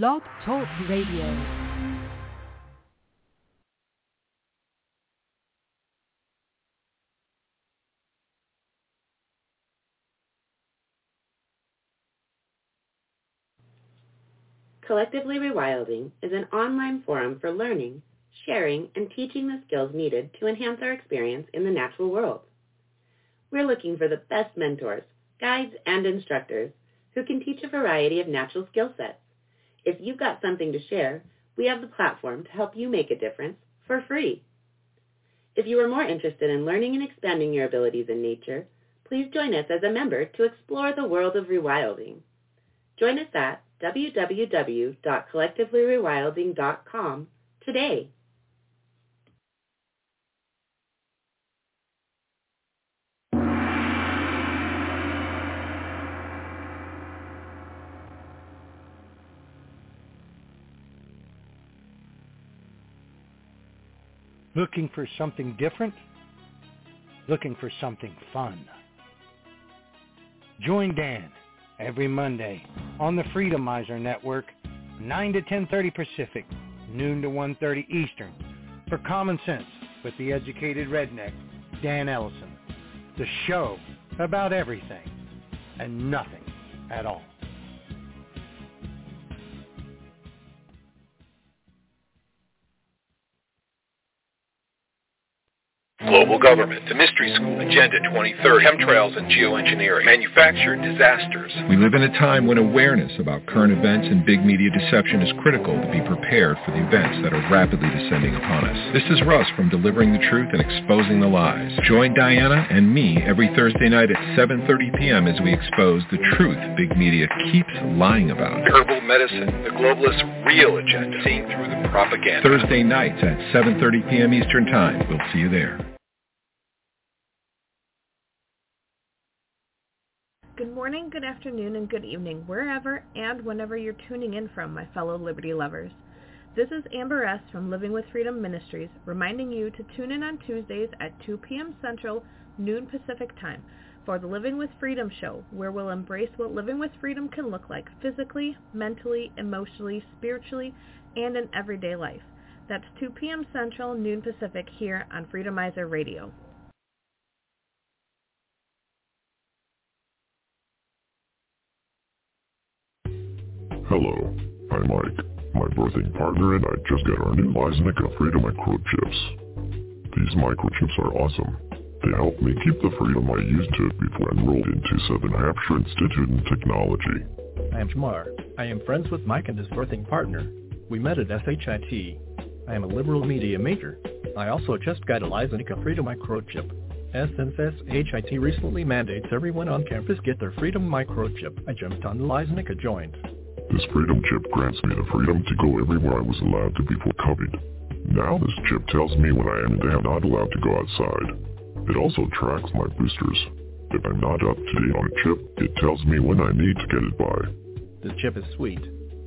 Blog Talk Radio. Collectively Rewilding is an online forum for learning, sharing, and teaching the skills needed to enhance our experience in the natural world. We're looking for the best mentors, guides, and instructors who can teach a variety of natural skill sets. If you've got something to share, we have the platform to help you make a difference for free. If you are more interested in learning and expanding your abilities in nature, please join us as a member to explore the world of rewilding. Join us at www.collectivelyrewilding.com today. Looking for something different? Looking for something fun? Join Dan every Monday on the Freedomizer Network, 9 to 10.30 Pacific, noon to 1.30 Eastern, for Common Sense with the educated redneck, Dan Ellison. The show about everything and nothing at all. Global government, the mystery school, Agenda 2030, chemtrails and geoengineering, manufactured disasters. We live in a time when awareness about current events and big media deception is critical to be prepared for the events that are rapidly descending upon us. This is Russ from Delivering the Truth and Exposing the Lies. Join Diana and me every Thursday night at 7.30 p.m. as we expose the truth big media keeps lying about. Herbal medicine, the globalist real agenda, seeing through the propaganda. Thursday nights at 7.30 p.m. Eastern Time. We'll see you there. Good morning, good afternoon, and good evening, wherever and whenever you're tuning in from, my fellow Liberty lovers. This is Amber S. from Living with Freedom Ministries, reminding you to tune in on Tuesdays at 2 p.m. Central, noon Pacific Time, for the Living with Freedom show, where we'll embrace what living with freedom can look like physically, mentally, emotionally, spiritually, and in everyday life. That's 2 p.m. Central, noon Pacific, here on Freedomizer Radio. Hello, I'm Mike, my birthing partner and I just got our new Lysanica Freedom microchips. These microchips are awesome. They help me keep the freedom I used to before I enrolled into Southern Hampshire Institute in Technology. I am Jamar. I am friends with Mike and his birthing partner. We met at SHIT. I am a liberal media major. I also just got a Lysanica Freedom microchip. Since SHIT recently mandates everyone on campus get their Freedom microchip, I jumped on the Lysanica joint. This freedom chip grants me the freedom to go everywhere I was allowed to before COVID. Now this chip tells me when I am and am not allowed to go outside. It also tracks my boosters. If I'm not up to date on a chip, it tells me when I need to get it by. This chip is sweet.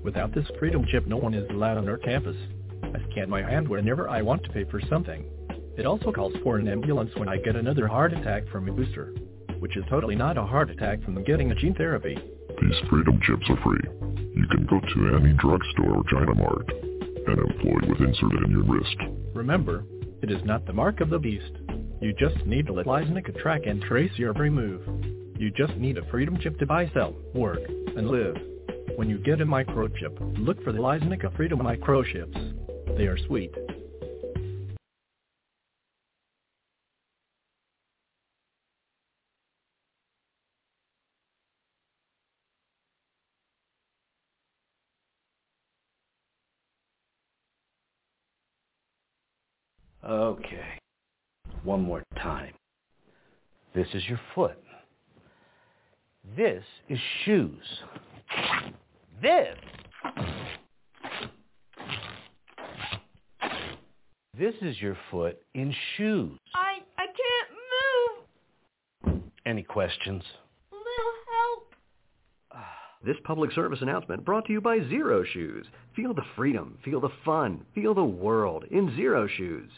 Without this freedom chip, no one is allowed on our campus. I scan my hand whenever I want to pay for something. It also calls for an ambulance when I get another heart attack from a booster, which is totally not a heart attack from getting a gene therapy. These freedom chips are free. You can go to any drugstore or China Mart and employ with inserted in your wrist. Remember, it is not the mark of the beast. You just need to let Lysanica track and trace your every move. You just need a freedom chip to buy, sell, work, and live. When you get a microchip, look for the Lysanica Freedom microchips. They are sweet. Okay. One more time. This is your foot. This is shoes. This. This is your foot in shoes. I I can't move. Any questions? Little help. This public service announcement brought to you by Xero Shoes. Feel the freedom, feel the fun, feel the world in Xero Shoes.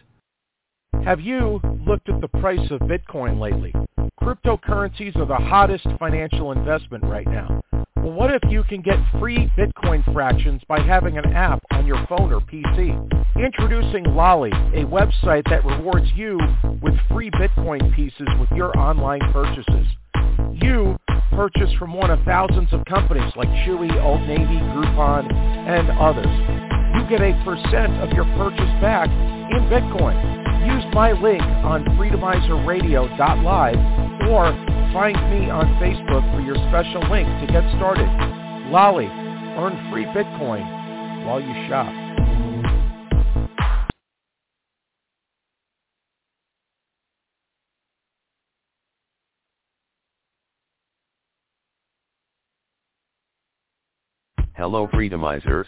Have you looked at the price of Bitcoin lately? Cryptocurrencies are the hottest financial investment right now. Well, what if you can get free Bitcoin fractions by having an app on your phone or PC? Introducing Lolli, a website that rewards you with free Bitcoin pieces with your online purchases. You purchase from one of thousands of companies like Chewy, Old Navy, Groupon, and others. You get a percent of your purchase back in Bitcoin. Use my link on freedomizerradio.live or find me on Facebook for your special link to get started. Lolli, earn free Bitcoin while you shop. Hello Freedomizers.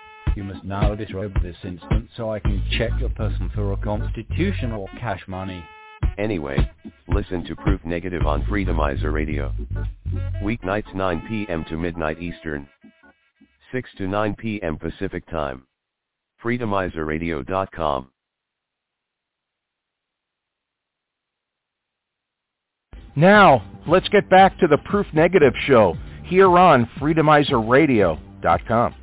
You must now disrobe this instant so I can check your person for a constitution or cash money. Anyway, listen to Proof Negative on Freedomizer Radio. Weeknights 9 p.m. to midnight Eastern. 6 to 9 p.m. Pacific Time. Freedomizerradio.com. Now, let's get back to the Proof Negative show here on freedomizerradio.com.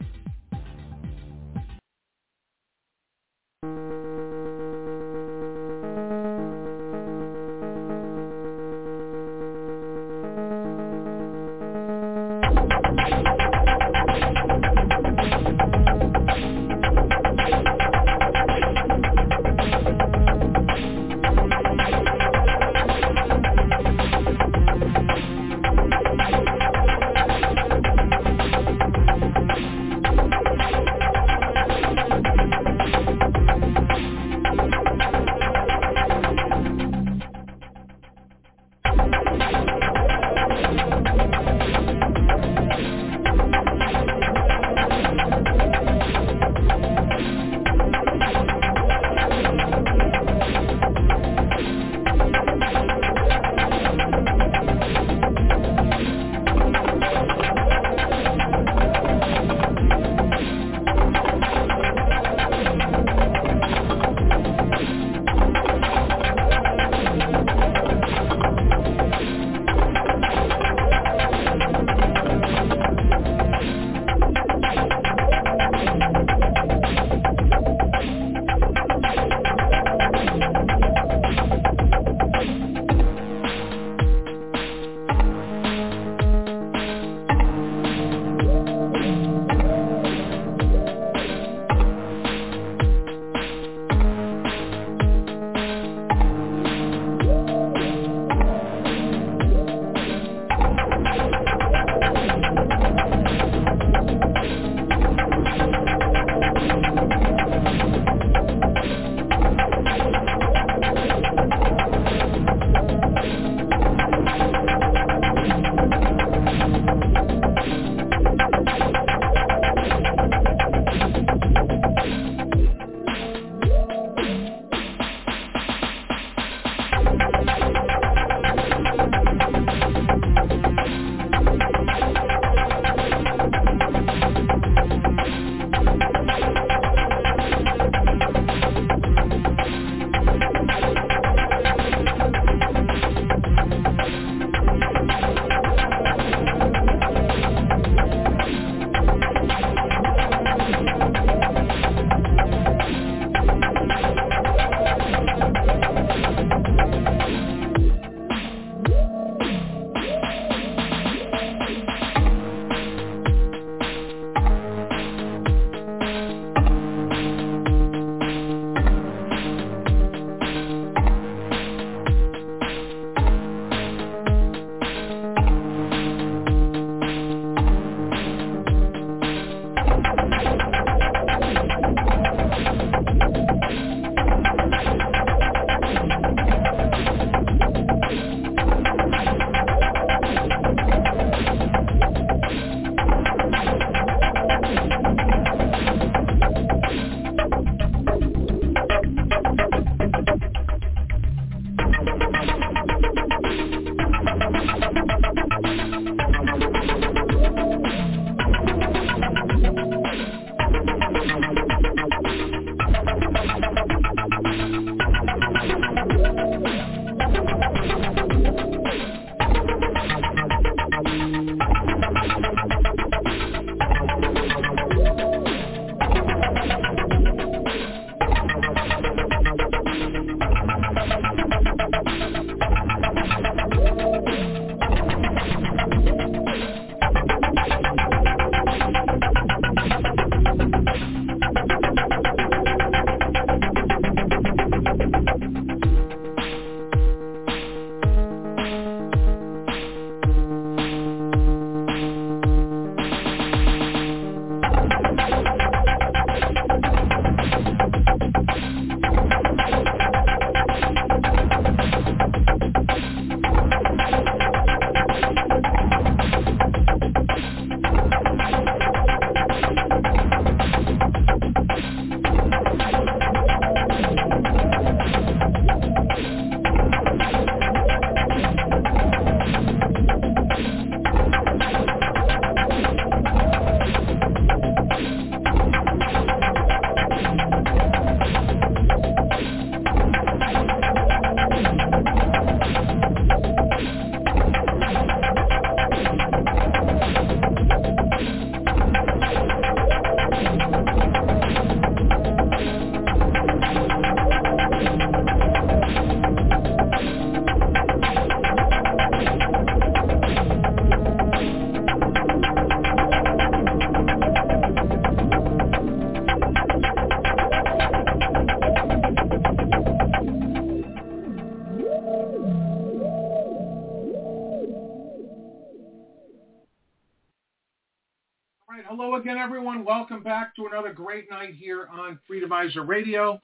another great night here on Freedomizer Radio.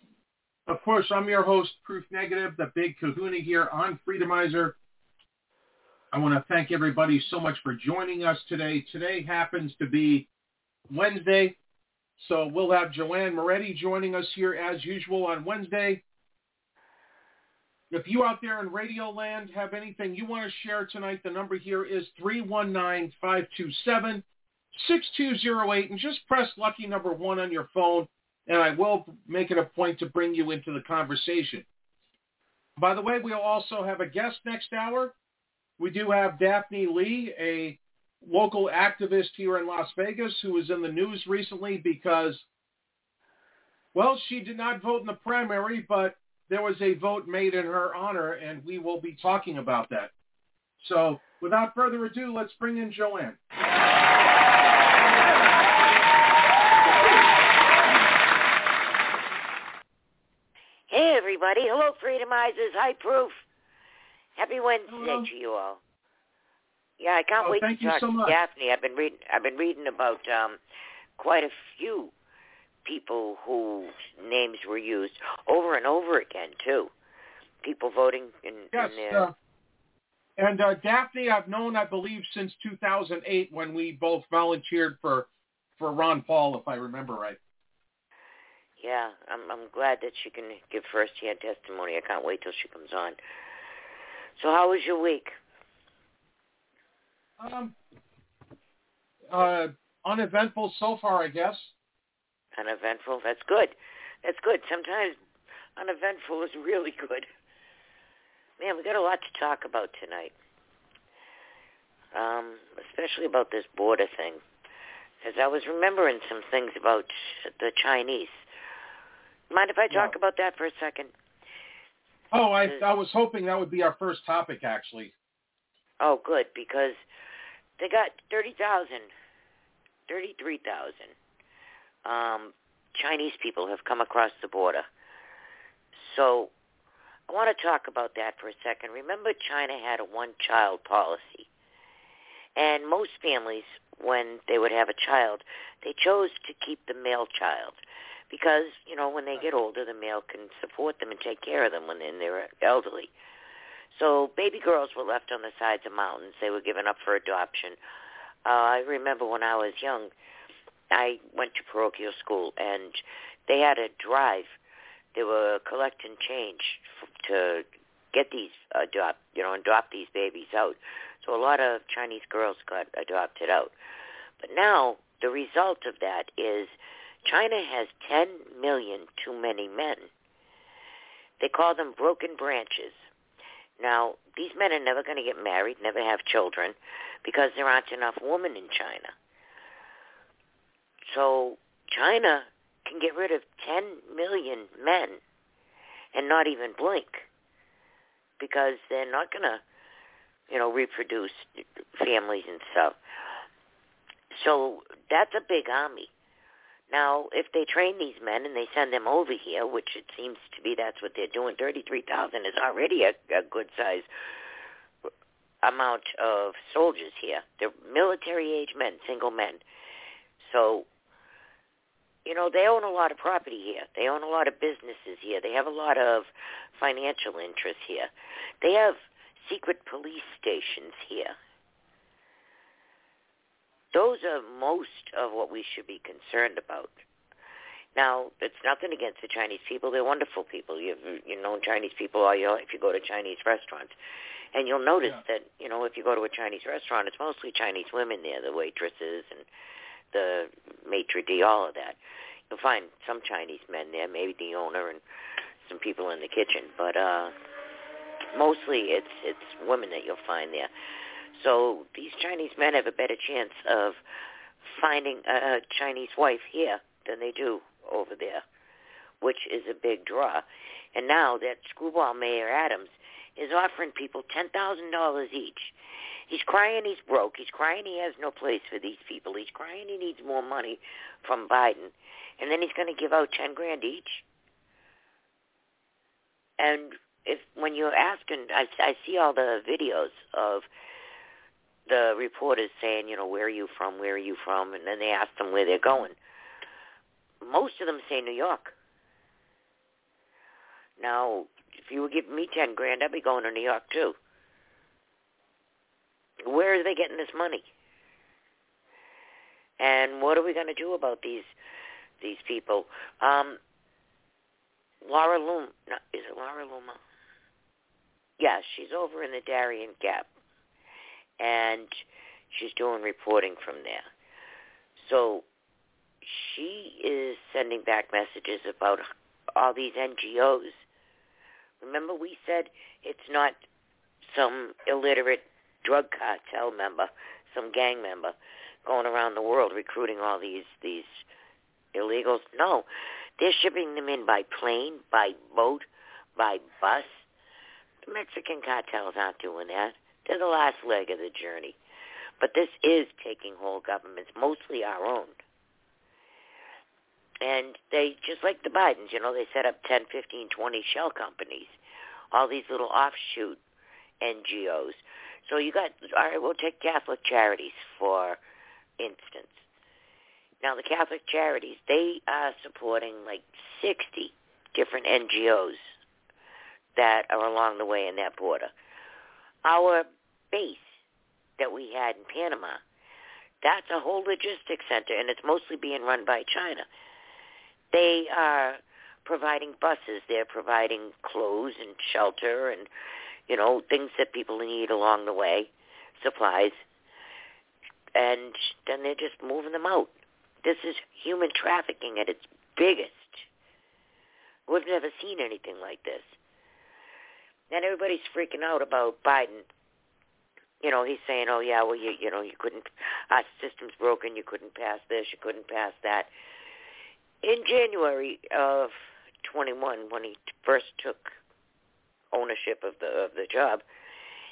Of course, I'm your host, Proof Negative, the big kahuna here on Freedomizer. I want to thank everybody so much for joining us today. Today happens to be Wednesday, so we'll have Joanne Moretti joining us here as usual on Wednesday. If you out there in Radio Land have anything you want to share tonight, the number here is 319-527 6208 and just press lucky number one on your phone and I will make it a point to bring you into the conversation. By the way, we'll also have a guest next hour. We do have Daphne Lee, a local activist here in Las Vegas who was in the news recently because, well, she did not vote in the primary, but there was a vote made in her honor, and we will be talking about that. So without further ado, let's bring in Joanne. Hey, everybody. Hello, Freedomizers. Hi, Proof. Happy Wednesday Hello. to you all. Yeah, I can't Oh, wait to talk so to much. Daphne. I've been reading. I've been reading about um, quite a few people whose names were used over and over again too. People voting in, Yes, in their uh, and uh, Daphne, I've known, I believe, since 2008 when we both volunteered for for Ron Paul, if I remember right. Yeah, I'm I'm glad that she can give first-hand testimony. I can't wait till she comes on. So, how was your week? Um, uh, uneventful so far, I guess. Uneventful. That's good. That's good. Sometimes uneventful is really good. Man, we got a lot to talk about tonight. Um, especially about this border thing. Because I was remembering some things about the Chinese. Mind if I talk about that for a second? Oh, I I was hoping that would be our first topic, actually. Oh, good, because they got 30,000, 33,000 um, Chinese people have come across the border. So I want to talk about that for a second. Remember, China had a one-child policy. And most families, when they would have a child, they chose to keep the male child because, you know, when they get older, the male can support them and take care of them when they're elderly. So baby girls were left on the sides of mountains. They were given up for adoption. Uh, I remember when I was young, I went to parochial school, and they had a drive. They were collecting change f- to get these adopt, you know, adopt these babies out. So a lot of Chinese girls got adopted out. But now the result of that is China has 10 million too many men. They call them broken branches. Now, these men are never going to get married, never have children, because there aren't enough women in China. So China can get rid of 10 million men and not even blink because they're not going to, you know, reproduce families and stuff. So that's a big army. Now, if they train these men and they send them over here, which it seems to be that's what they're doing, 33,000 is already a, a good size amount of soldiers here. They're military-age men, single men. So, you know, they own a lot of property here. They own a lot of businesses here. They have a lot of financial interests here. They have secret police stations here. Those are most of what we should be concerned about. Now, it's nothing against the Chinese people. They're wonderful people. You've you know Chinese people all your if you go to Chinese restaurants. And you'll notice Yeah. that, you know, if you go to a Chinese restaurant, it's mostly Chinese women there, the waitresses and the maitre d', all of that. You'll find some Chinese men there, maybe the owner and some people in the kitchen, but uh mostly it's it's women that you'll find there. So these Chinese men have a better chance of finding a Chinese wife here than they do over there, which is a big draw. And now that screwball Mayor Adams is offering people ten thousand dollars each. He's crying he's broke. He's crying he has no place for these people. He's crying he needs more money from Biden. And then he's going to give out ten grand each. And if when you're asking, I, I see all the videos of the reporters saying, you know, where are you from? Where are you from? And then they ask them where they're going. Most of them say New York. Now, if you were giving me ten grand, I'd be going to New York too. Where are they getting this money? And what are we going to do about these these people? Um, Laura Loom, no, is it Laura Luma? Yeah, she's over in the Darien Gap, and she's doing reporting from there. So she is sending back messages about all these NGOs. Remember we said it's not some illiterate drug cartel member, some gang member going around the world recruiting all these these illegals. No, they're shipping them in by plane, by boat, by bus. The Mexican cartels aren't doing that. They're the last leg of the journey. But this is taking whole governments, mostly our own. And they, just like the Bidens, you know, they set up 10, 15, 20 shell companies, all these little offshoot NGOs. So you got, all right, we'll take Catholic Charities, for instance. Now, the Catholic Charities, they are supporting like 60 different NGOs that are along the way in that border. Our base that we had in Panama, that's a whole logistics center, and it's mostly being run by China. They are providing buses. They're providing clothes and shelter and, you know, things that people need along the way, supplies. And then they're just moving them out. This is human trafficking at its biggest. We've never seen anything like this. And everybody's freaking out about Biden. You know, he's saying, "Oh yeah, well you you know you couldn't, our system's broken. You couldn't pass this. You couldn't pass that." In January of 21, when he first took ownership of the of the job,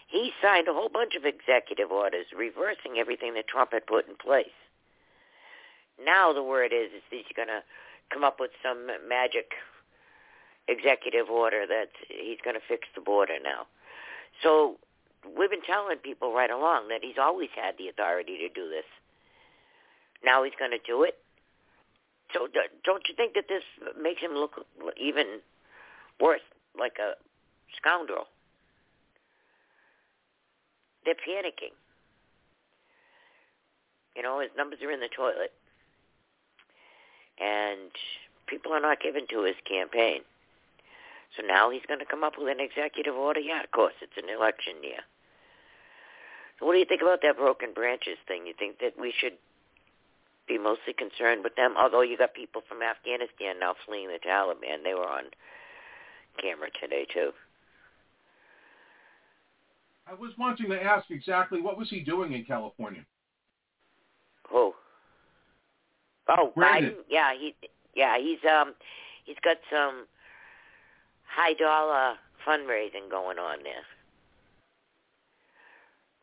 he signed a whole bunch of executive orders reversing everything that Trump had put in place. Now the word is is he's going to come up with some magic executive order that he's going to fix the border now. So we've been telling people right along that he's always had the authority to do this. Now he's going to do it. So don't you think that this makes him look even worse, like a scoundrel? They're panicking. You know, his numbers are in the toilet. And people are not given to his campaign. So now he's going to come up with an executive order? Yeah, of course, it's an election year. So what do you think about that broken branches thing? You think that we should be mostly concerned with them? Although you got people from Afghanistan now fleeing the Taliban. They were on camera today, too. I was wanting to ask exactly what was he doing in California? Who? Oh, Brandon. Biden. Yeah, he. Yeah, he's um, he's got some high dollar fundraising going on there.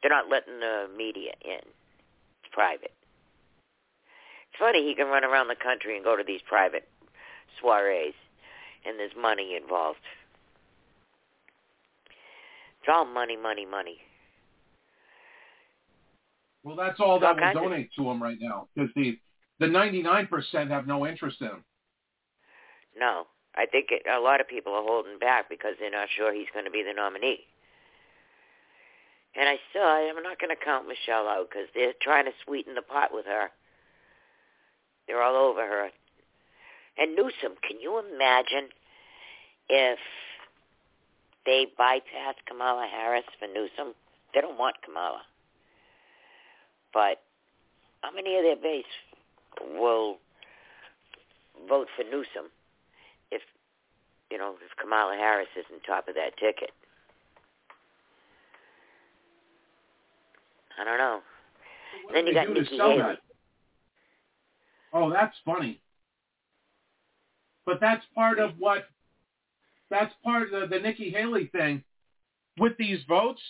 They're not letting the media in. It's private. It's funny he can run around the country and go to these private soirees, and there's money involved. It's all money, money, money. Well, that's all that All will kinds of- donate to him right now because the the 99% have no interest in him. No, I think it, a lot of people are holding back because they're not sure he's going to be the nominee. And I still, I'm not going to count Michelle out because they're trying to sweeten the pot with her. They're all over her. And Newsom, can you imagine if they bypass Kamala Harris for Newsom? They don't want Kamala. But how many of their base will vote for Newsom you know if Kamala Harris isn't top of that ticket? I don't know. Then you got Nikki Haley. that? Oh, that's funny. But that's part of what that's part of the, the Nikki Haley thing with these votes.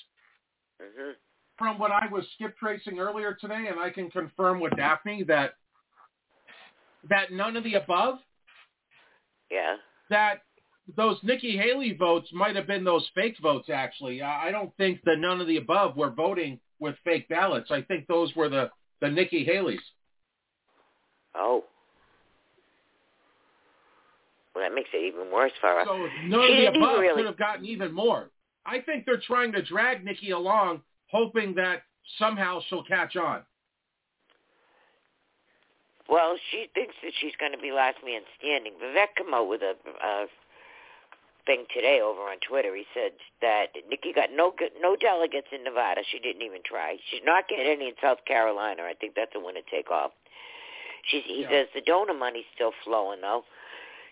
hmm From what I was skip tracing earlier today, and I can confirm with Daphne that that none of the above, Yeah. that those Nikki Haley votes might have been those fake votes. Actually, I don't think that none of the above were voting with fake ballots. I think those were the the Nikki Haley's. Oh. Well, that makes it even worse for her. So none she of the above really. could have gotten even more. I think they're trying to drag Nikki along, hoping that somehow she'll catch on. Well, she thinks that she's going to be last man standing. Vivek come out with a, a thing today over on Twitter. He said that Nikki got no no delegates in Nevada. She didn't even try. She's not getting any in South Carolina. I think that's a winner take all. She's, he Yeah. says the donor money's still flowing though.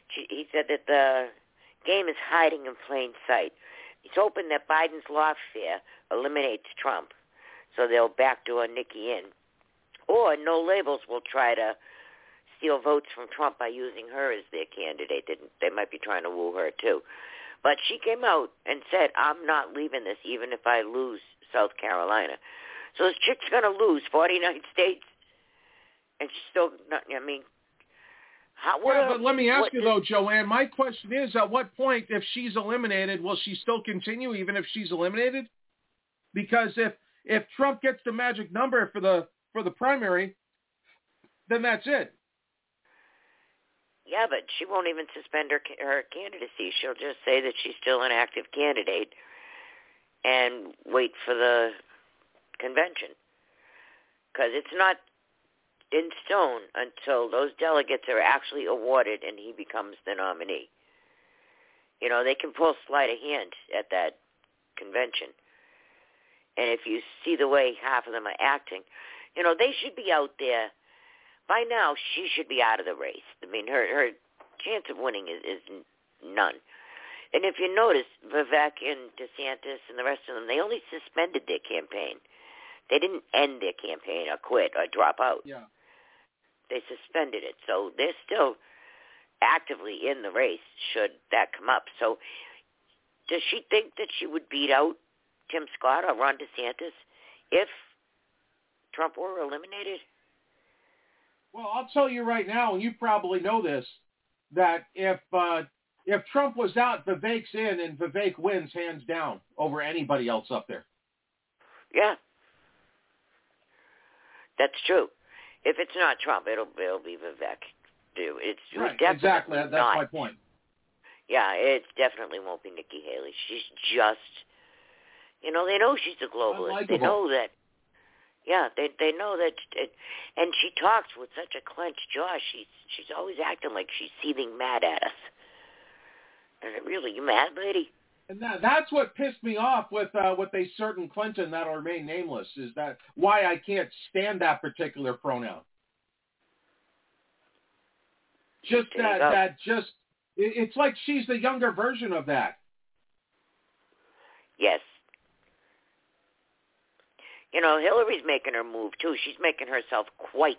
She, he said that the game is hiding in plain sight. He's hoping that Biden's lawfare eliminates Trump, so they'll backdoor Nikki in, or no labels will try to steal votes from Trump by using her as their candidate. They, they might be trying to woo her too. But she came out and said, I'm not leaving this even if I lose South Carolina. So this chick's going to lose 49 states. And she's still not, I mean, how, what Well, but let me ask what you though, Joanne. My question is: At what point, if she's eliminated, will she still continue even if she's eliminated? Because if if Trump gets the magic number for the for the primary, then that's it. Yeah, but she won't even suspend her her candidacy. She'll just say that she's still an active candidate and wait for the convention. Because it's not in stone until those delegates are actually awarded and he becomes the nominee. You know, they can pull sleight of hand at that convention. And if you see the way half of them are acting, you know, they should be out there by now she should be out of the race. I mean, her her chance of winning is, is none. And if you notice, Vivek and DeSantis and the rest of them, they only suspended their campaign. They didn't end their campaign or quit or drop out. Yeah. They suspended it, so they're still actively in the race. Should that come up, so does she think that she would beat out Tim Scott or Ron DeSantis if Trump were eliminated? Well, I'll tell you right now, and you probably know this, that if uh, if Trump was out, Vivek's in, and Vivek wins hands down over anybody else up there. Yeah, that's true. If it's not Trump, it'll it'll be Vivek. Do it's Right, exactly. That's not. my point. Yeah, it definitely won't be Nikki Haley. She's just, you know, they know she's a globalist. They know that. Yeah, they they know that, it, and she talks with such a clenched jaw. She's she's always acting like she's seething mad at us. And it really, you mad, lady? And that, that's what pissed me off with uh, with a certain Clinton that'll remain nameless is that why I can't stand that particular pronoun. Just that that just it, it's like she's the younger version of that. Yes. You know, Hillary's making her move too. She's making herself quite.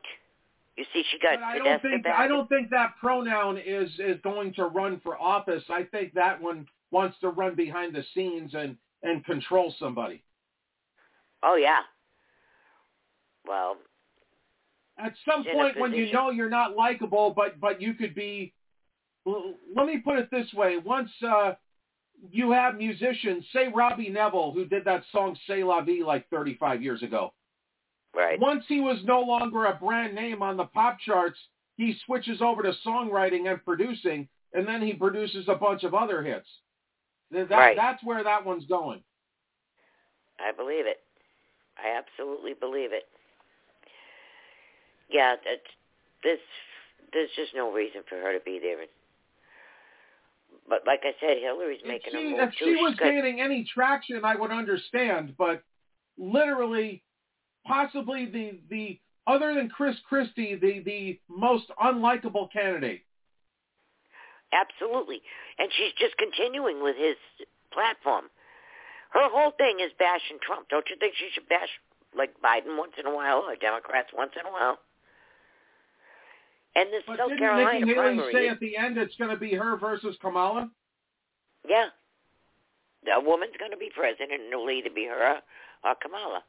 You see, she got But I don't think. I don't think that pronoun is is going to run for office. I think that one wants to run behind the scenes and and control somebody. Oh yeah. Well, At some point when you know you're not likable, but but you could be. Let me put it this way: once uh, you have musicians, say Robbie Nevil, who did that song "C'est la Vie" like 35 years ago. Right. Once he was no longer a brand name on the pop charts, he switches over to songwriting and producing, and then he produces a bunch of other hits. That, Right. That's where that one's going. I believe it. I absolutely believe it. Yeah, this there's just no reason for her to be there. But like I said, Hillary's making she, a move if too. she was She's got- gaining any traction, I would understand. But literally, possibly the the other than Chris Christie, the the most unlikable candidate. Absolutely. And she's just continuing with his platform. Her whole thing is bashing Trump. Don't you think she should bash like Biden once in a while or Democrats once in a while? And this But South didn't Carolina Nikki Haley primary, say at the end it's going to be her versus Kamala? yeah, a woman's going to be president, and it'll either be her or Kamala.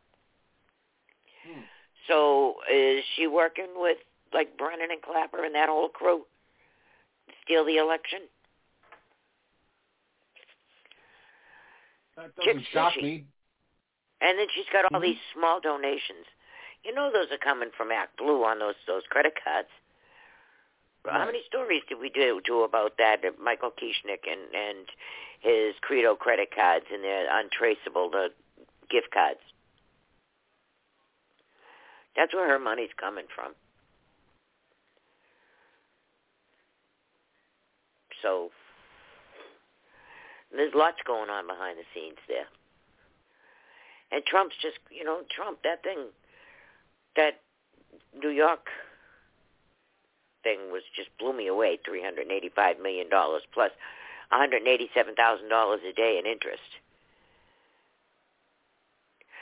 Hmm. So is she working with like Brennan and Clapper and that whole crew to steal the election? That doesn't Chick's shock fishy. me. And then she's got all Mhm. these small donations. You know those are coming from Act Blue on those those credit cards. How many stories did we do do about that? uh, Michael Kieschnick and and his Credo credit cards and they're untraceable the gift cards. That's where her money's coming from. So there's lots going on behind the scenes there. And Trump's just, you know, Trump, that thing, that New York thing was just blew me away, $385 million plus $187,000 a day in interest.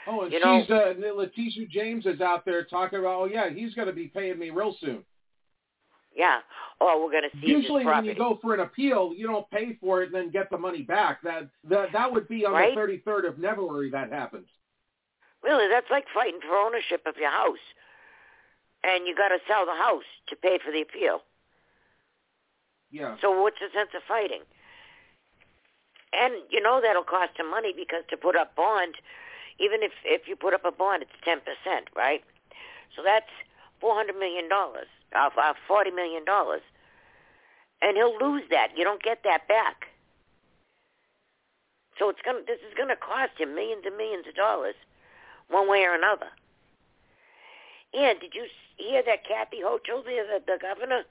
Oh, and You know- she's uh, Letitia James is out there talking about. Oh yeah, he's going to be paying me real soon. Yeah. Oh, we're going to see Usually, when you go for an appeal, you don't pay for it and then get the money back. That that that would be on Right? the 33rd of February that happens. Really, that's like fighting for ownership of your house. And you got to sell the house to pay for the appeal. Yeah. So what's the sense of fighting? And you know that'll cost him money because to put up bond, even if if you put up a bond, it's ten percent, right? So that's four hundred million dollars, uh, uh, forty million dollars, and he'll lose that. You don't get that back. So it's gonna. This is gonna cost him millions and millions of dollars, one way or another. And did you hear that Kathy Hochul, the the, the governor?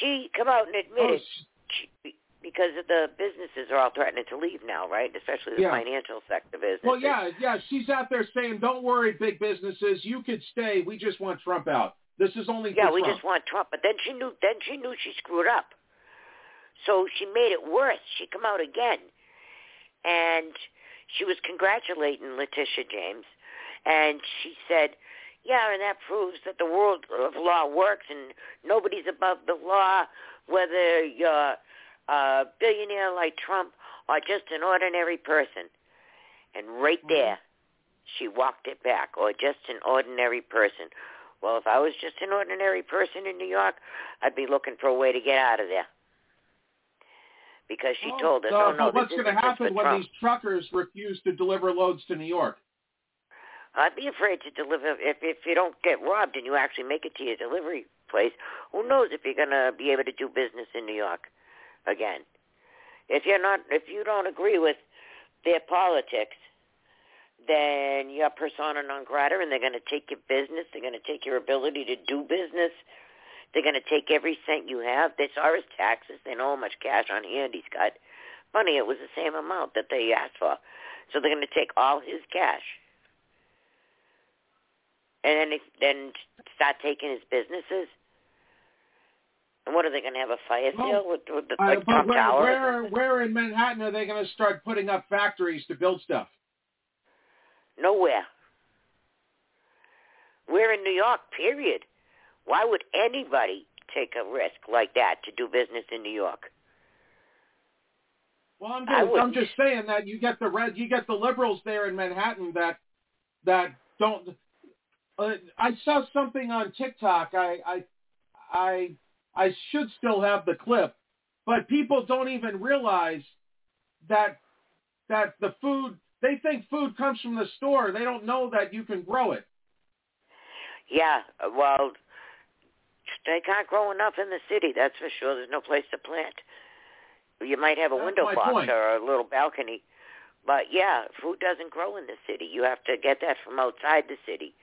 She come out and Oh, admitted she, because of the businesses are all threatening to leave now, right? Especially the Yeah. financial sector businesses. Well, yeah, yeah. She's out there saying, "Don't worry, big businesses. You could stay. We just want Trump out. This is only Yeah, we Trump." just want Trump. But then she knew. Then she knew she screwed up. So she made it worse. She come out again, and she was congratulating Letitia James, and she said, "Yeah, and that proves that the world of law works, and nobody's above the law, whether you're a billionaire like Trump or just an ordinary person." And right there, she walked it back, or just an ordinary person. Well, if I was just an ordinary person in New York, I'd be looking for a way to get out of there. Because she Oh, told us, uh, oh no, what's going to happen when Trump. these truckers refuse to deliver loads to New York? I'd be afraid to deliver if if you don't get robbed and you actually make it to your delivery place. Who knows if you're to be able to do business in New York again? If you're not, if you don't agree with their politics, then you're persona non grata, and they're to take your business. They're to take your ability to do business. They're to take every cent you have. They saw his taxes. They know how much cash on hand he's got. Funny, it was the same amount that they asked for. So they're going to take all his cash. And then, then start taking his businesses. And what are they going to have a fire Well, with, with the, Uh, like Trump where, Tower? where, where in Manhattan are they going to start putting up factories to build stuff? Nowhere. We're in New York, period. Why would anybody take a risk like that to do business in New York? Well, I'm just, I'm just saying that you get the red, you get the liberals there in Manhattan that that don't. Uh, I saw something on TikTok. I I I I should still have the clip, but people don't even realize that that the food they think food comes from the store. They don't know that you can grow it. Yeah, uh, well, they can't grow enough in the city, that's for sure. There's no place to plant. You might have a That's window box point. or a little balcony, but yeah, food doesn't grow in the city. You have to get that from outside the city.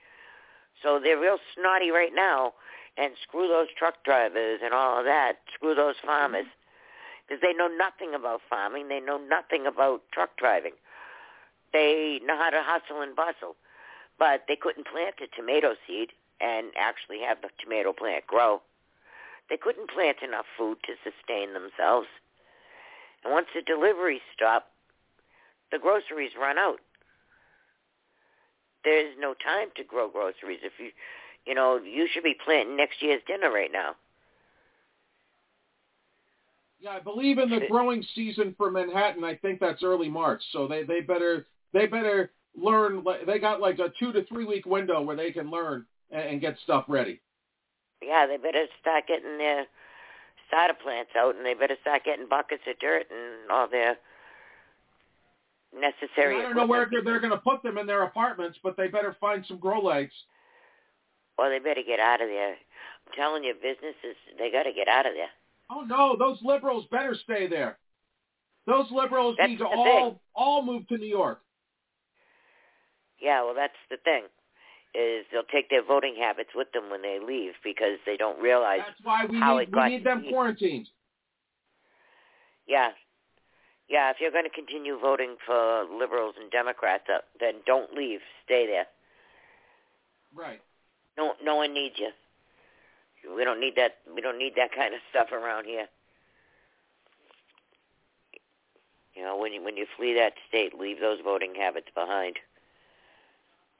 So they're real snotty right now, and screw those truck drivers and all of that. Screw those farmers, mm-hmm. because they know nothing about farming. They know nothing about truck driving. They know how to hustle and bustle, but they couldn't plant a tomato seed and actually have the tomato plant grow. They couldn't plant enough food to sustain themselves. And once the deliveries stop, the groceries run out. There's no time to grow groceries. If you, you know, you should be planting next year's dinner right now. Yeah, I believe in the growing season for Manhattan. I think that's early March. So they they better they better learn. They got like a two to three week window where they can learn and, and get stuff ready. Yeah, they better start getting their starter plants out, and they better start getting buckets of dirt and all their necessary. I don't know where they're going to put them in their apartments, but they better find some grow lights. Well, they better get out of there. I'm telling you, businesses, they got to get out of there. Oh no, those liberals better stay there. Those liberals That's need to all thing. all move to New York. Yeah, well, that's the thing. Is they'll take their voting habits with them when they leave because they don't realize That's why we how need it got we need them quarantined. Yeah. Yeah, if you're going to continue voting for liberals and Democrats, uh, then don't leave. Stay there. Right. No, no one needs you. We don't need that. We don't need that kind of stuff around here. You know, when you when you flee that state, leave those voting habits behind,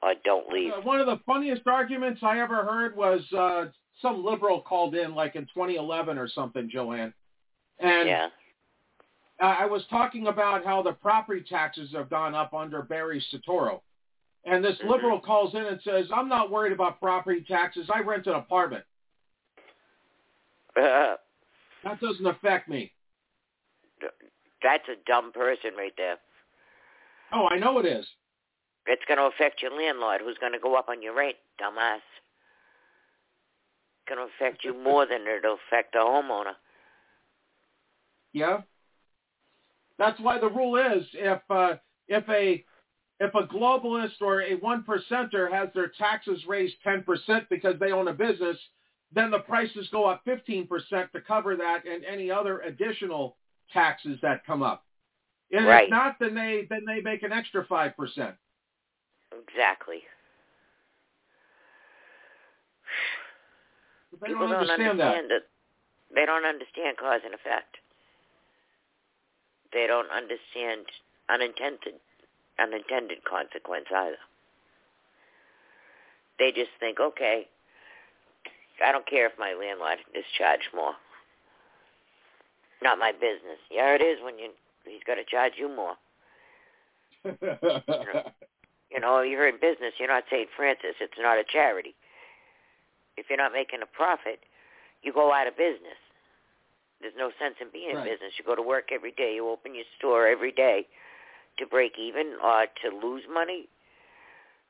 or don't leave. Uh, one of the funniest arguments I ever heard was uh, some liberal called in, like in 2011 or something, Joanne, and yeah. I I was talking about how the property taxes have gone up under Barry Soetoro. And this Mm-hmm. liberal calls in and says, I'm not worried about property taxes. I rent an apartment. That doesn't affect me. That's a dumb person right there. Oh, I know it is. It's going to affect your landlord, who's going to go up on your rent, dumbass. It's going to affect you more than it'll affect the homeowner. Yeah. That's why the rule is if uh, if a if a globalist or a one percenter has their taxes raised ten percent because they own a business, then the prices go up fifteen percent to cover that and any other additional taxes that come up. And Right. if not, then they then they make an extra five percent. Exactly. They People don't understand, understand that. They don't understand cause and effect. They don't understand unintended unintended consequence either. They just think, okay, I don't care if my landlord is charged more. Not my business. Yeah, it is when you he's got to charge you more. that. You know, you're in business. You're not St. Francis. It's not a charity. If you're not making a profit, you go out of business. There's no sense in being Right. in business. You go to work every day. You open your store every day to break even or to lose money.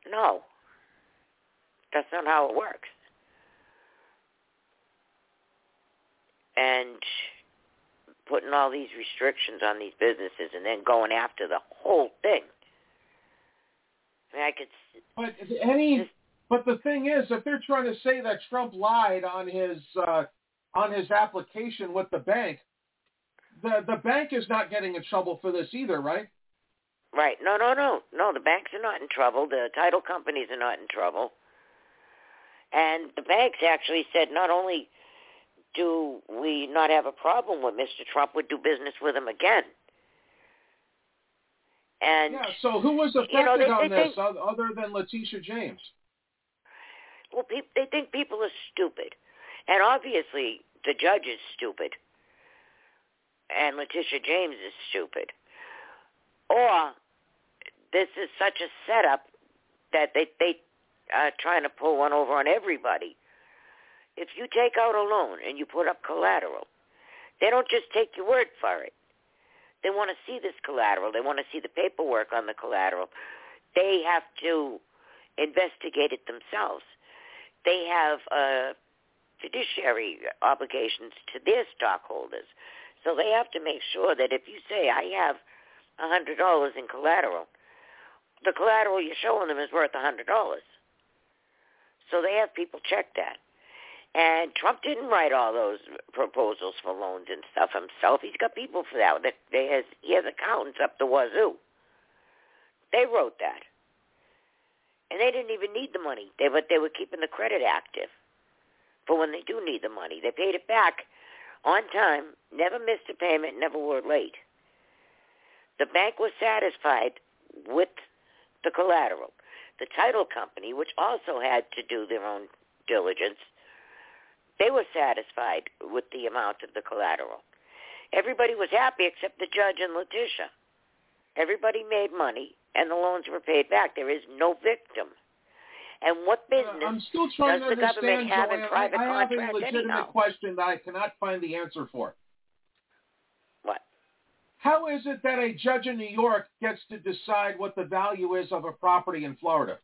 No. That's not how it works. And putting all these restrictions on these businesses and then going after the whole thing. I mean, I could But any, but the thing is, if they're trying to say that Trump lied on his uh, on his application with the bank, the the bank is not getting in trouble for this either, right? Right. No, no, no. No, the banks are not in trouble. The title companies are not in trouble. And the banks actually said not only do we not have a problem with Mr. Trump, would do business with him again. And Yeah. So who was affected you know, they, on they this think, other than Letitia James? well, peop they think people are stupid, and obviously the judge is stupid, and Letitia James is stupid, or this is such a setup that they they are trying to pull one over on everybody. If you take out a loan and you put up collateral, they don't just take your word for it. They want to see this collateral. They want to see the paperwork on the collateral. They have to investigate it themselves. They have uh, fiduciary obligations to their stockholders. So they have to make sure that if you say, I have a $100 in collateral, the collateral you're showing them is worth a $100. So they have people check that. And Trump didn't write all those proposals for loans and stuff himself. He's got people for that. That they has he has accountants up the wazoo. They wrote that, and they didn't even need the money. They but they were keeping the credit active for when they do need the money. They paid it back on time, never missed a payment, never were late. The bank was satisfied with the collateral. The title company, which also had to do their own diligence, they were satisfied with the amount of the collateral. Everybody was happy except the judge and Letitia. Everybody made money, and the loans were paid back. There is no victim. And what uh, business I'm still trying does to the government have Joanne. in private I, I have a legitimate anyhow? question that I cannot find the answer for. What? how is it that a judge in New York gets to decide what the value is of a property in Florida?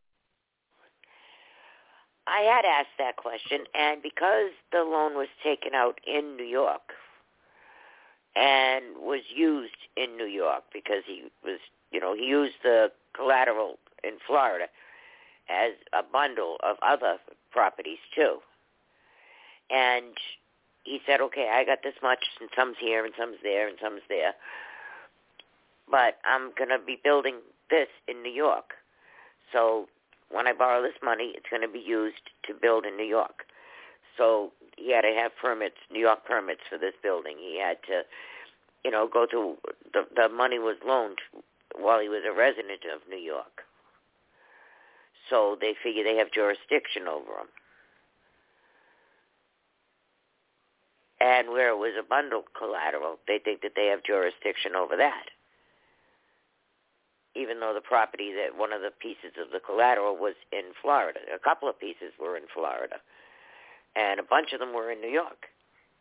I had asked that question, and because the loan was taken out in New York and was used in New York because he was, you know, he used the collateral in Florida as a bundle of other properties too. And he said, okay, I got this much, and some's here, and some's there, and some's there. But I'm going to be building this in New York. So when I borrow this money, it's going to be used to build in New York. So he had to have permits, New York permits for this building. He had to, you know, go to the the money was loaned while he was a resident of New York. So they figure they have jurisdiction over him. And where it was a bundled collateral, they think that they have jurisdiction over that. Even though the property that one of the pieces of the collateral was in Florida. A couple of pieces were in Florida. And a bunch of them were in New York.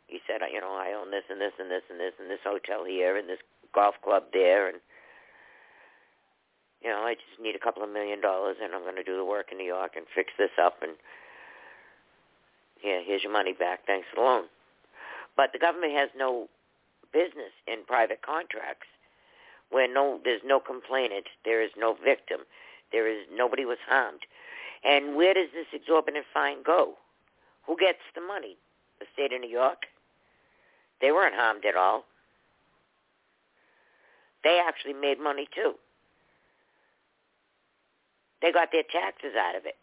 He said, you know, I own this and this and this and this and this hotel here and this golf club there and you know, I just need a couple of million dollars and I'm going to do the work in New York and fix this up and yeah, here's your money back. Thanks for the loan. But the government has no business in private contracts where no there's no complainant, there is no victim, there is nobody was harmed. And where does this exorbitant fine go? Who gets the money? The state of New York? They weren't harmed at all. They actually made money too. They got their taxes out of it.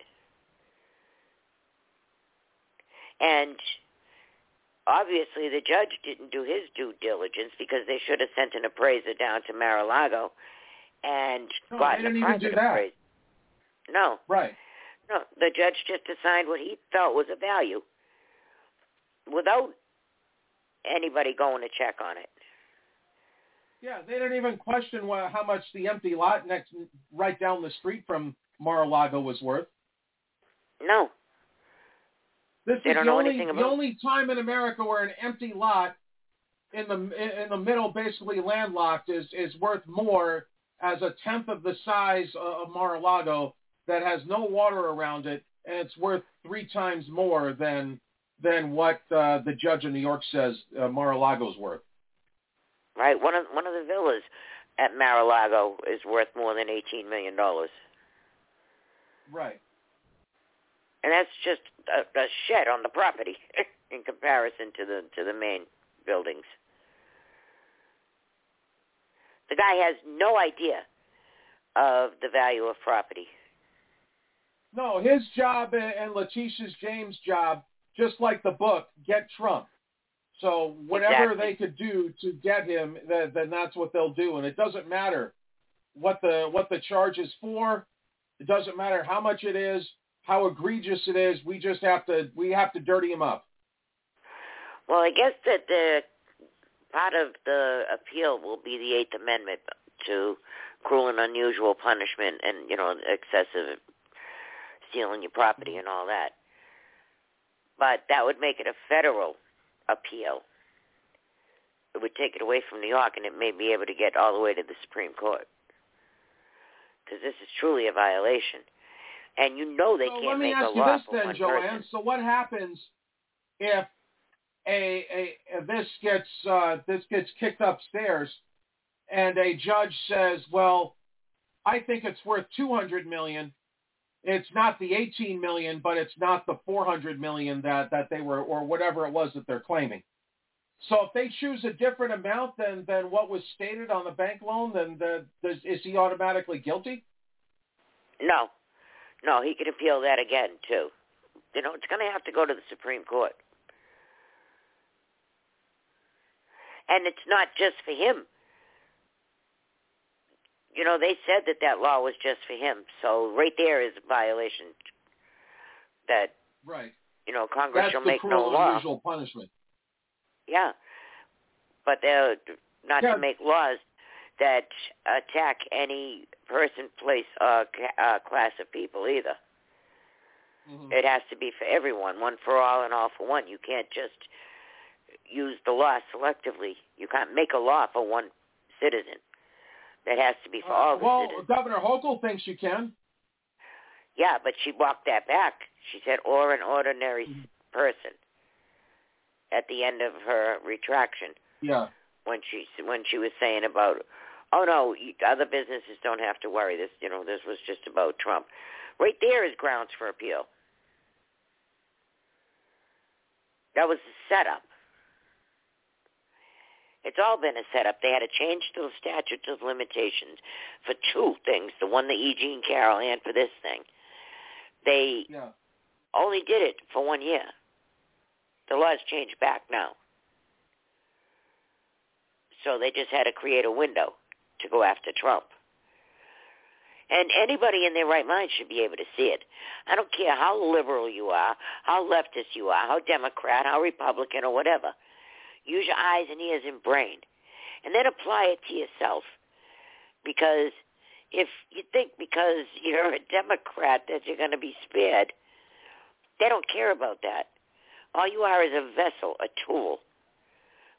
And obviously the judge didn't do his due diligence because they should have sent an appraiser down to Mar-a-Lago and no, gotten a private appraiser. No. Right. No, the judge just assigned what he felt was a value without anybody going to check on it. Yeah, they didn't even question how much the empty lot next, right down the street from Mar-a-Lago was worth. No. This they is don't the know only the only time in America where an empty lot in the in the middle, basically landlocked, is is worth more as a tenth of the size of Mar-a-Lago that has no water around it, and it's worth three times more than than what uh, the judge in New York says uh, Mar-a-Lago's worth. Right. One of one of the villas at Mar-a-Lago is worth more than eighteen million dollars. Right. And that's just a, a shed on the property in comparison to the to the main buildings. The guy has no idea of the value of property. No, his job and Letitia's James' job, just like the book, get Trump. So whatever Exactly. they could do to get him, then, then that's what they'll do, and it doesn't matter what the what the charge is for. It doesn't matter how much it is, how egregious it is. We just have to we have to dirty him up. Well, I guess that the part of the appeal will be the Eighth Amendment to cruel and unusual punishment and you know excessive stealing your property and all that. But that would make it a federal appeal. It would take it away from New York, and it may be able to get all the way to the Supreme Court. Because this is truly a violation, and you know they so can't let me make ask a you law this for then, one Joanne. person. So what happens if a, a, if this gets uh, this gets kicked upstairs, and a judge says, "Well, I think it's worth two hundred million. It's not the eighteen million, but it's not the four hundred million that that they were, or whatever it was that they're claiming." So if they choose a different amount than than what was stated on the bank loan, then the, does, is he automatically guilty? No, no, he could appeal that again too. You know, it's going to have to go to the Supreme Court, and it's not just for him. You know, they said that that law was just for him, so right there is a violation. That Right. you know, Congress That's shall make no cruel and law. unusual punishment. Yeah, but they're not Yeah. to make laws that attack any person, place, uh, ca- uh, class of people either. Mm-hmm. It has to be for everyone, one for all and all for one. You can't just use the law selectively. You can't make a law for one citizen. That has to be for all the well, citizens. Governor Hochul thinks you can. Yeah, but she walked that back. She said, or an ordinary Mm-hmm. person at the end of her retraction Yeah. when she when she was saying about, oh no, other businesses don't have to worry. This you know this was just about Trump. Right there is grounds for appeal. That was the setup. It's all been a setup. They had to change the statutes of limitations for two things: the one that E. Jean Carroll and for this thing. They Yeah. only did it for one year. The laws changed back now. So they just had to create a window to go after Trump. And anybody in their right mind should be able to see it. I don't care how liberal you are, how leftist you are, how Democrat, how Republican, or whatever. Use your eyes and ears and brain. And then apply it to yourself. Because if you think because you're a Democrat that you're going to be spared, they don't care about that. All you are is a vessel, a tool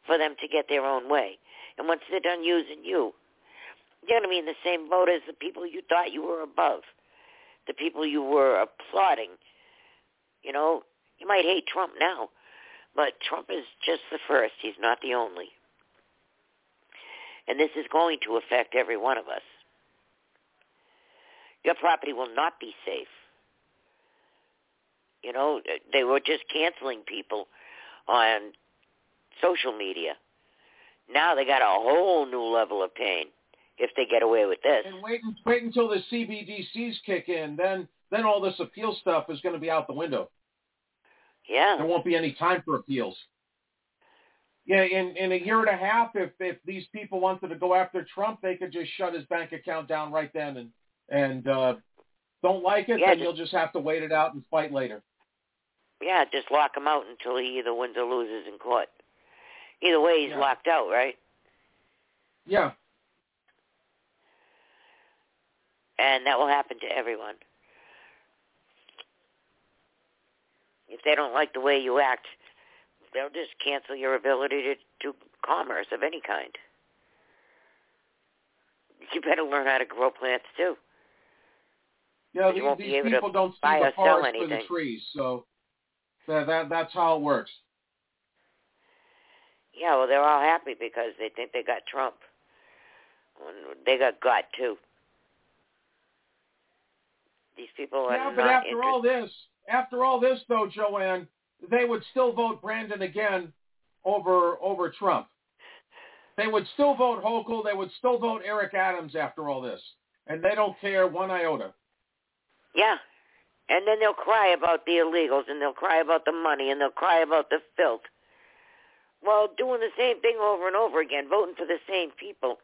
for them to get their own way. And once they're done using you, you're going to be in the same boat as the people you thought you were above, the people you were applauding. You know, you might hate Trump now, but Trump is just the first. He's not the only. And this is going to affect every one of us. Your property will not be safe. You know, they were just canceling people on social media. Now they got a whole new level of pain if they get away with this. And wait, wait until the CBDCs kick in. Then, then all this appeal stuff is going to be out the window. Yeah. There won't be any time for appeals. Yeah, in in a year and a half, if if these people wanted to go after Trump, they could just shut his bank account down right then, and and uh, don't like it, Yeah, then just- you'll just have to wait it out and fight later. Yeah, just lock him out until he either wins or loses in court. Either way, he's Yeah. locked out, right? Yeah. And that will happen to everyone. If they don't like the way you act, they'll just cancel your ability to do commerce of any kind. You better learn how to grow plants too. Yeah, You these, these people don't see buy the or sell forest for the trees, so that, that that's how it works. Yeah, well, they're all happy because they think they got Trump. They got God too. These people are Yeah, but after all this, after all this, though, Joanne, they would still vote Brandon again over over Trump. They would still vote Hochul. They would still vote Eric Adams after all this, and they don't care one iota. Yeah. And then they'll cry about the illegals and they'll cry about the money and they'll cry about the filth. while doing the same thing over and over again, voting for the same people.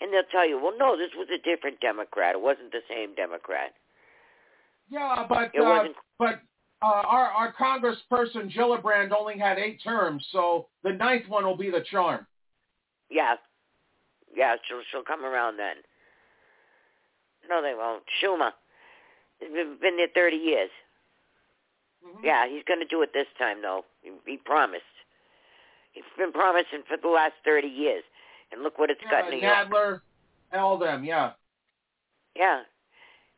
And they'll tell you, well, no, this was a different Democrat. It wasn't the same Democrat. Yeah, but It uh, wasn't- but uh, our our Congressperson Gillibrand only had eight terms, so the ninth one will be the charm. Yeah. Yeah, she'll, she'll come around then. No, they won't. Schumer. He's been, there 30 years. Mm-hmm. Yeah, he's going to do it this time, though. He, he promised. He's been promising for the last 30 years. And look what it's Yeah, got in New York. Nadler, all them, yeah. Yeah.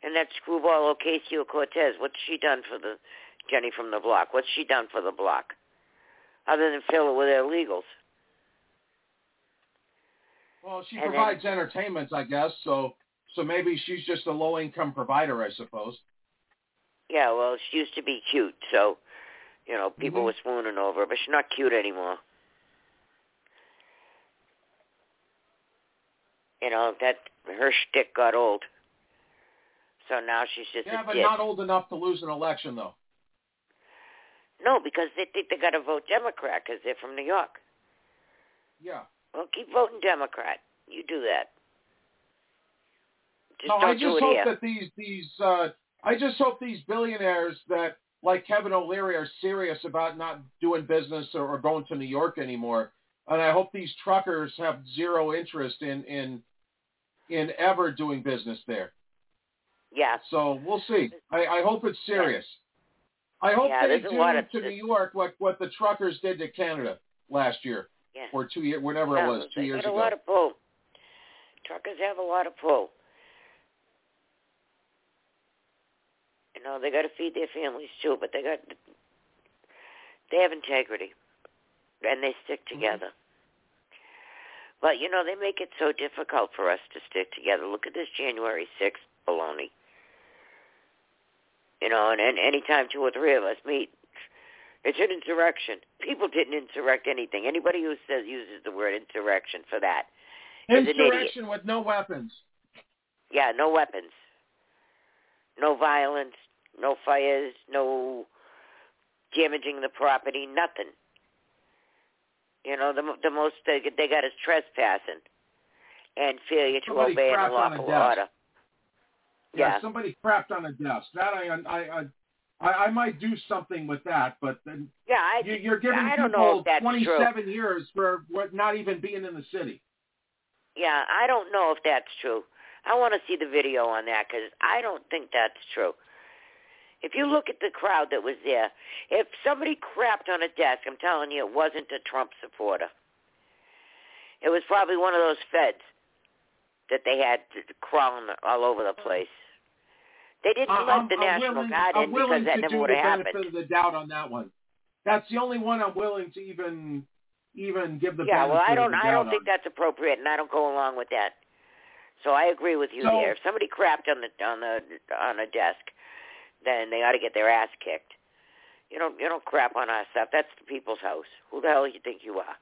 And that screwball Ocasio-Cortez, what's she done for the Jenny from the block? What's she done for the block? Other than fill it with illegals. Well, she And then- provides entertainment, I guess. So so maybe she's just a low income provider, I suppose. Yeah, well, she used to be cute, so, you know, people Mhm. were swooning over her, but she's not cute anymore. You know, that her shtick got old. So now she's just Yeah, but dick. not old enough to lose an election, though. No, because they think they got to vote Democrat because they're from New York. Yeah. Well, keep voting Democrat. You do that. Just no, I just hope here. that these these uh, I just hope these billionaires that like Kevin O'Leary are serious about not doing business or, or going to New York anymore. And I hope these truckers have zero interest in in in ever doing business there. Yeah. So we'll see. I, I hope it's serious. I hope Yeah, they do of- to New York what what the truckers did to Canada last year Yeah. or two years, whatever yeah, it was, two years got a ago. lot of pull. truckers have a lot of pull. You know, they got to feed their families too, but they got they have integrity, and they stick together. Mm-hmm. But you know, they make it so difficult for us to stick together. Look at this January sixth baloney. You know, and, and anytime two or three of us meet, it's an insurrection. People didn't insurrect anything. Anybody who says uses the word insurrection for that is an idiot. Insurrection with no weapons. Yeah, no weapons, no violence, no fires, no damaging the property, nothing. You know, the the most they, they got is trespassing and failure to Somebody obey an crapped a unlawful desk. order. Yeah, Yeah. somebody crapped on a desk. That I I I I might do something with that, but then Yeah, I you, you're giving I don't people know that's 27 true. years for what not even being in the city. Yeah, I don't know if that's true. I want to see the video on that because I don't think that's true. If you look at the crowd that was there, if somebody crapped on a desk, I'm telling you, it wasn't a Trump supporter. It was probably one of those feds that they had to, to crawling all over the uh-huh. place. They didn't let I'm, the I'm National willing, Guard I'm willing because that to never do would the have benefit happened. of the doubt on that one. That's the only one I'm willing to even even give the yeah, well, I don't, I don't on. think that's appropriate, and I don't go along with that. So I agree with you So- there. If somebody crapped on the on the on a desk, then they ought to get their ass kicked. You don't you don't crap on our stuff. That's the people's house. Who the hell do you think you are?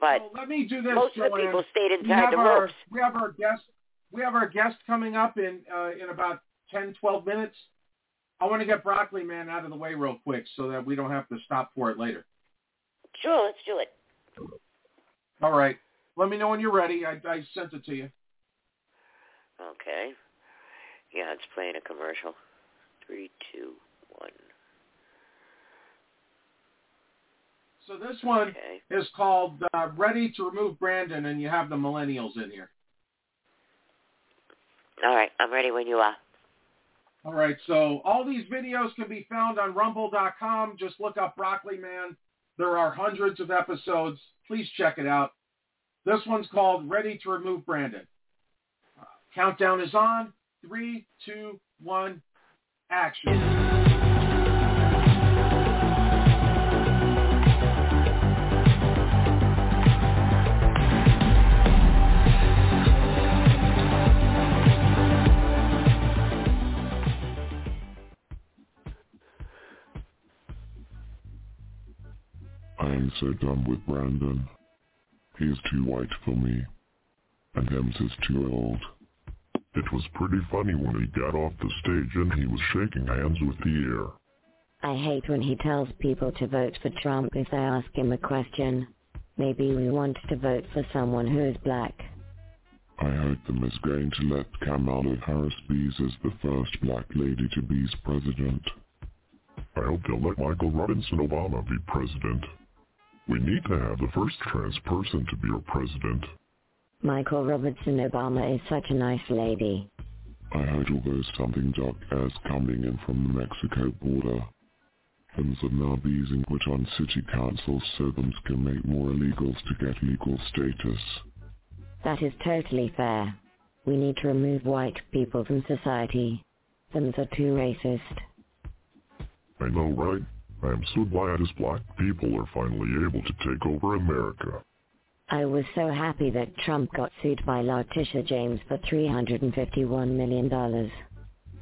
But Well, let me do this, most of the people stayed inside the our, ropes. We have our guest. We have our guest coming up in uh, in about 10, 12 minutes. I want to get Broccoli Man out of the way real quick so that we don't have to stop for it later. Sure, let's do it. All right. Let me know when you're ready. I, I sent it to you. Okay. Yeah, it's playing a commercial. Three, two, one. So this one is called uh, "Ready to Remove Brandon," and you have the millennials in here. All right, I'm ready when you are. All right. So all these videos can be found on Rumble.com. Just look up Broccoli Man. There are hundreds of episodes. Please check it out. This one's called "Ready to Remove Brandon." Uh, countdown is on. Three, two, one, action. I am so done with Brandon. He is too white for me. And Hems is too old. It was pretty funny when he got off the stage and he was shaking hands with the air. I hate when he tells people to vote for Trump if they ask him a question. Maybe we want to vote for someone who is black. I hope them is going to let Kamala Harris be as the first black lady to be president. I hope they'll let Michael Robinson Obama be president. We need to have the first trans person to be our president. Michael Robinson Obama is such a nice lady. I heard although something dark as coming in from the Mexico border. Things are now being put on city councils so them can make more illegals to get legal status. That is totally fair. We need to remove white people from society. Them's are too racist. I know, right? I am so glad as black people are finally able to take over America. I was so happy that Trump got sued by Letitia James for $351 million.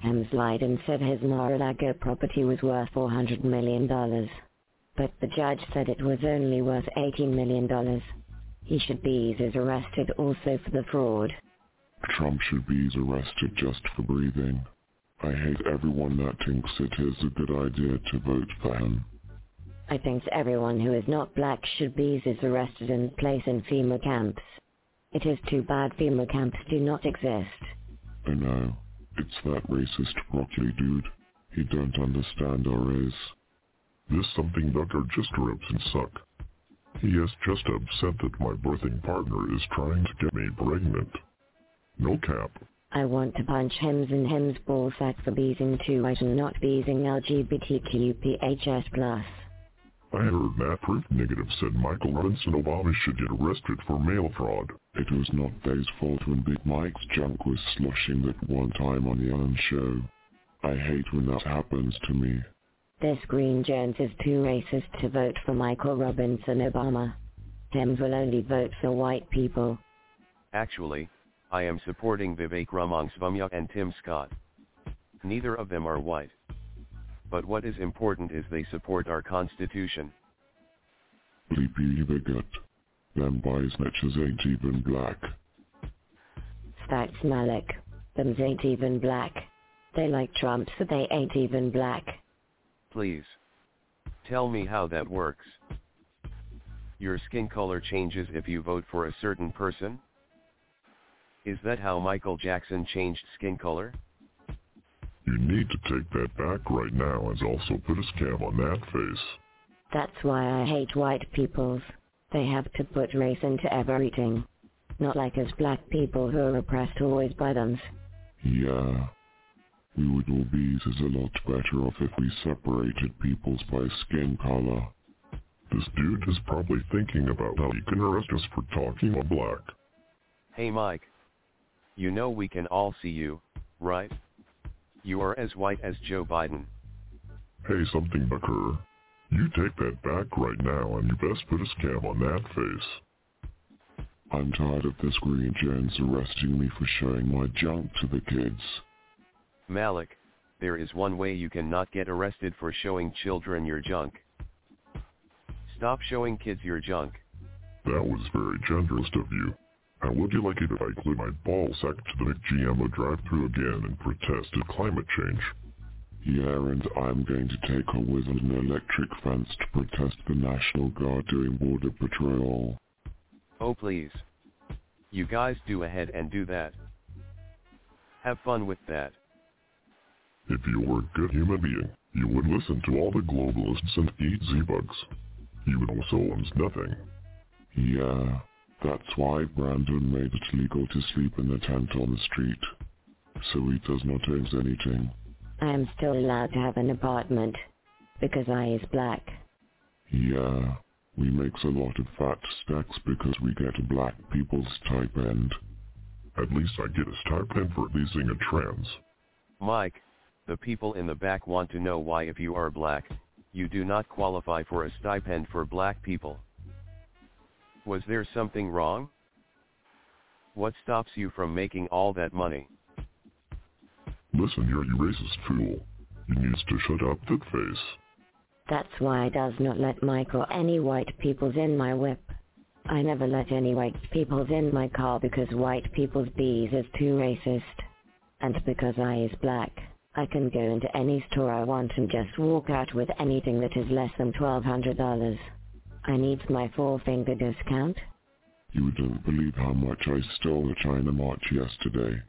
Hems lied and said his Mar-a-Lago property was worth $400 million. But the judge said it was only worth $18 million. He should be is arrested also for the fraud. Trump should be arrested just for breathing. I hate everyone that thinks it is a good idea to vote for him. I think everyone who is not black should be is arrested and placed in FEMA camps. It is too bad FEMA camps do not exist. I know. It's that racist broccoli dude. He don't understand our race. This something ducker just rips and suck. He is just upset that my birthing partner is trying to get me pregnant. No cap. I want to punch Hems and Hems ball sack for being too white and not being LGBTQPHS+. I heard that Proof Negative said Michael Robinson Obama should get arrested for mail fraud. It was not their fault when Big Mike's junk was slushing that one time on the Ellen Show. I hate when that happens to me. This Green Jones is too racist to vote for Michael Robinson Obama. Dems will only vote for white people. Actually, I am supporting Vivek Ramaswamy and Tim Scott. Neither of them are white. But what is important is they support our constitution. Bleepy the gut. Them boys snitches ain't even black. Stacks Malik. Them ain't even black. They like Trump so they ain't even black. Please. Tell me how that works. Your skin color changes if you vote for a certain person? Is that how Michael Jackson changed skin color? You need to take that back right now and also put a scam on that face. That's why I hate white peoples. They have to put race into everything. Not like us black people who are oppressed always by them. Yeah. We would all be a lot better off if we separated peoples by skin color. This dude is probably thinking about how he can arrest us for talking about black. Hey Mike. You know we can all see you, right? You are as white as Joe Biden. Hey something Bucker. You take that back right now and you best put a scam on that face. I'm tired of this Green Jones arresting me for showing my junk to the kids. Malik, there is one way you cannot get arrested for showing children your junk. Stop showing kids your junk. That was very generous of you. How would you like it if I glued my ball sack to the McGMO drive-through again and protested climate change? Yeah, and I'm going to take her with an electric fence to protest the National Guard doing border patrol. Oh please. You guys do ahead and do that. Have fun with that. If you were a good human being, you would listen to all the globalists and eat Z-Bugs. You would also owns nothing. Yeah, that's why Brandon made it legal to sleep in a tent on the street. So he does not own anything. I am still allowed to have an apartment. Because I is black. Yeah, we makes a lot of fat stacks because we get a black people's stipend. At least I get a stipend for leasing a trans. Mike, the people in the back want to know why if you are black, you do not qualify for a stipend for black people. Was there something wrong? What stops you from making all that money? Listen here, you racist fool. You needs to shut up that face. That's why I does not let Mike or any white peoples in my whip. I never let any white peoples in my car because white people's bees is too racist. And because I is black, I can go into any store I want and just walk out with anything that is less than $1,200. I needs my four-finger discount. You don't believe how much I stole at China March yesterday.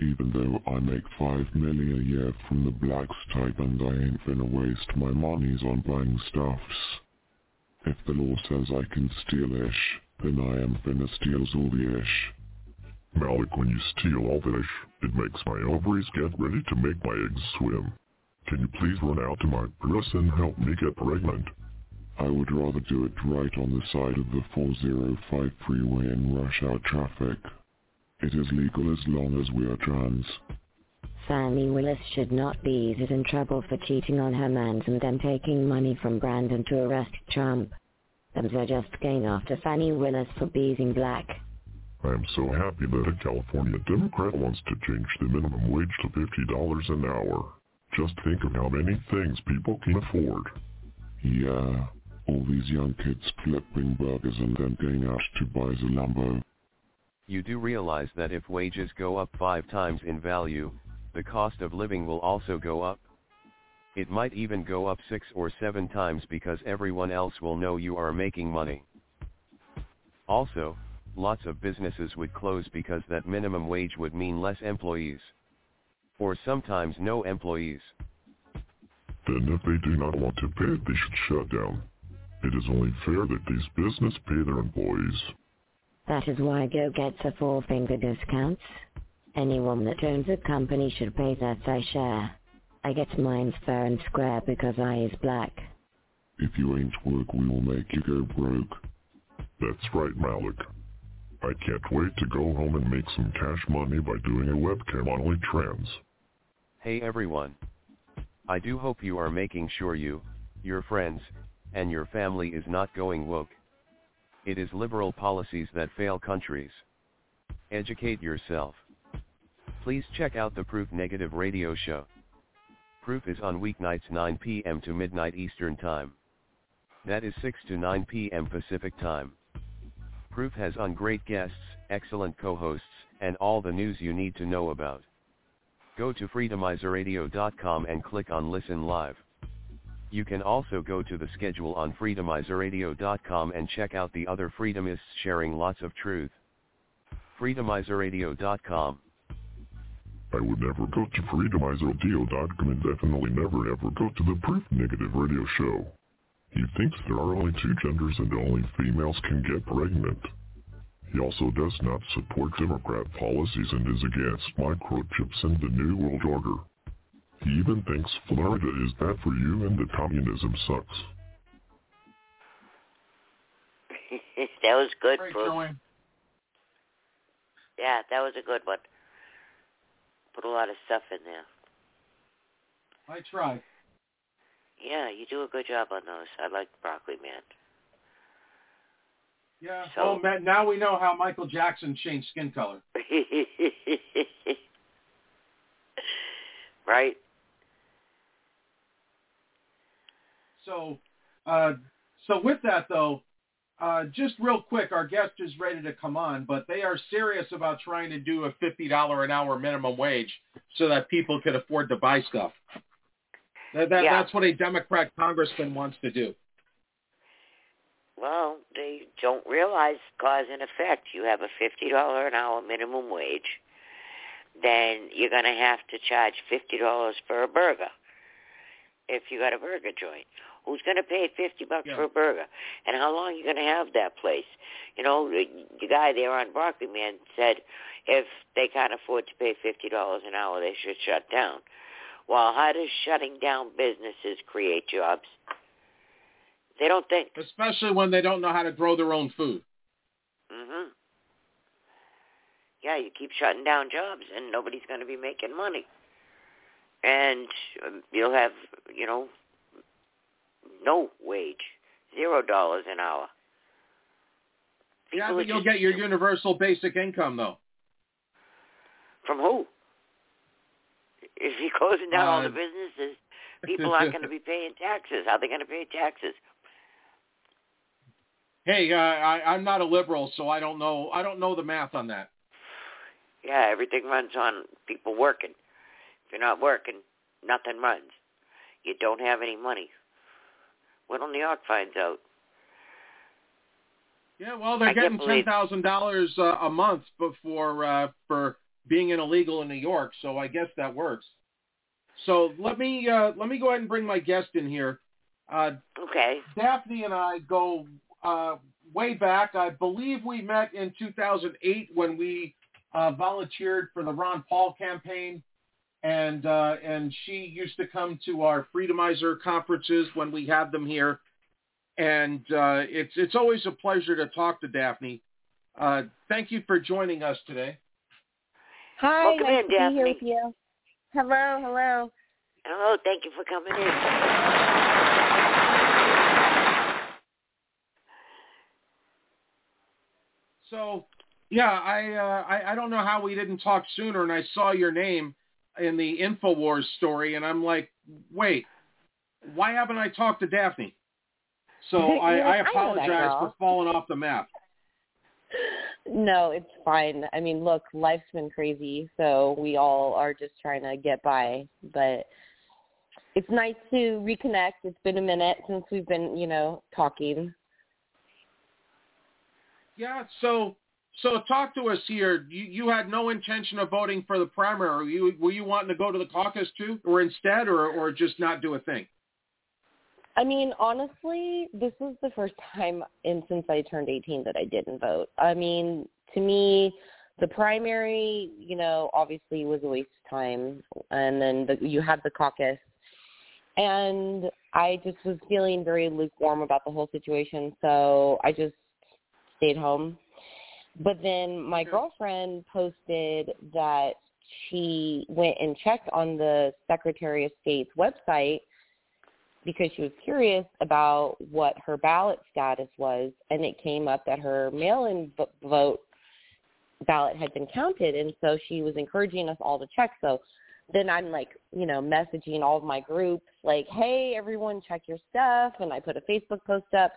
Even though I make five million a year from the black and I ain't finna waste my monies on buying stuffs. If the law says I can steal ish, then I am finna steal all the ish. Malik, when you steal all the ish, it makes my ovaries get ready to make my eggs swim. Can you please run out to my press and help me get pregnant? I would rather do it right on the side of the 405 freeway in rush hour traffic. It is legal as long as we are trans. Fani Willis should not be in trouble for cheating on her mans and then taking money from Brandon to arrest Trump. Them are just going after Fani Willis for being black. I am so happy that a California Democrat wants to change the minimum wage to $50 an hour. Just think of how many things people can afford. Yeah, all these young kids flipping burgers and then going out to buy the Lambo. You do realize that if wages go up five times in value, the cost of living will also go up? It might even go up six or seven times because everyone else will know you are making money. Also, lots of businesses would close because that minimum wage would mean less employees. Or sometimes no employees. Then if they do not want to pay it, they should shut down. It is only fair that these business pay their employees. That is why Go gets a four-finger discounts. Anyone that owns a company should pay their fair share. I get mine fair and square because I is black. If you ain't woke, we will make you go broke. That's right, Malik. I can't wait to go home and make some cash money by doing a webcam on OnlyTrans. Hey everyone. I do hope you are making sure you, your friends, and your family is not going woke. It is liberal policies that fail countries. Educate yourself. Please check out the Proof Negative radio show. Proof is on weeknights 9 p.m. to midnight Eastern Time. That is 6 to 9 p.m. Pacific Time. Proof has on great guests, excellent co-hosts, and all the news you need to know about. Go to freedomizerradio.com and click on Listen Live. You can also go to the schedule on freedomizerradio.com and check out the other freedomists sharing lots of truth. freedomizerradio.com. I would never go to freedomizerradio.com and definitely never ever go to the Proof Negative radio show. He thinks there are only two genders and only females can get pregnant. He also does not support Democrat policies and is against microchips and the New World Order. He even thinks Florida is bad for you and that communism sucks. that was good, Great Bruce. going. Yeah, that was a good one. Put a lot of stuff in there. I tried. Yeah, you do a good job on those. I like Broccoli Man. Yeah. So- well, Matt, now we know how Michael Jackson changed skin color. right? So, uh, so with that though, uh, just real quick, our guest is ready to come on, but they are serious about trying to do a fifty dollar an hour minimum wage so that people can afford to buy stuff. That, that, Yeah. That's what a Democrat congressman wants to do. Well, they don't realize cause and effect. You have a fifty dollar an hour minimum wage, then you're going to have to charge fifty dollars for a burger. If you got a burger joint, who's going to pay fifty bucks Yeah. for a burger? And how long are you going to have that place? You know, the, the guy there on Broccoli Man said if they can't afford to pay fifty dollars an hour, they should shut down. Well, how does shutting down businesses create jobs? They don't think. Especially when they don't know how to grow their own food. Mhm. Yeah, you keep shutting down jobs, and nobody's going to be making money, and um, you'll have, you know, no wage, zero dollars an hour. Yeah, People but you'll just- get your universal basic income though. From who? If you're closing down all the Uh, businesses, people aren't going to be paying taxes. How are they going to pay taxes? Hey, uh, I, I'm not a liberal, so I don't know. I don't know the math on that. Yeah, everything runs on people working. If you're not working, nothing runs. You don't have any money. Wait till New York finds out. Yeah, well, they're I getting ten thousand dollars uh, a month before uh, for being an illegal in New York, so I guess that works. So let me uh, let me go ahead and bring my guest in here. Uh, Okay. Daphne and I go uh, way back. I believe we met in 2008 when we uh, volunteered for the Ron Paul campaign, and uh, and she used to come to our Freedomizer conferences when we had them here. And uh, it's it's always a pleasure to talk to Daphne. Uh, thank you for joining us today. Hi, Welcome nice in, to be here Daphne. with you. Hello, hello. Hello, thank you for coming in. So, yeah, I, uh, I I don't know how we didn't talk sooner, and I saw your name in the Infowars story, and I'm like, wait, why haven't I talked to Daphne? So I, I I apologize girl. for falling off the map. No, it's fine. I mean, look, life's been crazy, so we all are just trying to get by. But it's nice to reconnect. It's been a minute since we've been, you know, talking. Yeah, so so talk to us here. You you had no intention of voting for the primary. Were you were you wanting to go to the caucus too, or instead, or or just not do a thing? I mean, honestly, this was the first time in since I turned 18 that I didn't vote. I mean, to me, the primary, you know, obviously was a waste of time, and then the, you had the caucus, and I just was feeling very lukewarm about the whole situation, so I just stayed home. But then my mm-hmm. girlfriend posted that she went and checked on the Secretary of State's website because she was curious about what her ballot status was, and it came up that her mail-in vote ballot had been counted, and so she was encouraging us all to check. So then I'm like, you know, messaging all of my groups like, "Hey, everyone, check your stuff," and I put a Facebook post up,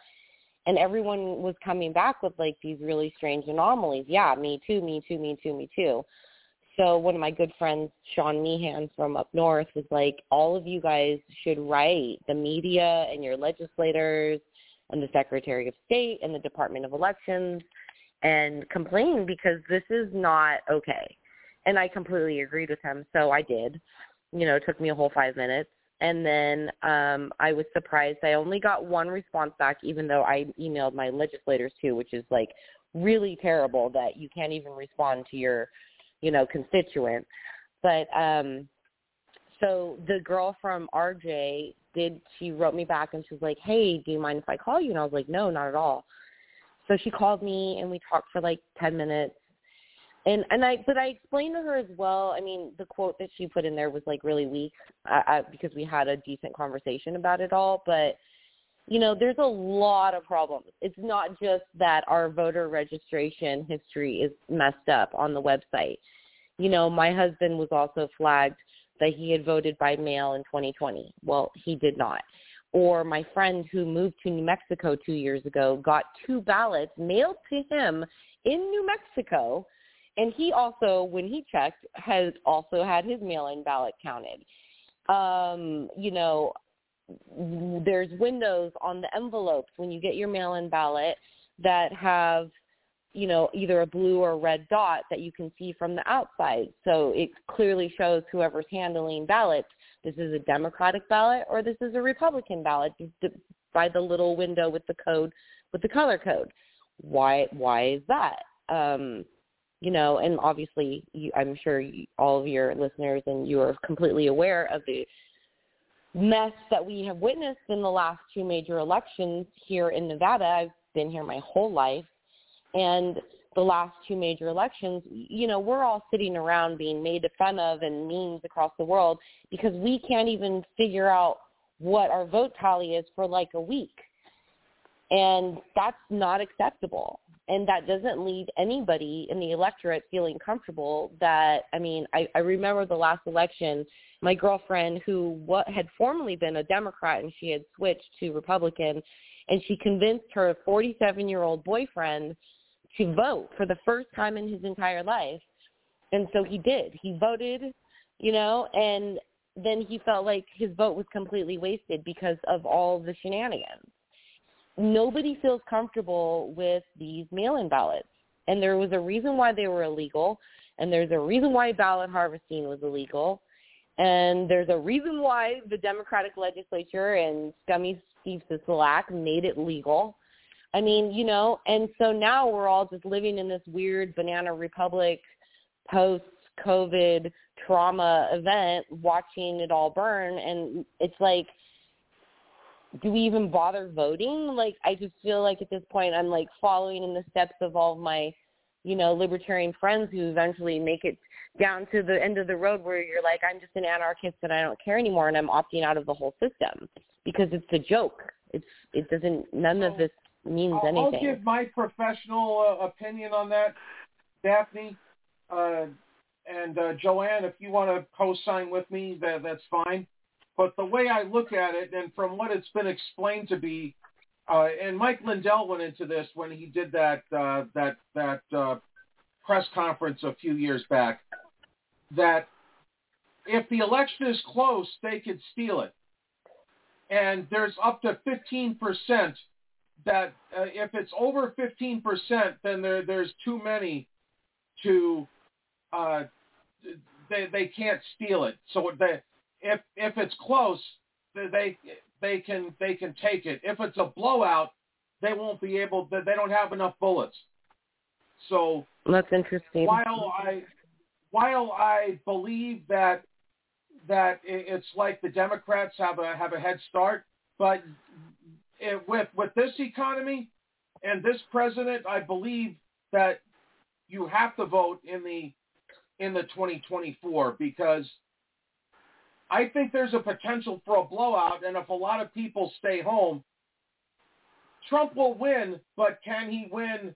and everyone was coming back with like these really strange anomalies. Yeah, me too, me too, me too, me too. So one of my good friends, Sean Meehan from up north, was like, all of you guys should write the media and your legislators and the Secretary of State and the Department of Elections and complain because this is not okay. And I completely agreed with him, so I did. You know, it took me a whole five minutes. And then um I was surprised I only got one response back even though I emailed my legislators too, which is like really terrible that you can't even respond to your you know, constituent. But um so the girl from RJ did she wrote me back and she was like, Hey, do you mind if I call you? And I was like, No, not at all. So she called me and we talked for like ten minutes. And and I but I explained to her as well. I mean, the quote that she put in there was like really weak I, I, because we had a decent conversation about it all. But you know, there's a lot of problems. It's not just that our voter registration history is messed up on the website. You know, my husband was also flagged that he had voted by mail in 2020. Well, he did not. Or my friend who moved to New Mexico two years ago got two ballots mailed to him in New Mexico. And he also, when he checked, has also had his mail-in ballot counted. Um, you know, there's windows on the envelopes when you get your mail-in ballot that have you know either a blue or red dot that you can see from the outside. So it clearly shows whoever's handling ballots this is a democratic ballot or this is a republican ballot by the little window with the code with the color code. Why why is that? Um you know and obviously you, i'm sure you, all of your listeners and you are completely aware of the mess that we have witnessed in the last two major elections here in Nevada. I've been here my whole life. And the last two major elections, you know, we're all sitting around being made fun of and memes across the world because we can't even figure out what our vote tally is for like a week. And that's not acceptable. And that doesn't leave anybody in the electorate feeling comfortable that, I mean, I, I remember the last election, my girlfriend who what had formerly been a Democrat and she had switched to Republican and she convinced her 47 year old boyfriend to vote for the first time in his entire life. And so he did. He voted, you know, and then he felt like his vote was completely wasted because of all the shenanigans. Nobody feels comfortable with these mail-in ballots. And there was a reason why they were illegal, and there's a reason why ballot harvesting was illegal, and there's a reason why the Democratic legislature and scummy Steve Sisolak made it legal. I mean, you know, and so now we're all just living in this weird banana republic post-COVID trauma event, watching it all burn. And it's like, do we even bother voting? Like, I just feel like at this point I'm like following in the steps of all of my, you know, libertarian friends who eventually make it down to the end of the road where you're like, I'm just an anarchist and I don't care anymore and I'm opting out of the whole system because it's a joke. It's it doesn't none of this means I'll, anything. I'll give my professional uh, opinion on that, Daphne, uh, and uh, Joanne. If you want to co-sign with me, that that's fine. But the way I look at it, and from what it's been explained to be, uh, and Mike Lindell went into this when he did that uh, that that uh, press conference a few years back that if the election is close, they could steal it. And there's up to 15% that uh, if it's over 15%, then there, there's too many to, uh, they, they can't steal it. So they, if, if it's close, they, they can, they can take it. If it's a blowout, they won't be able, they don't have enough bullets. So that's interesting. While I while I believe that that it's like the Democrats have a have a head start, but it, with with this economy and this president, I believe that you have to vote in the in the 2024 because I think there's a potential for a blowout, and if a lot of people stay home, Trump will win, but can he win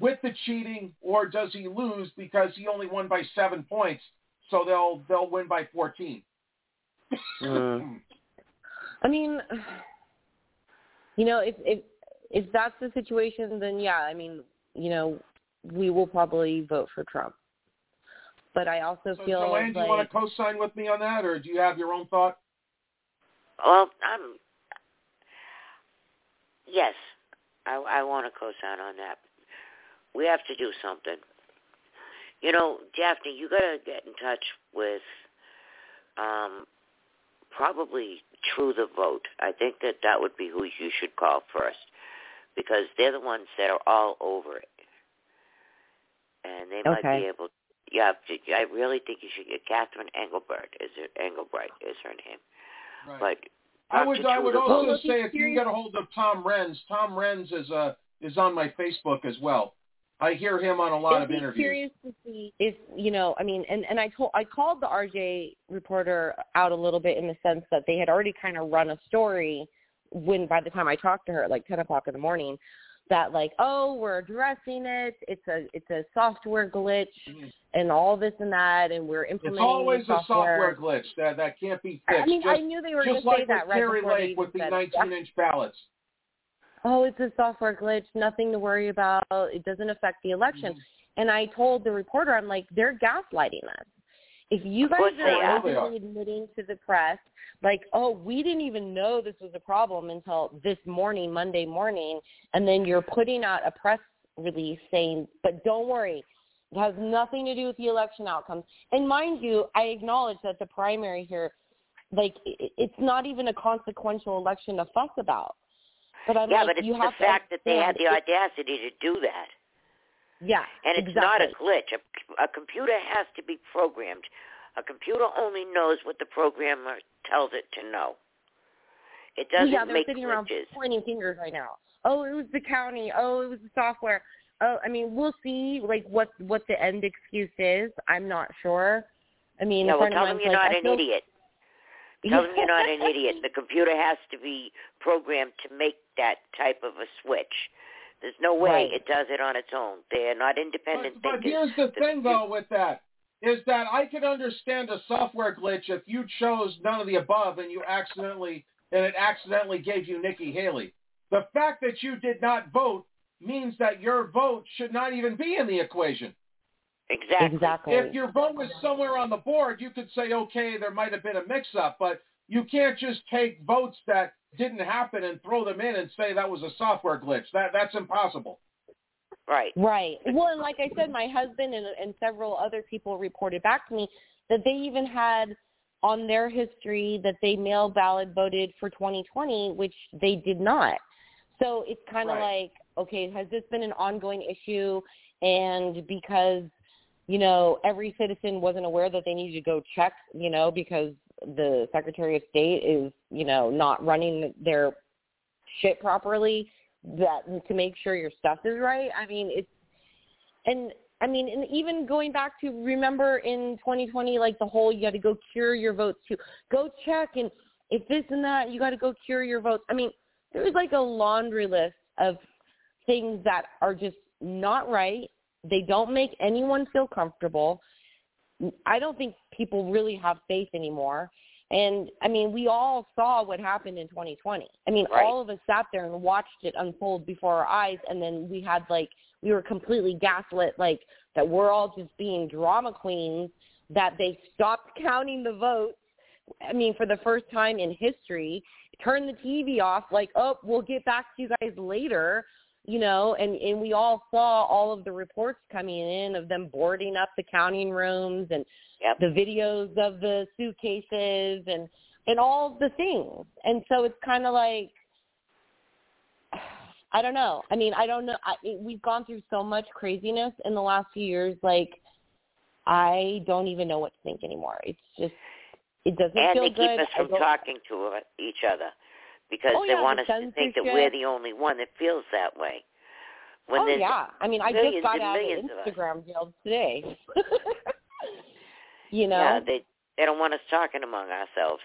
with the cheating, or does he lose because he only won by seven points? So they'll they'll win by 14. Mm. I mean, you know, if if if that's the situation, then yeah, I mean, you know, we will probably vote for Trump. But I also so, feel Joanne, like do you want to co-sign with me on that, or do you have your own thought? Well, I'm. Yes, I, I want to co-sign on that. We have to do something. You know, Daphne, you got to get in touch with um, probably True the Vote. I think that that would be who you should call first because they're the ones that are all over it, and they might be able. Yeah, I really think you should get Catherine Engelbert. Is it Engelbright? Is her name? Right. But I would I would True also Vote- say if you can get a hold of Tom Renz, Tom Renz is uh is on my Facebook as well. I hear him on a lot I'd of be interviews. curious to see if you know. I mean, and and I told I called the RJ reporter out a little bit in the sense that they had already kind of run a story when by the time I talked to her at like ten o'clock in the morning, that like oh we're addressing it. It's a it's a software glitch and all this and that, and we're Mm-hmm. It's always new a software glitch that that can't be fixed. I mean, just, I knew they were going to like say that right Kari before Lake with the even said it. 19 inch ballots. oh, it's a software glitch, nothing to worry about. It doesn't affect the election. Mm-hmm. And I told the reporter, I'm like, they're gaslighting us. If you Of course guys they are are. openly admitting to the press, like, oh, we didn't even know this was a problem until this morning, Monday morning, and then you're putting out a press release saying, but don't worry, it has nothing to do with the election outcomes. And mind you, I acknowledge that the primary here, like, i- it's not even a consequential election to fuss about. But I'm yeah, like, but it's you the have to fact that they had the audacity to do that. Yeah, And it's exactly. not a glitch. A, a computer has to be programmed. A computer only knows what the programmer tells it to know. It doesn't yeah, they're make sitting glitches. around pointing fingers right now. Oh, it was the county. Oh, it was the software. Oh, I mean, we'll see like what what the end excuse is. I'm not sure. I mean, no, well, tell them you're like, not an feel- idiot. Tell them you're not an idiot. The computer has to be programmed to make that type of a switch. There's no way Right. it does it on its own. They're not independent But, but thinkers. here's the thing, though, with that is that I could understand a software glitch if you chose none of the above and you accidentally and it accidentally gave you Nikki Haley. The fact that you did not vote means that your vote should not even be in the equation. Exactly. Exactly. If your vote was somewhere on the board, you could say, okay, there might have been a mix-up, but you can't just take votes that didn't happen and throw them in and say that was a software glitch. That that's impossible. Right. Right. Well, and like I said, my husband and, and several other people reported back to me that they even had on their history that they mail ballot voted for 2020, which they did not. So it's kind of Right. like, okay, has this been an ongoing issue? And because, you know, every citizen wasn't aware that they needed to go check, you know, because the Secretary of State is, you know, not running their shit properly that to make sure your stuff is right. I mean, it's and I mean, and even going back to remember in 2020, like the whole you got to go cure your votes too. Go check and if this and that, you got to go cure your votes. I mean, there was like a laundry list of things that are just not right. They don't make anyone feel comfortable. I don't think people really have faith anymore. And I mean, we all saw what happened in 2020. I mean, Right. all of us sat there and watched it unfold before our eyes, and then we had like we were completely gaslit, like that we're all just being drama queens. That they stopped counting the votes. I mean, for the first time in history, turned the TV off. Like, oh, we'll get back to you guys later. You know, and and we all saw all of the reports coming in of them boarding up the counting rooms and Yep. the videos of the suitcases and and all the things. And so it's kind of like I don't know. I mean, I don't know. I, we've gone through so much craziness in the last few years. Like, I don't even know what to think anymore. It's just It doesn't and feel they good. keep us from talking to uh, each other because oh, they yeah, want the us to think that we're the only one that feels that way. When oh yeah, I mean, I just got out of. Instagram jail today. you know, Yeah, they they don't want us talking among ourselves.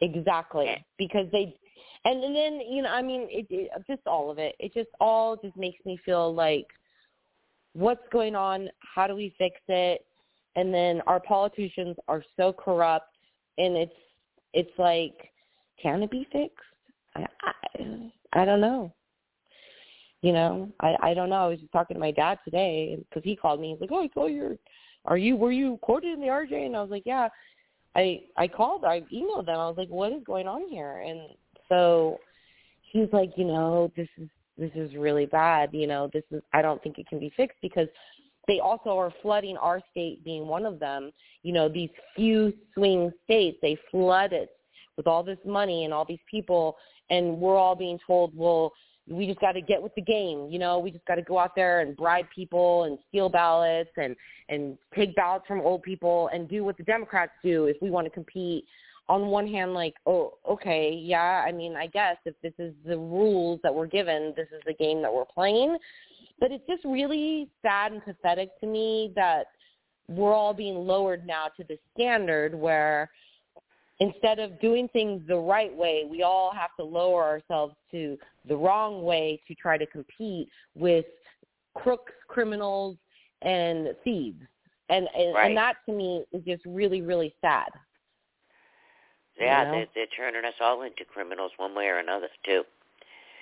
Exactly. Eh. Because they and, and then, you know, I mean, it, it just all of it. It just all just makes me feel like what's going on? How do we fix it? And then our politicians are so corrupt and it's it's like can it be fixed? I I, I don't know. You know, I I don't know. I was just talking to my dad today because he called me. He's like, "Oh, I saw your. Are you were you quoted in the RJ?" And I was like, "Yeah." I I called, I emailed them. I was like, "What is going on here?" And so he's like, "You know, this is this is really bad. You know, this is I don't think it can be fixed because they also are flooding our state being one of them. You know, these few swing states, they flood it with all this money and all these people and we're all being told, "Well, we just got to get with the game. You know, we just got to go out there and bribe people and steal ballots and and take ballots from old people and do what the Democrats do if we want to compete. On one hand, like, oh, okay, yeah, I mean, I guess if this is the rules that we're given, this is the game that we're playing. But it's just really sad and pathetic to me that we're all being lowered now to the standard where instead of doing things the right way, we all have to lower ourselves to the wrong way to try to compete with crooks, criminals, and thieves. And and, Right. and that to me is just really, really sad. Yeah, You know? they're, they're turning us all into criminals one way or another too.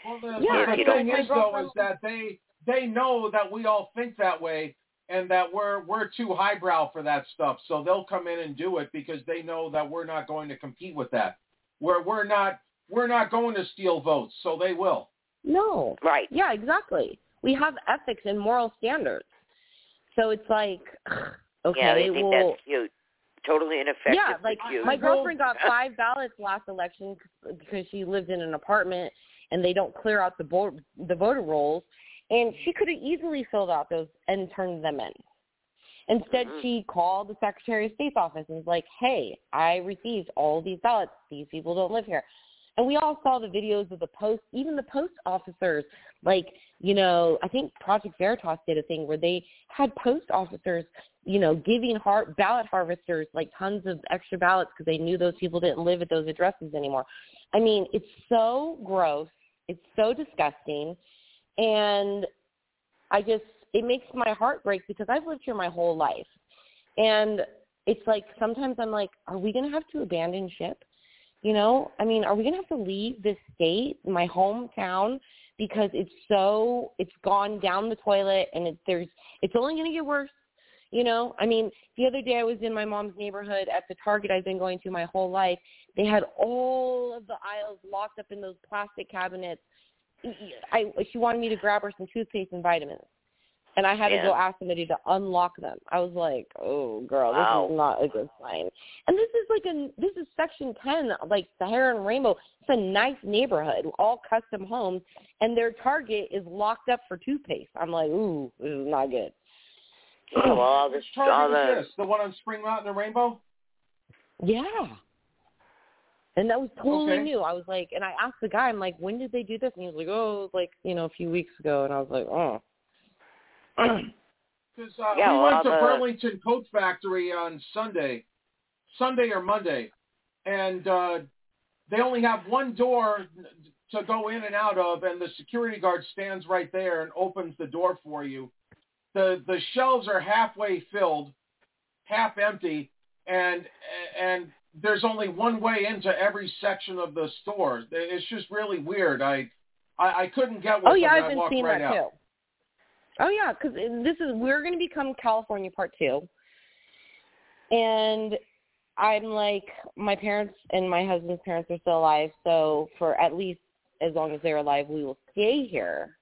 Well, the, Yeah, the you thing is, though, is that they they know that we all think that way, and that we're we're too highbrow for that stuff. So they'll come in and do it because they know that we're not going to compete with that. We're we're not we're not going to steal votes, so they will. No. Right. Yeah, exactly. We have ethics and moral standards. So it's like, okay, yeah, they think well, that's cute. Totally ineffective. yeah, like cute. my girlfriend got five ballots last election because she lived in an apartment and they don't clear out the bo- the voter rolls, and she could have easily filled out those and turned them in. Instead, Mm-hmm. she called the Secretary of State's office and was like, "Hey, I received all these ballots. These people don't live here." And we all saw the videos of the post, even the post officers. Like, you know, I think Project Veritas did a thing where they had post officers, you know, giving har- ballot harvesters like tons of extra ballots because they knew those people didn't live at those addresses anymore. I mean, it's so gross. It's so disgusting. And I just, it makes my heart break because I've lived here my whole life. And it's like sometimes I'm like, are we going to have to abandon ship? You know, I mean, are we going to have to leave this state, my hometown, because it's so it's gone down the toilet and it, there's it's only going to get worse. You know, I mean, the other day I was in my mom's neighborhood at the Target I've been going to my whole life. They had all of the aisles locked up in those plastic cabinets. I she wanted me to grab her some toothpaste and vitamins. And I had to go ask somebody to unlock them. I was like, "Oh, girl, this Wow. is not a good sign." And this is like a this is Section 10, like Sahara and Rainbow. It's a nice neighborhood, all custom homes, and their Target is locked up for toothpaste. I'm like, "Ooh, this is not good." Yeah, well, all this, Which all target the is this? The one on Spring Mountain and Rainbow? Yeah. And that was totally Okay. new. I was like, and I asked the guy, I'm like, when did they do this? And he was like, oh, was like, you know, a few weeks ago. And I was like, oh. Because uh, Yeah, we well, went to the- Burlington Coat Factory on Sunday, Sunday or Monday, and uh, they only have one door to go in and out of, and the security guard stands right there and opens the door for you. the The shelves are halfway filled, half empty, and and there's only one way into every section of the store. It's just really weird. I I, I couldn't get with Oh yeah. I've been seeing right that out. too. Oh yeah, because this is we're going to become California Part Two, and I'm like my parents and my husband's parents are still alive, so for at least as long as they're alive, we will stay here.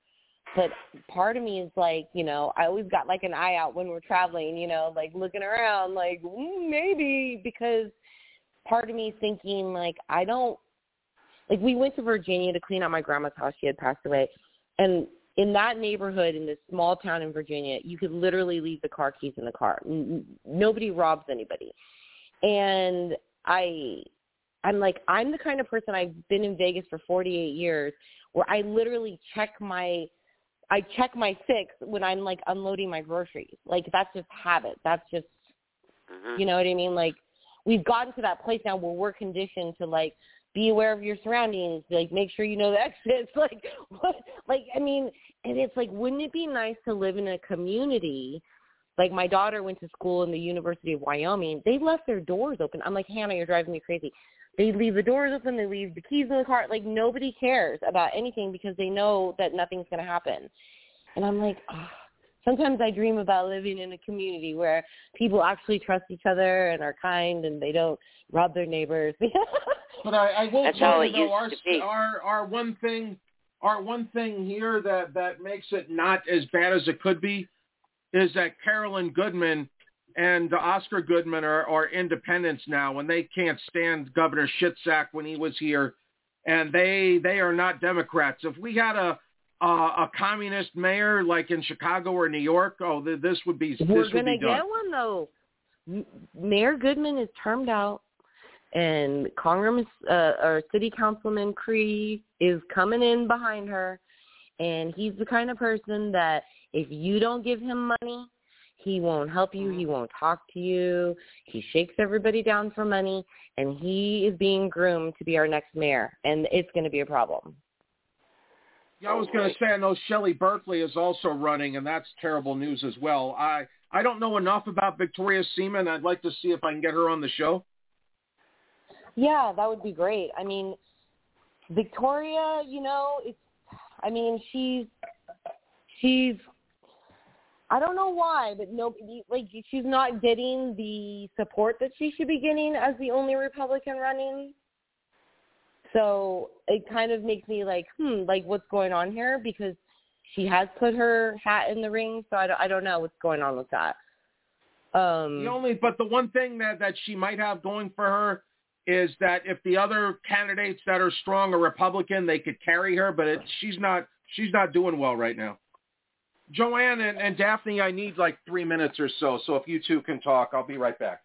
But part of me is like, you know, I always got like an eye out when we're traveling, you know, like looking around, like mm, maybe because part of me thinking like I don't like we went to Virginia to clean out my grandma's house. She had passed away, and in that neighborhood in this small town in Virginia, you could literally leave the car keys in the car. Nobody robs anybody. And I I'm like I'm the kind of person I've been in Vegas for 48 years where I literally check my I check my six when I'm like unloading my groceries. Like that's just habit. That's just Mm-hmm. you know what I mean? Like we've gotten to that place now where we're conditioned to like be aware of your surroundings, like make sure you know the exits. Like what like I mean, and it's like wouldn't it be nice to live in a community like my daughter went to school in the University of Wyoming. They left their doors open. I'm like, Hannah, you're driving me crazy. They leave the doors open. They leave the keys in the car. Like nobody cares about anything because they know that nothing's going to happen. And I'm like, oh. Sometimes I dream about living in a community where people actually trust each other and are kind and they don't rob their neighbors. But I, I will That's tell you though, our, to our our one thing, our one thing here that that makes it not as bad as it could be, is that Carolyn Goodman and Oscar Goodman are, are independents now, and they can't stand Governor Shitzak when he was here, and they they are not Democrats. If we had a a, a communist mayor like in Chicago or New York, oh, th- this would be We're gonna get one though. Mayor Goodman is termed out, and Congress uh, or City Councilman Crear is coming in behind her, and he's the kind of person that if you don't give him money, he won't help you. He won't talk to you. He shakes everybody down for money, and he is being groomed to be our next mayor, and it's going to be a problem. Yeah, I was going to say I know Shelley Berkley is also running, and that's terrible news as well. I I don't know enough about Victoria Seaman. I'd like to see if I can get her on the show. Yeah, that would be great. I mean, Victoria, you know, it's I mean, she's she's I don't know why, but no like she's not getting the support that she should be getting as the only Republican running. So it kind of makes me like, hmm, like what's going on here because she has put her hat in the ring, so I don't, I don't know what's going on with that. Um The only, but the one thing that that she might have going for her is that if the other candidates that are strong are Republican, they could carry her. But it, she's not. She's not doing well right now. Joanne and, and Daphne, I need like three minutes or so. So if you two can talk, I'll be right back.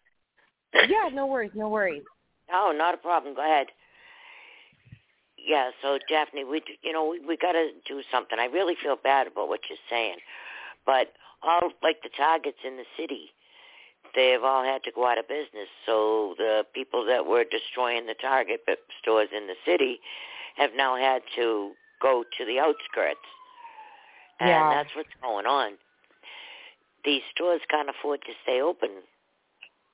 Yeah, no worries, no worries. Oh, not a problem. Go ahead. Yeah, so Daphne, we you know we, we got to do something. I really feel bad about what you're saying, but all like the targets in the city, they've all had to go out of business. So the people that were destroying the Target stores in the city have now had to go to the outskirts, and Yeah. that's what's going on. These stores can't afford to stay open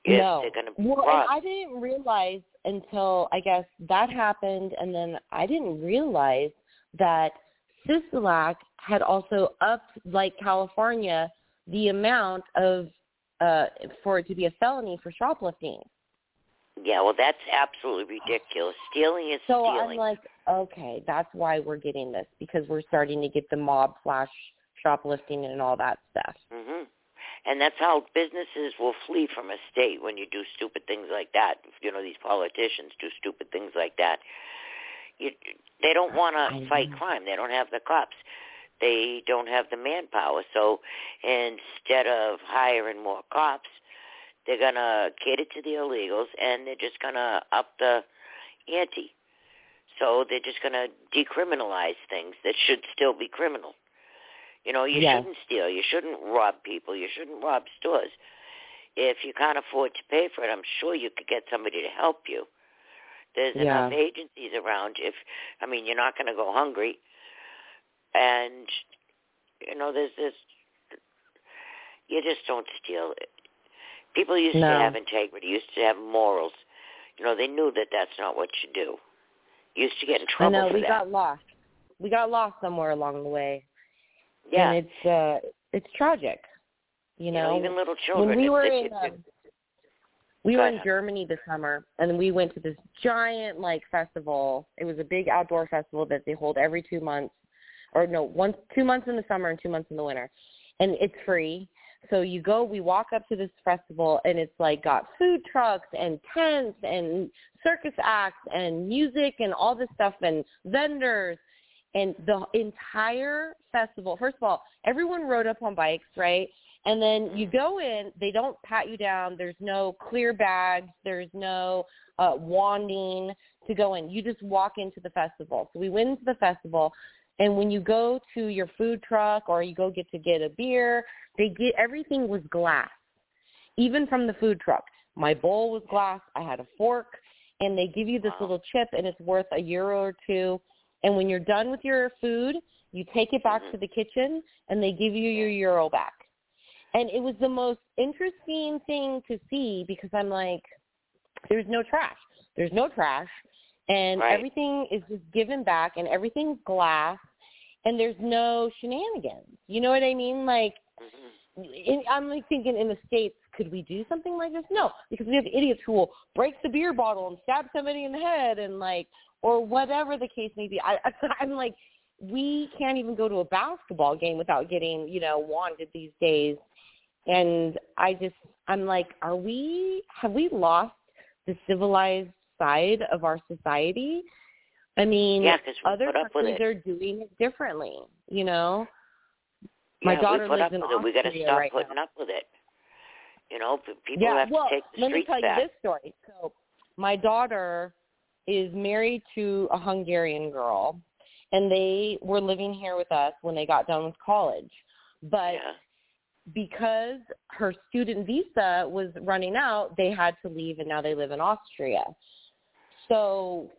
no. they're going to be well. I didn't realize until I guess that happened, and then I didn't realize that Sisolak had also upped, like California, the amount of uh for it to be a felony for shoplifting. Yeah, well, that's absolutely ridiculous. Stealing is So stealing. So I'm like, okay, that's why we're getting this because we're starting to get the mob slash shoplifting and all that stuff. hmm And that's how businesses will flee from a state when you do stupid things like that. You know, these politicians do stupid things like that. You, they don't want to fight crime. They don't have the cops. They don't have the manpower. So instead of hiring more cops, they're going to cater to the illegals and they're just going to up the ante. So they're just going to decriminalize things that should still be criminal. You know, you Yes. shouldn't steal. You shouldn't rob people. You shouldn't rob stores. If you can't afford to pay for it, I'm sure you could get somebody to help you. There's Yeah. enough agencies around. If I mean, you're not going to go hungry, and you know, there's this. You just don't steal. People used No. to have integrity. Used to have morals. You know, they knew that that's not what you do. Used to get in I trouble know for we that. got lost. We got lost somewhere along the way. Yeah. And it's uh it's tragic. You You know, know, even little children. when we were in um, we Go were in. Germany this summer and we went to this giant like festival. It was a big outdoor festival that they hold every 2 months or no, once 2 months in the summer and 2 months in the winter. And it's free. So you go, we walk up to this festival and it's like got food trucks and tents and circus acts and music and all this stuff and vendors and the entire festival. First of all, everyone rode up on bikes, right? And then you go in, they don't pat you down. There's no clear bags. There's no uh, wanding to go in. You just walk into the festival. So we went into the festival, and when you go to your food truck or you go get to get a beer, they get everything was glass, even from the food truck. My bowl was glass. I had a fork, and they give you this little chip, and it's worth a euro or two. And when you're done with your food, you take it back mm-hmm. to the kitchen, and they give you your euro back and it was the most interesting thing to see because I'm like, there's no trash. There's no trash, and Right. everything is just given back, and everything's glass, and there's no shenanigans. You know what I mean? Like, mm-hmm. in, I'm like thinking in the states, could we do something like this? No, because we have idiots who will break the beer bottle and stab somebody in the head, and like, or whatever the case may be. I, I'm like, we can't even go to a basketball game without getting, you know, wanted these days and I just I'm like, are we have we lost the civilized side of our society? I mean, Yeah, other put up with countries are doing it differently. You know, my yeah, daughter we lives in with it. We got to stop right putting now. up with it. You know, people yeah, have well, to take the let me tell back. you this story. So, my daughter is married to a Hungarian girl, and they were living here with us when they got done with college. But because her student visa was running out, they had to leave, and now they live in Austria. So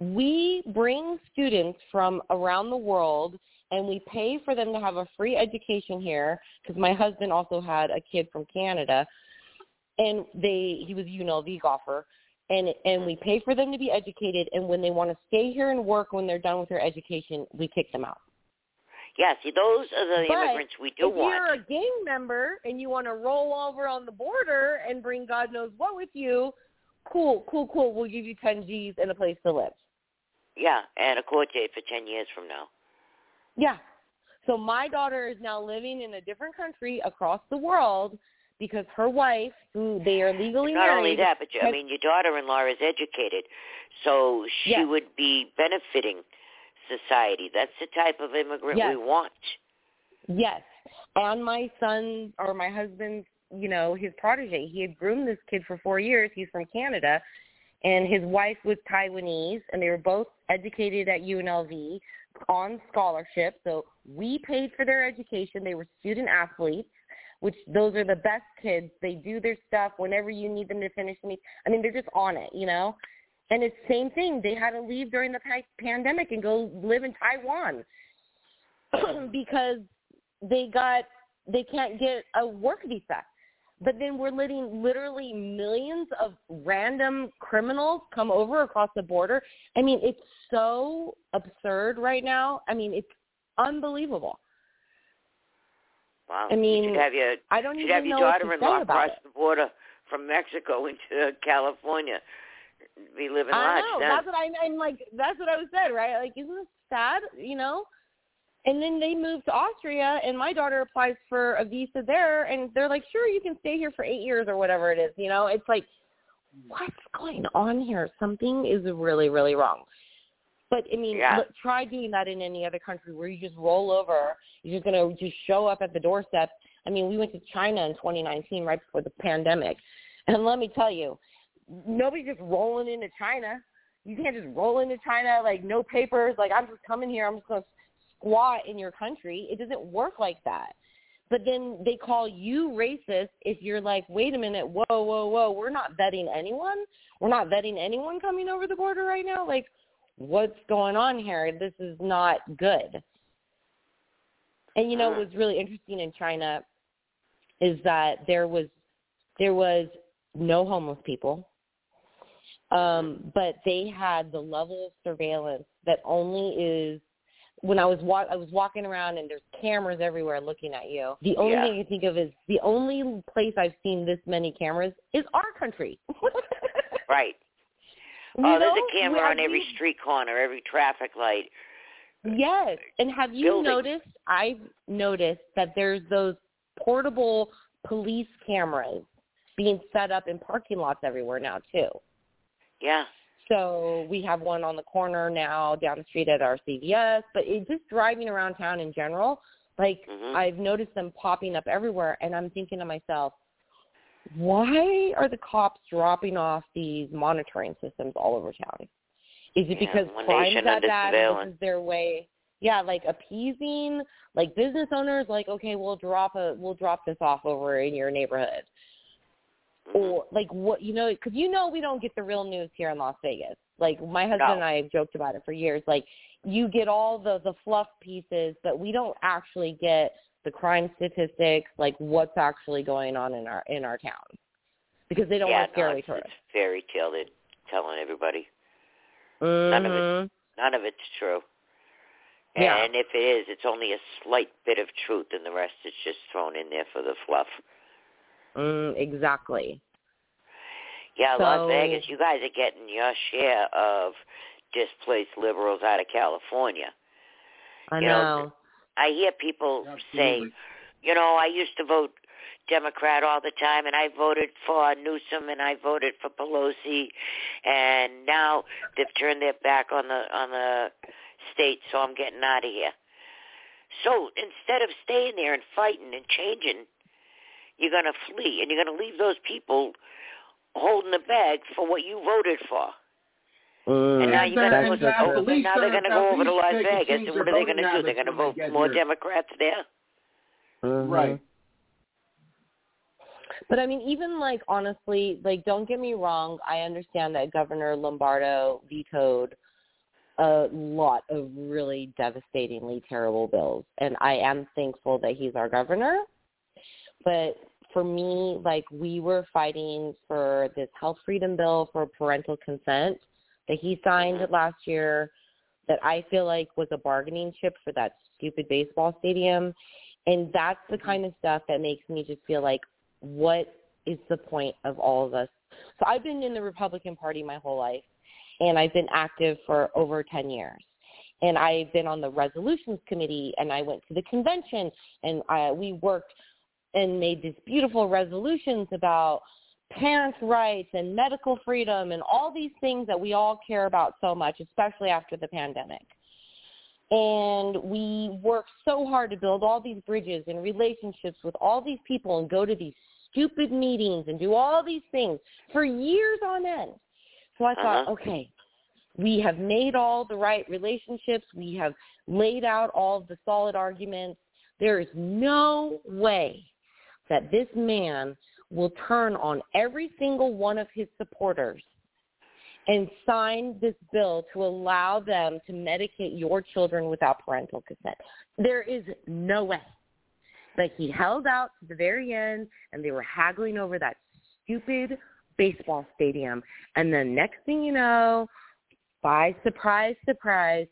we bring students from around the world and we pay for them to have a free education here because my husband also had a kid from Canada and they he was a UNLV golfer and and we pay for them to be educated and when they want to stay here and work when they're done with their education we kick them out. Yeah, see, those are the But immigrants we do want. if you're a gang member and you want to roll over on the border and bring God knows what with you, cool, cool, cool. We'll give you 10 G's and a place to live. Yeah, and a court date for 10 years from now. Yeah. So my daughter is now living in a different country across the world because her wife, who they are legally Not married, only that, but you, I mean, your daughter-in-law is educated, so she Yes. would be benefiting society. That's the type of immigrant Yes. we want. Yes. And my son or my husband's, you know, his protege, he had groomed this kid for four years. He's from Canada. And his wife was Taiwanese, and they were both educated at UNLV on scholarship. So we paid for their education. They were student athletes, which those are the best kids. They do their stuff whenever you need them to finish me. I mean, they're just on it, you know? And it's the same thing. They had to leave during the pa- pandemic and go live in Taiwan because they got they can't get a work visa. But then we're letting literally millions of random criminals come over across the border. I mean, it's so absurd right now. I mean, it's unbelievable. Wow. I mean, you should have your, I don't you even have your daughter-in-law cross it. the border from Mexico into California. Be living I know. then. That's what I, I'm like. That's what I was said, right? Like, isn't this sad? You know. And then they moved to Austria, and my daughter applies for a visa there, and they're like, "Sure, you can stay here for eight years or whatever it is." You know, it's like, what's going on here? Something is really, really wrong. But I mean, Yeah. look, try doing that in any other country where you just roll over. You're just gonna just show up at the doorstep. I mean, we went to China in 2019, right before the pandemic, and let me tell you, nobody's just rolling into China. You can't just roll into China like no papers. Like I'm just coming here. I'm just gonna squat in your country. It doesn't work like that. But then they call you racist if you're like, wait a minute, whoa, whoa, whoa, we're not vetting anyone. We're not vetting anyone coming over the border right now. Like, what's going on here? This is not good. And you know what was really interesting in China is that there was there was no homeless people. Um, but they had the level of surveillance that only is when I was wa- I was walking around and there's cameras everywhere looking at you. The only Yeah. thing I think of is the only place I've seen this many cameras is our country. Right. You oh, there's know, a camera on every street corner, every traffic light. Yes. And have you Building. noticed, I've noticed that there's those portable police cameras being set up in parking lots everywhere now too. Yeah. So we have one on the corner now down the street at our CVS, but it just driving around town in general, Like Mhm. I've noticed them popping up everywhere, and I'm thinking to myself, why are the cops dropping off these monitoring systems all over town? Is it because crime's nation that bad? and This is their way. Yeah, like appeasing like business owners. Like, okay, we'll drop a we'll drop this off over in your neighborhood. Mm-hmm. Or like what you know, because you know we don't get the real news here in Las Vegas. Like my husband No. and I have joked about it for years. Like you get all the the fluff pieces, but we don't actually get the crime statistics, like what's actually going on in our in our town, because they don't yeah, want scare no, it's, to it's fairy tale they're telling everybody. None of it Mhm. none of it's true. Yeah. And if it is, it's only a slight bit of truth and the rest is just thrown in there for the fluff. Mm, exactly. Yeah, So- Las Vegas, you guys are getting your share of displaced liberals out of California. I You know. know, I hear people say, you know, I used to vote Democrat all the time, and I voted for Newsom, and I voted for Pelosi, and now they've turned their back on the on the state, so I'm getting out of here. So instead of staying there and fighting and changing, you're going to flee, and you're going to leave those people holding the bag for what you voted for. And now And you're going and to at go. least Now they're they're- going to go over to Las Vegas, and what are they going to do? They're going to vote more here. Democrats there. Right. Uh-huh. But I mean, even like honestly, like don't get me wrong, I understand that Governor Lombardo vetoed a lot of really devastatingly terrible bills, and I am thankful that he's our governor. But for me, like we were fighting for this health freedom bill for parental consent that he signed last year that I feel like was a bargaining chip for that stupid baseball stadium. And that's the mm-hmm. kind of stuff that makes me just feel like, what is the point of all of us? So I've been in the Republican Party my whole life, and I've been active for over 10 years. And I've been on the resolutions committee, and I went to the convention, and I, we worked and made these beautiful resolutions about parents' rights and medical freedom and all these things that we all care about so much, especially after the pandemic. And we worked so hard to build all these bridges and relationships with all these people and go to these stupid meetings and do all these things for years on end. So I thought, Uh-huh. okay, we have made all the right relationships. We have laid out all the solid arguments. There is no way that this man will turn on every single one of his supporters and sign this bill to allow them to medicate your children without parental consent. There is no way. But he held out to the very end, and they were haggling over that stupid baseball stadium. And then next thing you know, by surprise, surprise,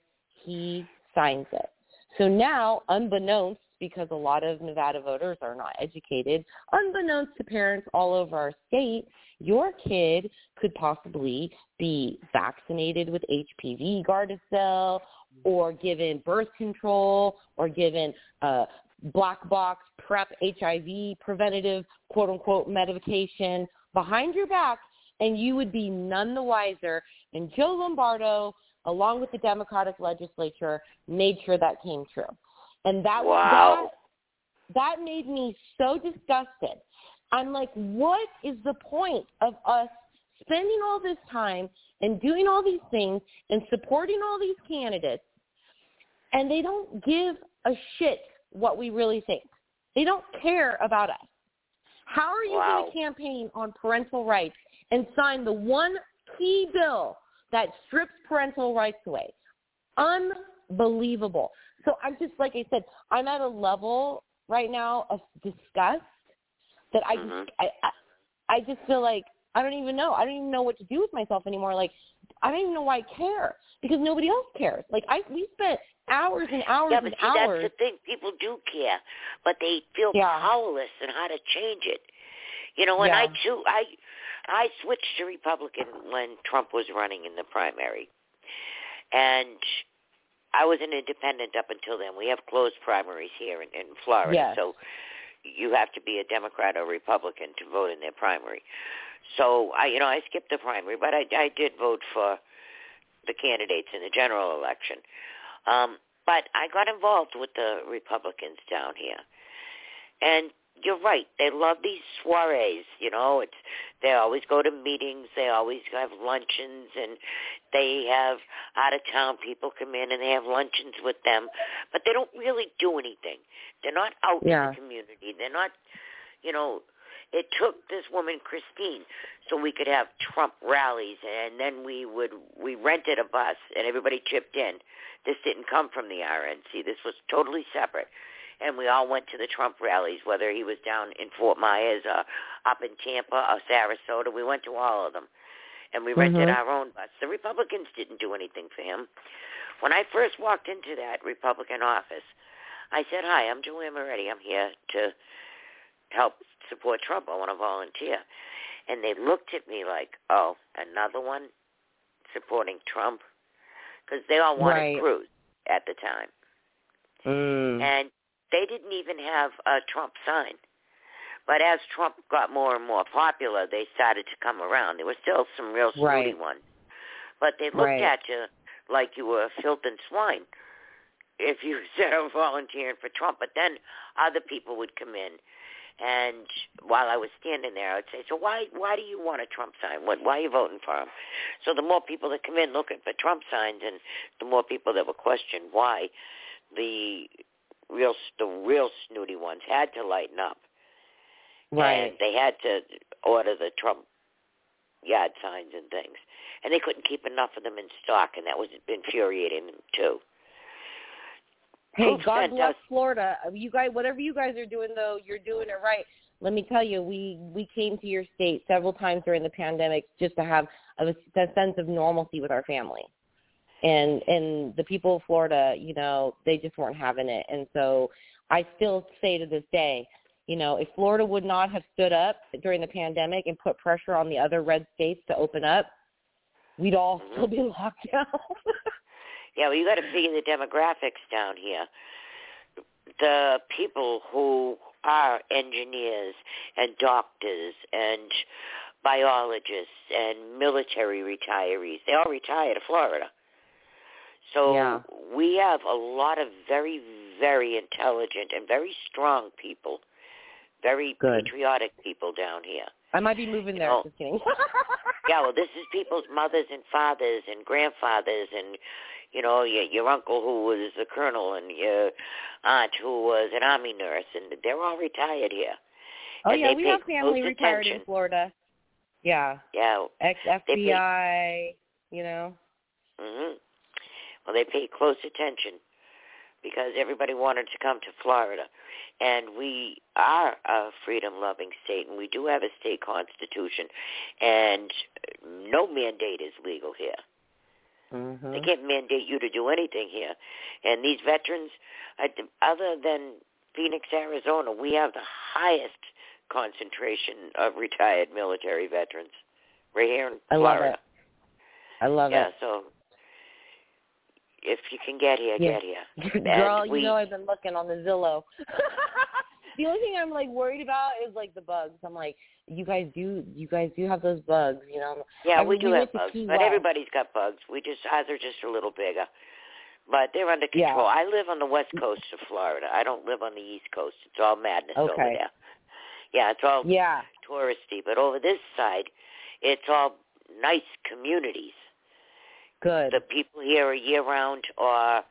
he signs it. So now, unbeknownst, because a lot of Nevada voters are not educated, unbeknownst to parents all over our state, your kid could possibly be vaccinated with HPV Gardasil or given birth control or given uh, black box PrEP HIV preventative quote unquote medication behind your back and you would be none the wiser. And Joe Lombardo, along with the Democratic legislature, made sure that came true. And that Wow. that, that made me so disgusted. I'm like, what is the point of us spending all this time and doing all these things and supporting all these candidates and they don't give a shit what we really think. They don't care about us. How are you Wow. going to campaign on parental rights and sign the one key bill that strips parental rights away? Unbelievable. So I'm just like I said, I'm at a level right now of disgust that I just mm-hmm. I, I I just feel like I don't even know. I don't even know what to do with myself anymore. Like I don't even know why I care because nobody else cares. Like I we spent hours and hours Yeah, but and see, hours. that's the thing. People do care, but they feel Yeah. powerless and how to change it. You know, when I too, I I switched to Republican when Trump was running in the primary, and I was an independent up until then. We have closed primaries here in, in Florida, Yes. so you have to be a Democrat or Republican to vote in their primary. So I, you know, I skipped the primary, but I, I did vote for the candidates in the general election. Um, But I got involved with the Republicans down here, and you're right. They love these soirees. You know, it's they always go to meetings. They always have luncheons, and they have out of town people come in and they have luncheons with them. But they don't really do anything. They're not out Yeah. in the community. They're not, you know. It took this woman Christine so we could have Trump rallies, and then we would we rented a bus and everybody chipped in. This didn't come from the RNC. This was totally separate and we all went to the Trump rallies, whether he was down in Fort Myers or up in Tampa or Sarasota. We went to all of them, and we rented Mhm. our own bus. The Republicans didn't do anything for him. When I first walked into that Republican office, I said, "Hi, I'm Joanne Moretti. I'm here to help support Trump. I want to volunteer." And they looked at me like, "Oh, another one supporting Trump," because they all wanted Right. Cruz at the time Mm. and they didn't even have a Trump sign. But as Trump got more and more popular, they started to come around. There were still some real snooty Right. ones, but they looked Right. at you like you were a filth and swine if you said I'm volunteering for Trump. But then other people would come in, and while I was standing there, I'd say, "So why why do you want a Trump sign? What why are you voting for him?" So the more people that come in looking for Trump signs, and the more people that were questioned why, the real the real snooty ones had to lighten up. Right. And they had to order the Trump yard signs and things. And they couldn't keep enough of them in stock, and that was infuriating them too. Hey, Proof God bless us- Florida. You guys, whatever you guys are doing, though, you're doing it right. Let me tell you, we we came to your state several times during the pandemic just to have a, a sense of normalcy with our family, and and the people of Florida, you know, they just weren't having it, and so I still say to this day, you know, if Florida would not have stood up during the pandemic and put pressure on the other red states to open up, we'd all Mm-hmm. still be locked down. Yeah, well, you got to figure the demographics down here. The people who are engineers and doctors and biologists and military retirees, they all retire to Florida. So Yeah. we have a lot of very, very intelligent and very strong people, very Good. patriotic people down here. I might be moving there. know, Just kidding. yeah, well, this is people's mothers and fathers and grandfathers and, you know, your, your uncle who was a colonel and your aunt who was an army nurse, and they're all retired here. Oh and yeah, we have family retired attention. in Florida. Yeah, Yeah. ex FBI. You know. hmm Well, they pay close attention because everybody wanted to come to Florida. And we are a freedom-loving state, and we do have a state constitution, and no mandate is legal here. Mm-hmm. They can't mandate you to do anything here. And these veterans, other than Phoenix, Arizona, we have the highest concentration of retired military veterans right here in Florida. I love it. I love yeah, it. so if you can get here, Yeah. get here. Girl, And we, you know I've been looking on the Zillow. the only thing I'm like worried about is like the bugs. I'm like, you guys do, you guys do have those bugs, you know? yeah, I we do have bugs, but everybody's got bugs. We just ours are just a little bigger, but they're under Yeah. control. I live on the west coast of Florida. I don't live on the east coast. It's all madness over Okay. there. Yeah, it's all Yeah. touristy, but over this side, it's all nice communities. Good. The people here are year round or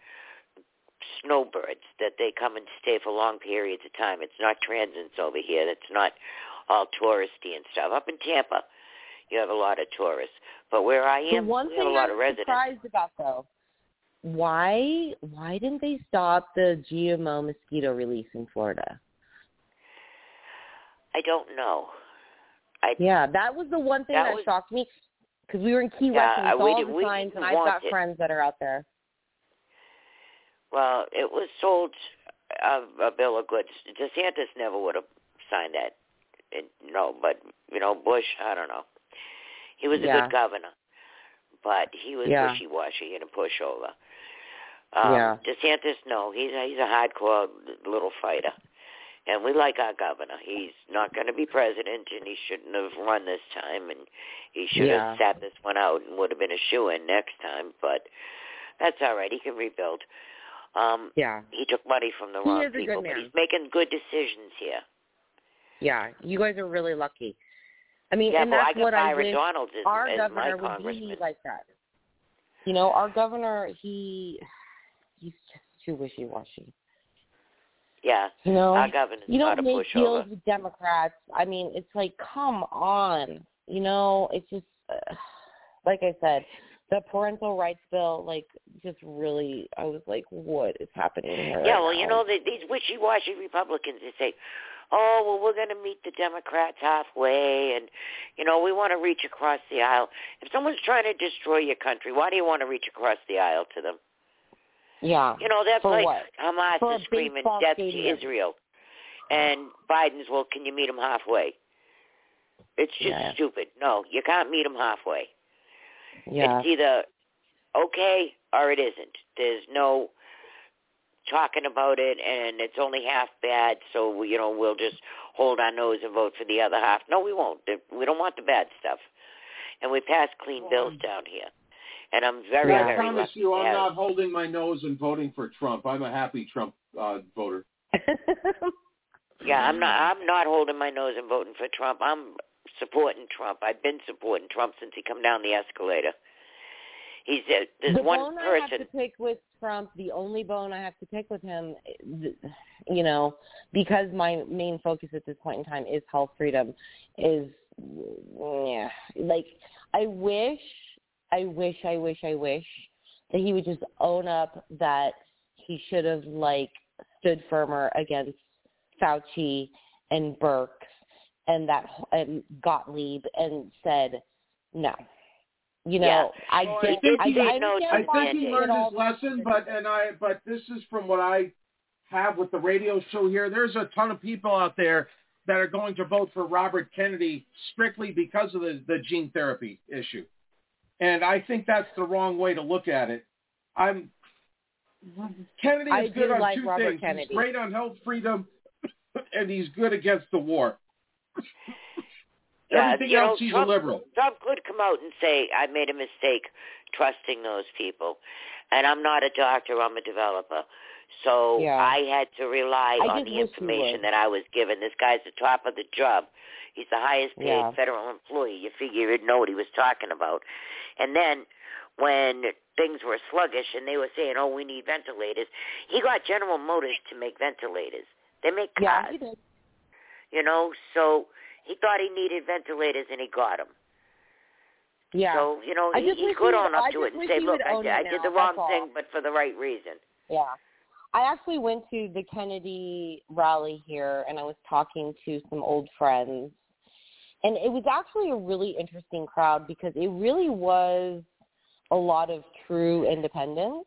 snowbirds that they come and stay for long periods of time. It's not transients over here. It's not all touristy and stuff. Up in Tampa, you have a lot of tourists, but where I The am, one we thing have a lot I'm of residents. surprised about though, why why didn't they stop the GMO mosquito release in Florida? I don't know. I Yeah, that was the one thing That that, was- shocked me because we were in Key Yeah, West and uh, we saw we all the we signs, and I've got it. friends that are out there. Well, it was sold uh, a bill of goods. DeSantis never would have signed that. It, no, but you know Bush, I don't know. He was a Yeah. good governor, but he was Yeah. wishy-washy and a pushover. Um, Yeah. DeSantis, no, he's a, he's a hardcore little fighter, and we like our governor. He's not going to be president, and he shouldn't have run this time, and he should Yeah. have sat this one out and would have been a shoe in next time. But that's all right. He can rebuild. Um, yeah. He took money from the He wrong is people, but he's making good decisions here. Yeah, you guys are really lucky. I mean, yeah, and well, that's I what I wish Donalds as, our as my governor would be like that. You know, our governor, he he's just too wishy washy. Yeah, You know, our governor's you don't make deals pushover. with Democrats. I mean, it's like, come on. You know, it's just uh, like I said, the parental rights bill, like, just really, I was like, what is happening here? Yeah, right well, now? you know, the, these wishy-washy Republicans, they say, oh, well, we're going to meet the Democrats halfway, and, you know, we want to reach across the aisle. If someone's trying to destroy your country, why do you want to reach across the aisle to them? Yeah. You know, that's For like what? Hamas For is screaming death stadium. to Israel. And Biden's, well, can you meet him halfway? It's just Yeah. stupid. No, you can't meet him halfway. Yeah. It's either okay or it isn't. There's no talking about it, and it's only half bad. So you know we'll just hold our nose and vote for the other half. No, we won't. We don't want the bad stuff. And we pass clean bills down here. And I'm very, I very promise lucky you, I'm not holding my nose and voting for Trump. I'm a happy Trump uh, voter. Yeah, I'm not. I'm not holding my nose and voting for Trump. I'm supporting Trump. I've been supporting Trump since he come down the escalator. He's uh, there's the one bone I have to pick with Trump, the only bone I have to pick with him, you know, because my main focus at this point in time is health freedom, is yeah, like I wish, I wish, I wish, I wish that he would just own up that he should have like stood firmer against Fauci and Birx and that and Gottlieb and said no. You know, I Well, get, think I, he, I, I think he learned his lesson, but and I but this is from what I have with the radio show here. There's a ton of people out there that are going to vote for Robert Kennedy strictly because of the, the gene therapy issue. And I think that's the wrong way to look at it. I'm Kennedy I is good on like two Robert things. Kennedy. He's great on health freedom and he's good against the war. Yeah, Everything you know, else he's Trump, a liberal. Trump could come out and say, I made a mistake trusting those people. And I'm not a doctor, I'm a developer. So Yeah. I had to rely I on the information that I was given. This guy's the top of the job. He's the highest paid Yeah. federal employee. You figure he'd know what he was talking about. And then when things were sluggish and they were saying, oh, we need ventilators, he got General Motors to make ventilators. They make Yeah, cars. he did. You know, so he thought he needed ventilators and he got them. Yeah. So, you know, I he, he could own up I to it and say, look, I, did- I did the wrong all. thing, but for the right reason. Yeah. I actually went to the Kennedy rally here and I was talking to some old friends. And it was actually a really interesting crowd because it really was a lot of true independence.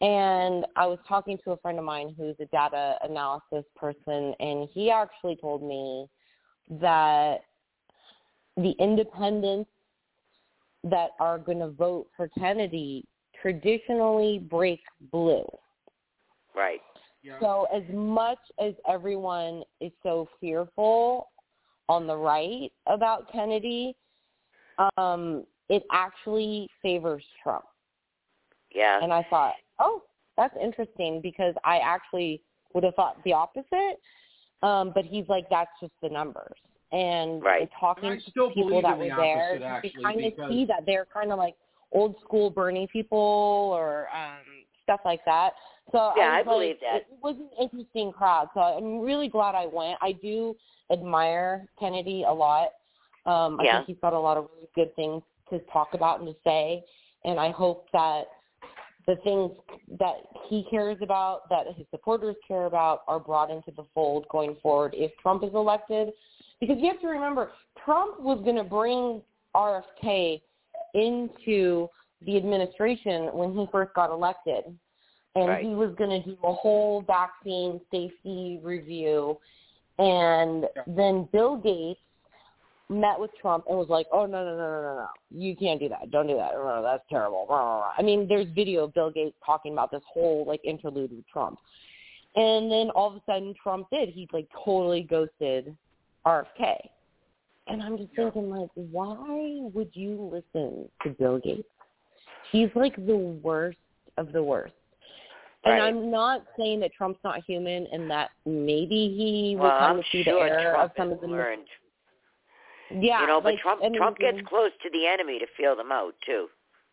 And I was talking to a friend of mine who's a data analysis person and he actually told me that the independents that are going to vote for Kennedy traditionally break blue. Right. So as much as everyone is so fearful on the right about Kennedy, um, it actually favors Trump. Yeah. And I thought, oh, that's interesting because I actually would have thought the opposite. Um, but he's like, that's just the numbers. And Right. talking And to people that were the there, opposite, you actually, kind of see that they're kind of like old school Bernie people or um, stuff like that. So Yeah, I, I was like, that. It was an interesting crowd. So I'm really glad I went. I do admire Kennedy a lot. Um, I Yeah. think he's got a lot of really good things to talk about and to say. And I hope that the things that he cares about, that his supporters care about, are brought into the fold going forward if Trump is elected. Because you have to remember, Trump was going to bring RFK into the administration when he first got elected. And Right. he was going to do a whole vaccine safety review. And then Bill Gates met with Trump and was like, "Oh no no no no no no! You can't do that. Don't do that. No, that's terrible." I mean, there's video of Bill Gates talking about this whole like interlude with Trump, and then all of a sudden Trump did. He like totally ghosted RFK, and I'm just thinking like, why would you listen to Bill Gates? He's like the worst of the worst. And I'm not saying that Trump's not human and that maybe he will well, kind I'm of see sure the error Trump of some of the learned. Yeah, you know, but like, Trump I mean, Trump gets close to the enemy to feel them out too.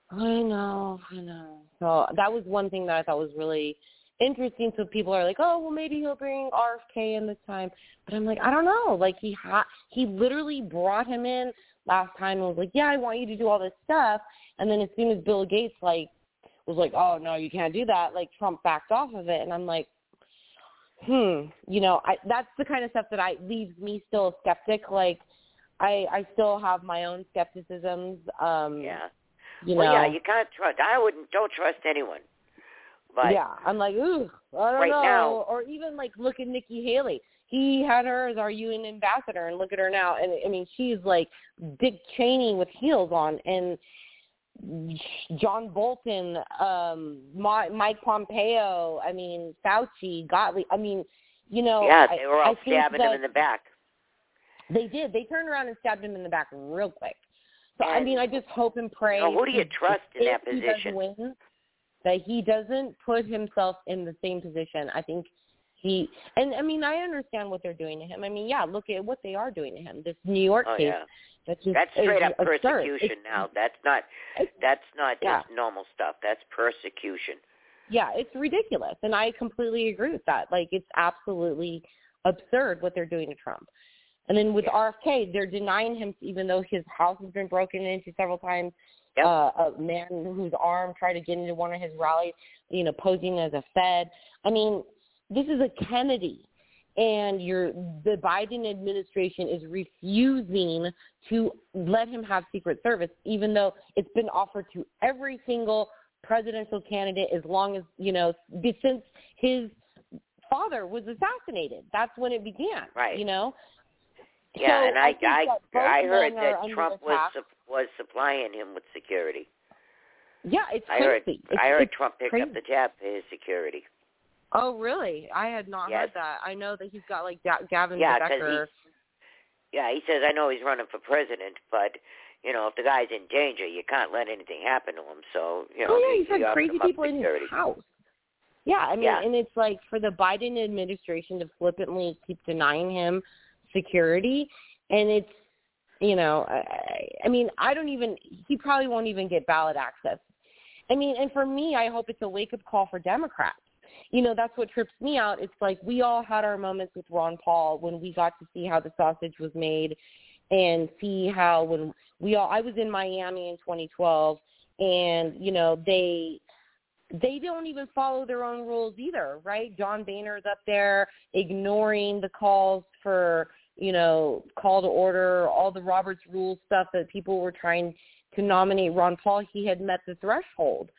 I know, I know. So that was one thing that I thought was really interesting. So people are like, oh, well, maybe he'll bring RFK in this time. But I'm like, I don't know. Like he ha- he literally brought him in last time and was like, yeah, I want you to do all this stuff. And then as soon as Bill Gates like was like, oh no, you can't do that, like Trump backed off of it, and I'm like, hmm, you know, I that's the kind of stuff that I leaves me still a skeptic. Like, I I still have my own skepticisms. Um, yeah. You well, know, yeah, you can't trust. I wouldn't. Don't trust anyone. But yeah, I'm like, ooh, I don't right know. now- or even like look at Nikki Haley. He had her as our UN ambassador, and look at her now. And I mean, she's like Dick Cheney with heels on, and John Bolton, um, Mi- Mike Pompeo. I mean, Fauci, Gottlieb. I mean, you know, yeah, I- they were I all stabbing him in the back. They did. They turned around and stabbed him in the back real quick. So I mean, I just hope and pray. You know, who do you trust in that he position? win, that he doesn't put himself in the same position. I think he and I mean I understand what they're doing to him. I mean, yeah, look at what they are doing to him. This New York Oh case. yeah, That's just that's straight up absurd. persecution. It's- now that's not that's not Yeah. just normal stuff. That's persecution. Yeah, it's ridiculous, and I completely agree with that. Like, it's absolutely absurd what they're doing to Trump. And then with RFK, they're denying him, even though his house has been broken into several times. Uh, a man whose arm tried to get into one of his rallies, you know, posing as a Fed. I mean, this is a Kennedy, and you're the Biden administration is refusing to let him have Secret Service, even though it's been offered to every single presidential candidate as long as you know since his father was assassinated. That's when it began. Right. You know. Yeah, So and I I both I heard that Trump was sup- was supplying him with security. Yeah, it's I heard crazy. It's, I heard Trump picked crazy. up the tab for his security. Oh, really? I had not Yes. heard that. I know that he's got like da- Gavin Yeah, Becker. Yeah, he says I know he's running for president, but you know if the guy's in danger, you can't let anything happen to him. So you know oh yeah, he, he's had he offered crazy people in his house. Yeah, I mean, Yeah. and it's like for the Biden administration to flippantly keep denying him security, and it's you know, I, I mean, I don't even. He probably won't even get ballot access. I mean, and for me, I hope it's a wake up call for Democrats. You know, that's what trips me out. It's like we all had our moments with Ron Paul when we got to see how the sausage was made and see how when we all I was in Miami in 2012 and you know they they don't even follow their own rules either, right? John Boehner's up there ignoring the calls for, you know, call to order, all the Roberts Rules stuff that people were trying to nominate Ron Paul. He had met the threshold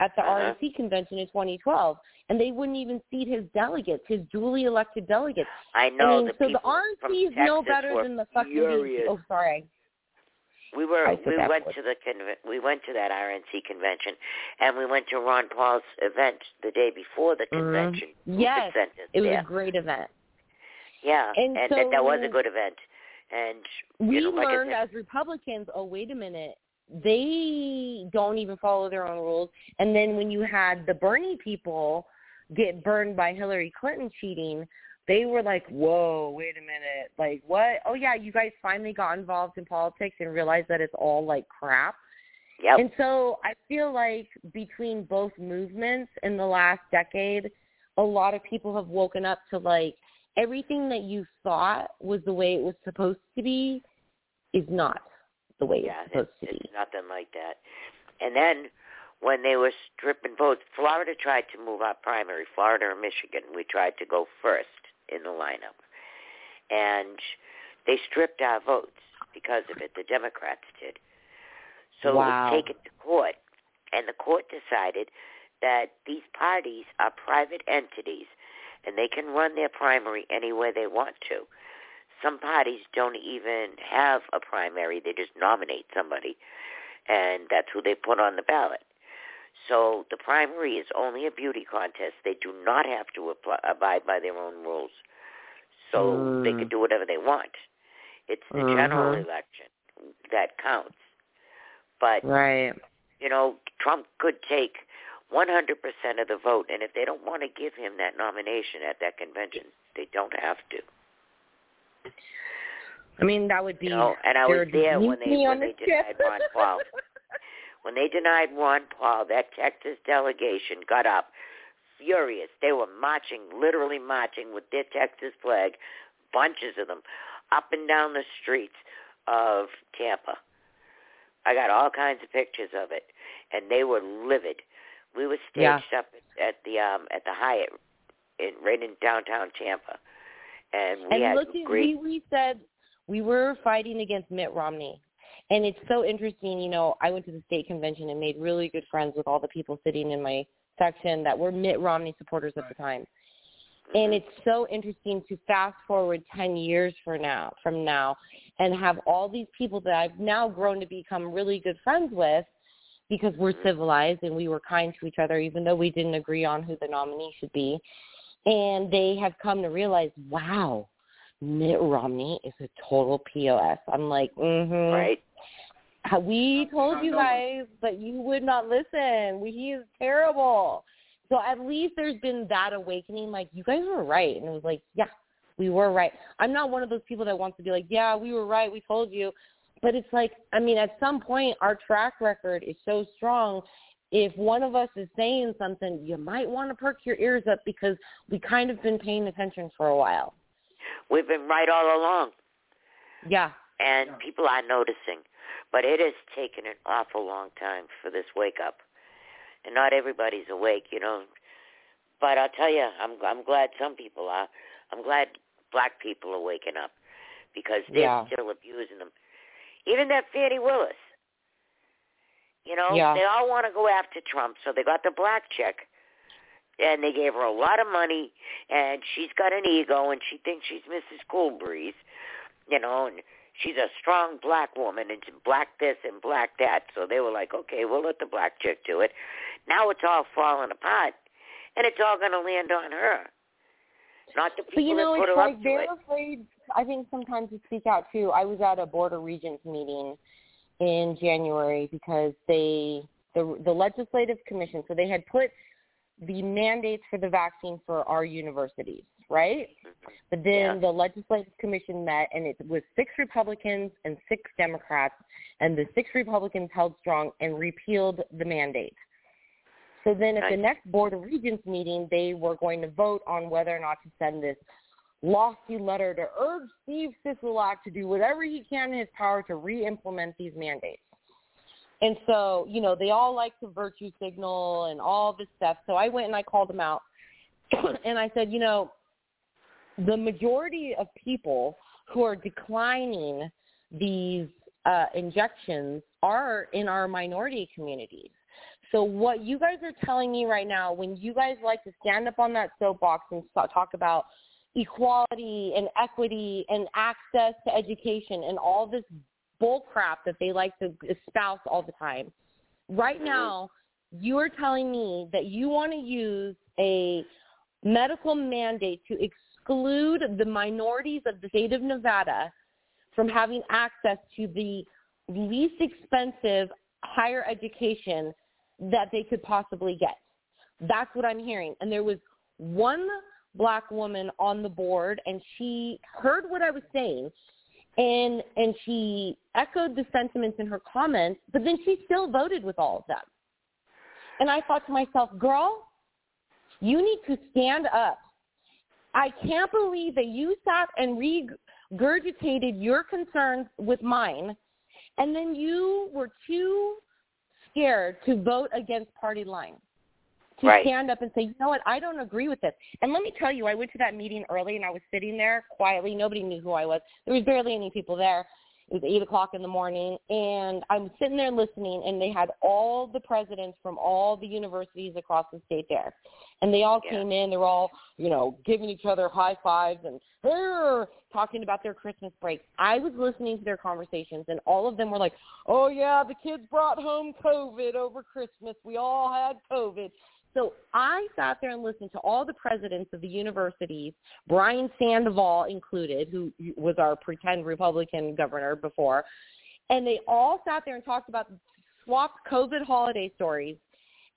at the Uh-huh. RNC convention in 2012, and they wouldn't even seat his delegates, his duly elected delegates. I know mean, the so the RNC from is no better than the fucking. furious. Oh, sorry. We were we went word. to the conve- we went to that RNC convention, and we went to Ron Paul's event the day before the convention. Mm-hmm. Yes, it was there. a great event. yeah, and that, that was a good event. And we know, like learned as Republicans, oh wait a minute, they don't even follow their own rules. And then when you had the Bernie people get burned by Hillary Clinton cheating, they were like, "Whoa, wait a minute, like what? Oh yeah, you guys finally got involved in politics and realized that it's all like crap." Yep. And so I feel like between both movements in the last decade, a lot of people have woken up to like everything that you thought was the way it was supposed to be is not the way yeah, it's supposed it's, to be. it's nothing like that. And then when they were stripping votes, Florida tried to move our primary. Florida and Michigan, we tried to go first in the lineup, and they stripped our votes because of it. The Democrats did. So Wow. it was taken to court, and the court decided that these parties are private entities, and they can run their primary any way they want to. Some parties don't even have a primary; they just nominate somebody, and that's who they put on the ballot. So the primary is only a beauty contest. They do not have to apply, abide by their own rules. So they can do whatever they want. It's the general Mhm. election that counts. But Right. you know, Trump could take 100% of the vote. And if they don't want to give him that nomination at that convention, they don't have to. I mean, that would be. You know, and I was there when they when they denied Ron Paul. When they denied Ron Paul, that Texas delegation got up furious. They were marching, literally marching with their Texas flag, bunches of them, up and down the streets of Tampa. I got all kinds of pictures of it, and they were livid. We were staged yeah. up at the um at the Hyatt, in right in downtown Tampa, and we and had look, great. we we said we were fighting against Mitt Romney. And it's so interesting, you know, I went to the state convention and made really good friends with all the people sitting in my section that were Mitt Romney supporters at the time. And it's so interesting to fast forward 10 years from now, from now and have all these people that I've now grown to become really good friends with because we're civilized and we were kind to each other even though we didn't agree on who the nominee should be. And they have come to realize, wow, Mitt Romney is a total POS. I'm like, mm-hmm. Right. We told you guys, but you would not listen. We, he is terrible. So at least there's been that awakening. Like you guys were right, and it was like, yeah, we were right. I'm not one of those people that wants to be like, yeah, we were right. We told you. But it's like, I mean, at some point, our track record is so strong. If one of us is saying something, you might want to perk your ears up because we kind of been paying attention for a while. We've been right all along. Yeah. And people are noticing. But it has taken an awful long time for this wake up. And not everybody's awake, you know. But I'll tell you, I'm I'm glad some people are. I'm glad black people are waking up because they're Yeah. still abusing them. Even that Fani Willis. You know, Yeah. they all want to go after Trump, so they got the black chick. And they gave her a lot of money, and she's got an ego, and she thinks she's Mrs. Cool Breeze, you know, and she's a strong black woman, and black this and black that. So they were like, okay, we'll let the black chick do it. Now it's all falling apart, and it's all going to land on her, not the people But you know, that put it's her like up they're it. afraid. I think sometimes to speak out too. I was at a board of regents meeting in January because they the the legislative commission. So they had put the mandates for the vaccine for our universities, right? But then the legislative commission met, and it was six Republicans and six Democrats, and the six Republicans held strong and repealed the mandate. So then at the next Board of Regents meeting, they were going to vote on whether or not to send this lofty letter to urge Steve Sisolak to do whatever he can in his power to re-implement these mandates. And so, you know, they all like to virtue signal and all this stuff. So I went and I called them out. and I said, you know, the majority of people who are declining these uh, injections are in our minority communities. So what you guys are telling me right now, when you guys like to stand up on that soapbox and talk about equality and equity and access to education and all this bull crap that they like to espouse all the time, right now you are telling me that you want to use a medical mandate to exclude the minorities of the state of Nevada from having access to the least expensive higher education that they could possibly get. That's what I'm hearing. And there was one black woman on the board and she heard what I was saying and and she echoed the sentiments in her comments, but then she still voted with all of them. And I thought to myself, girl, you need to stand up. I can't believe that you sat and regurgitated your concerns with mine, and then you were too scared to vote against party lines. To Right. stand up and say, you know what, I don't agree with this. And let me tell you, I went to that meeting early and I was sitting there quietly. Nobody knew who I was. There was barely any people there. It was eight o'clock in the morning, and I'm sitting there listening, and they had all the presidents from all the universities across the state there, and they all came in. They were all, you know, giving each other high fives and talking about their Christmas break. I was listening to their conversations, and all of them were like, "Oh yeah, the kids brought home COVID over Christmas. We all had COVID." So I sat there and listened to all the presidents of the universities, Brian Sandoval included, who was our pretend Republican governor before, and they all sat there and talked about swapped COVID holiday stories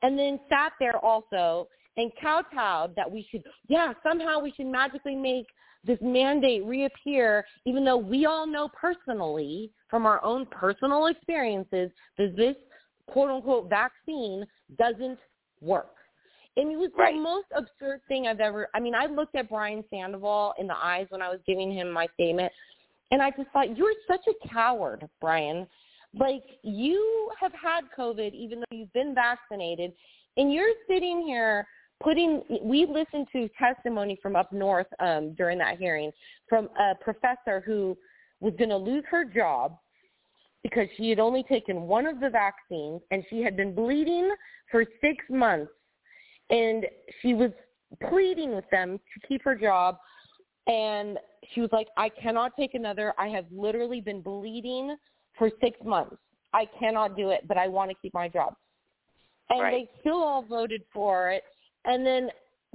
and then sat there also and kowtowed that we should, yeah, somehow we should magically make this mandate reappear, even though we all know personally from our own personal experiences that this quote unquote vaccine doesn't work. And it was right. the most absurd thing I've ever. I mean, I looked at Brian Sandoval in the eyes when I was giving him my statement, and I just thought, you're such a coward, Brian. Like you have had COVID, even though you've been vaccinated, and you're sitting here putting we listened to testimony from up north um during that hearing from a professor who was going to lose her job because she had only taken one of the vaccines and she had been bleeding for 6 months and she was pleading with them to keep her job and she was like I cannot take another I have literally been bleeding for 6 months I cannot do it but I want to keep my job and right. they still all voted for it and then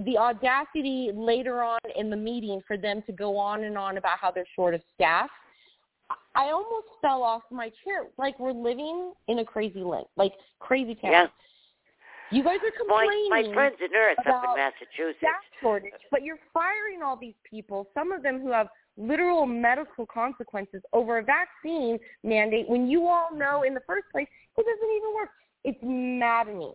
the audacity later on in the meeting for them to go on and on about how they're short of staff. I almost fell off my chair. Like we're living in a crazy land, like crazy town. Yeah. You guys are complaining. My, my friend's a nurse about up in Massachusetts. Staff shortage, but you're firing all these people. Some of them who have literal medical consequences over a vaccine mandate when you all know in the first place it doesn't even work. It's maddening.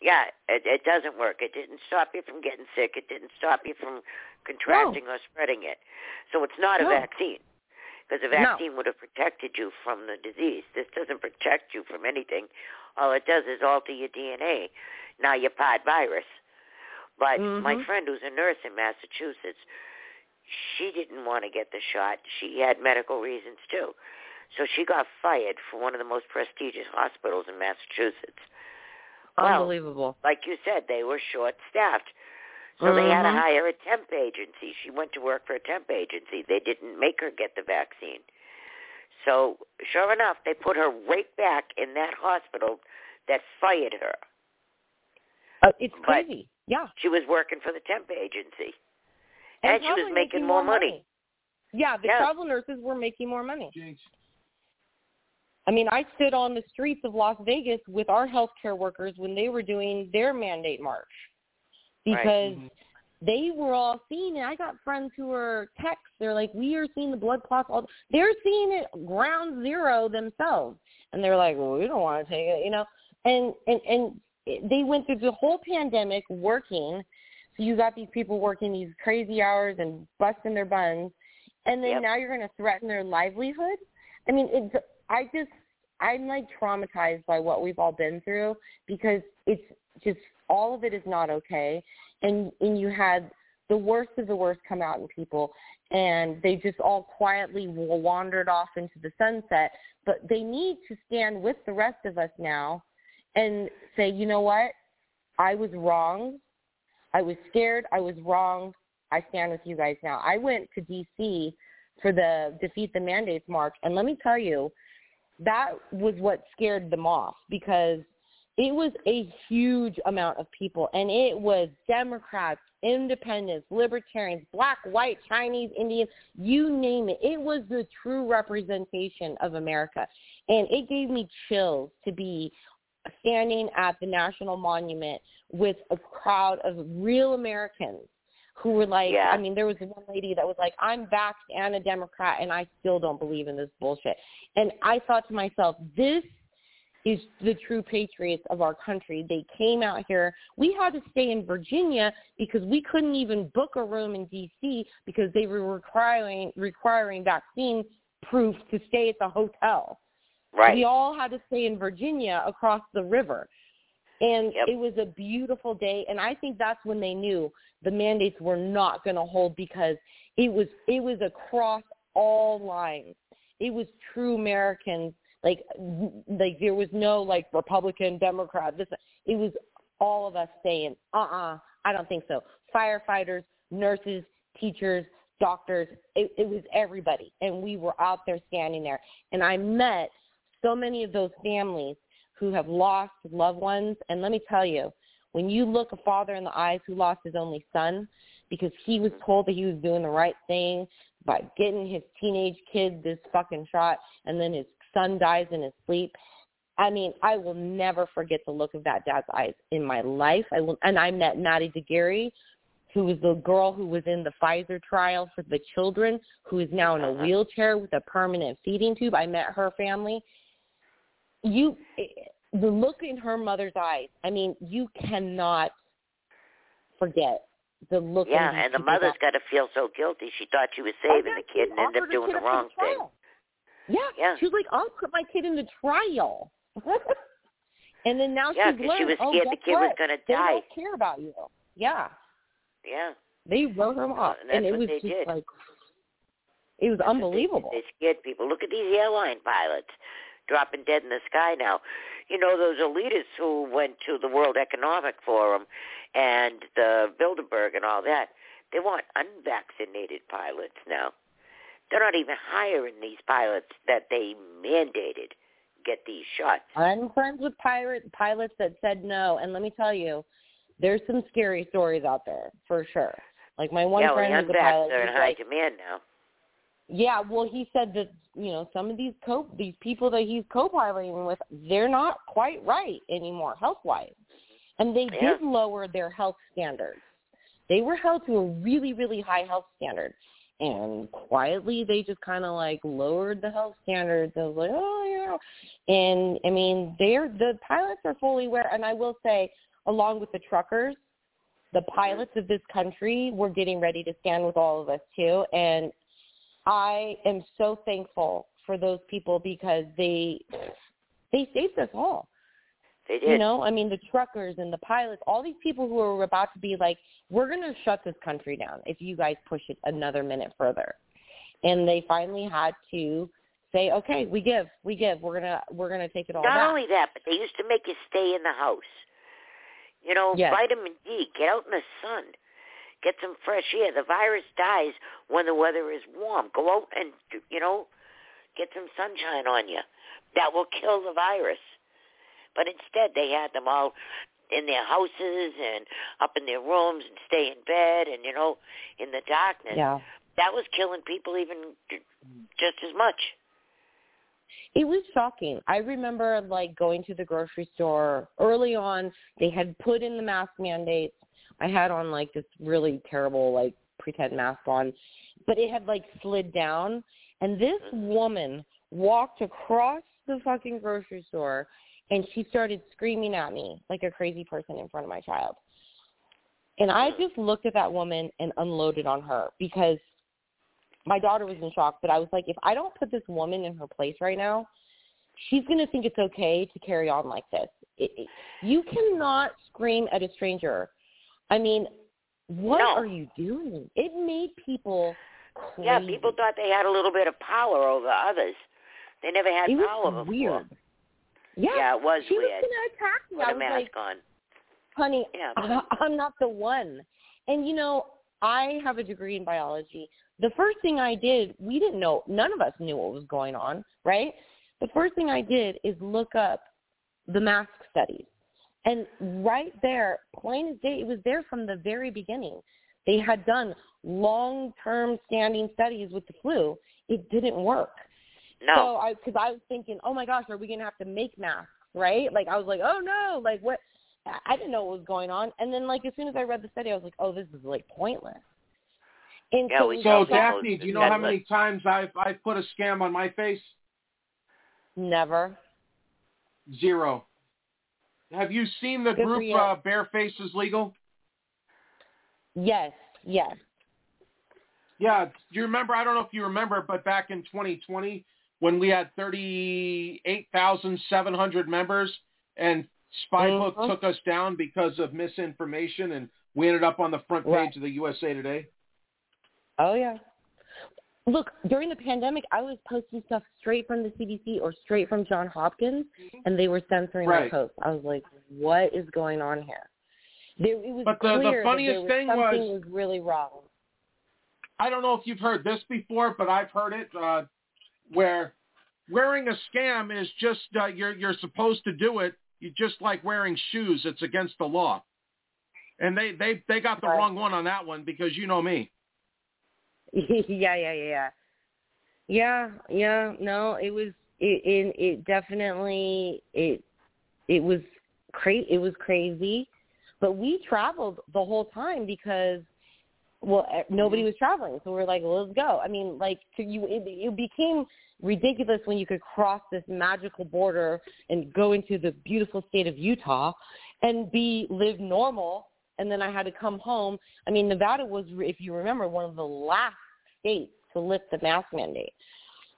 Yeah, it, it doesn't work. It didn't stop you from getting sick. It didn't stop you from contracting no. or spreading it. So it's not a vaccine because a vaccine no. would have protected you from the disease. This doesn't protect you from anything. All it does is alter your DNA. Now you're part virus. But mm-hmm. my friend who's a nurse in Massachusetts, she didn't want to get the shot. She had medical reasons too. So she got fired from one of the most prestigious hospitals in Massachusetts. Well, Unbelievable. Like you said, they were short-staffed. So mm-hmm. they had to Mhm. hire a temp agency. She went to work for a temp agency. They didn't make her get the vaccine. So sure enough, they put her right back in that hospital that fired her. Uh, it's But crazy. Yeah. She was working for the temp agency. And, And, she was probably making, more more money. Yeah, the Yeah. travel nurses were making more money. I mean, I stood on the streets of Las Vegas with our healthcare workers when they were doing their mandate march because Right. Mhm. they were all seeing it. I got friends who are techs. They're like, we are seeing the blood clots. All they're seeing it ground zero themselves, and they're like, well, we don't want to take it, you know. And and and they went through the whole pandemic working. So you got these people working these crazy hours and busting their buns, and then Yep. now you're going to threaten their livelihood. I mean, it's I just I'm like traumatized by what we've all been through because it's just all of it is not okay, and and you had the worst of the worst come out in people, and they just all quietly wandered off into the sunset. But they need to stand with the rest of us now, and say, you know what, I was wrong. I was scared. I was wrong. I stand with you guys now. I went to D.C. for the Defeat the Mandates March, and let me tell you, that was what scared them off because it was a huge amount of people, and it was Democrats, independents, libertarians, black, white, Chinese, Indian, you name it. It was the true representation of America, and it gave me chills to be standing at the National Monument with a crowd of real Americans who were like, Yeah. I mean, there was one lady that was like, I'm vaxxed and a Democrat, and I still don't believe in this bullshit. And I thought to myself, this is the true patriots of our country. They came out here. We had to stay in Virginia because we couldn't even book a room in D.C. because they were requiring requiring vaccine proof to stay at the hotel. Right. We all had to stay in Virginia across the river. And Yep. it was a beautiful day and I think that's when they knew the mandates were not going to hold because it was it was across all lines. It was true Americans like like there was no like Republican, Democrat. This it was all of us saying, "Uh-uh, I don't think so." Firefighters, nurses, teachers, doctors, it, it was everybody, and we were out there standing there. And I met so many of those families who have lost loved ones. And let me tell you, when you look a father in the eyes who lost his only son because he was told that he was doing the right thing by getting his teenage kid this fucking shot, and then his son dies in his sleep, I mean, I will never forget the look of that dad's eyes in my life. I will, and I met Maddie de Garay, who was the girl who was in the Pfizer trial for the children, who is now in a uh-huh. wheelchair with a permanent feeding tube. I met her family. You, the look in her mother's eyes. I mean, you cannot forget the look. Yeah, and the mother's got to feel so guilty. She thought she was saving the kid and ended up doing the wrong thing. trial. Yeah, Yeah. she was like, "I'll put my kid in the trial." and then now Yeah, she's learned, she was oh, scared the guess kid was gonna They die. don't care about you. Yeah, Yeah. they wrote him off, and that's and it what was just did. like it was unbelievable. They scared people. Look at these airline pilots dropping dead in the sky now. You know those elitists who went to the World Economic Forum and the Bilderberg and all that. They want unvaccinated pilots now. They're not even hiring these pilots that they mandated get these shots. I'm friends with pirate pilots that said no, and let me tell you, there's some scary stories out there for sure. Like my one yeah, well, friend the was a pilot. are in high like, demand now. Yeah, well, he said that you know some of these co these people that he's co-piloting with, they're not quite right anymore health wise, and they Yeah. did lower their health standards. They were held to a really really high health standard, and quietly they just kind of like lowered the health standards. I was like, oh yeah, and I mean they're the pilots are fully aware, and I will say, along with the truckers, the pilots of this country were getting ready to stand with all of us too, and I am so thankful for those people because they they saved us all. They did. You know, I mean the truckers and the pilots, all these people who are about to be like, we're going to shut this country down if you guys push it another minute further. And they finally had to say, okay, we give, we give. We're going to we're going to take it all Not back. only that, but they used to make you stay in the house. You know, Yes. vitamin D, get out in the sun. Get some fresh air. The virus dies when the weather is warm. Go out and, you know, get some sunshine on you. That will kill the virus. But instead, they had them all in their houses and up in their rooms and stay in bed and, you know, in the darkness. Yeah. That was killing people even just as much. It was shocking. I remember like going to the grocery store early on. They had put in the mask mandates. I had on like this really terrible like pretend mask on, but it had like slid down. And this mm-hmm. woman walked across the fucking grocery store and she started screaming at me like a crazy person in front of my child. And I just looked at that woman and unloaded on her because my daughter was in shock, but I was like, if I don't put this woman in her place right now, she's going to think it's okay to carry on like this. It, it, you cannot scream at a stranger. I mean, what No. are you doing? It made people crazy. Yeah, people thought they had a little bit of power over others. They never had it was power before. weird. Yeah, Yeah, it was she weird. was going to attack me. Put a mask like, on. honey, Yeah. I'm not the one. And you know, I have a degree in biology. The first thing I did, we didn't know, none of us knew what was going on, right? The first thing I did is look up the mask studies. And right there, plain as day, it was there from the very beginning. They had done long-term standing studies with the flu. It didn't work. No. So I, because I was thinking, oh my gosh, are we gonna have to make masks, right? Like I was like, oh no, like what? I- I didn't know what was going on. And then like as soon as I read the study, I was like, oh, this is like pointless. And Yeah, so, we So, Daphne, do you know how many times I've I've put a scam on my face? Never. Zero. Have you seen the Good group uh, Bare Faces Legal? Yes, yes. Yeah. Do you remember? I don't know if you remember, but back in 2020, when we had 38,700 members, and Spybook Mhm. took us down because of misinformation, and we ended up on the front page Right. of the USA Today. Oh yeah. Look, during the pandemic, I was posting stuff straight from the CDC or straight from John Hopkins, and they were censoring my posts. I was like, what is going on here? There, it was But the- the clear funniest that thing was something was- was really wrong. I don't know if you've heard this before, but I've heard it uh, where wearing a scam is just uh, you're you're supposed to do it. You just like wearing shoes; it's against the law. And they they they got the Right. wrong one on that one because you know me. yeah, yeah, yeah, yeah. Yeah, yeah. No, it was it it, it definitely it it was cra- it was crazy, but we traveled the whole time because well nobody mm-hmm. was traveling, so we are like, well, let's go. I mean, like to you, it, it became ridiculous when you could cross this magical border and go into the beautiful state of Utah and be live normal and then I had to come home. I mean, Nevada was, if you remember, one of the last states to lift the mask mandate.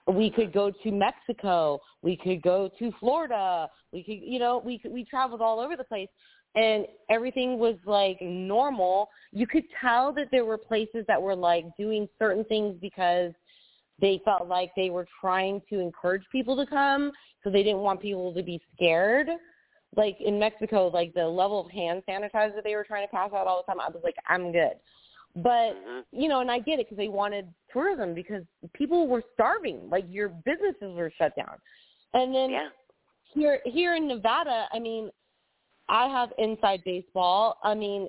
We could go to Mexico. We could go to Florida. We could, you know, we could, we traveled all over the place, and everything was like normal. You could tell that there were places that were like doing certain things because they felt like they were trying to encourage people to come, so they didn't want people to be scared like in Mexico, like the level of hand sanitizer they were trying to pass out all the time, I was like, I'm good. But mm-hmm. you know, and I get it because they wanted tourism because people were starving. Like your businesses were shut down, and then yeah. here here in Nevada, I mean, I have inside baseball. I mean,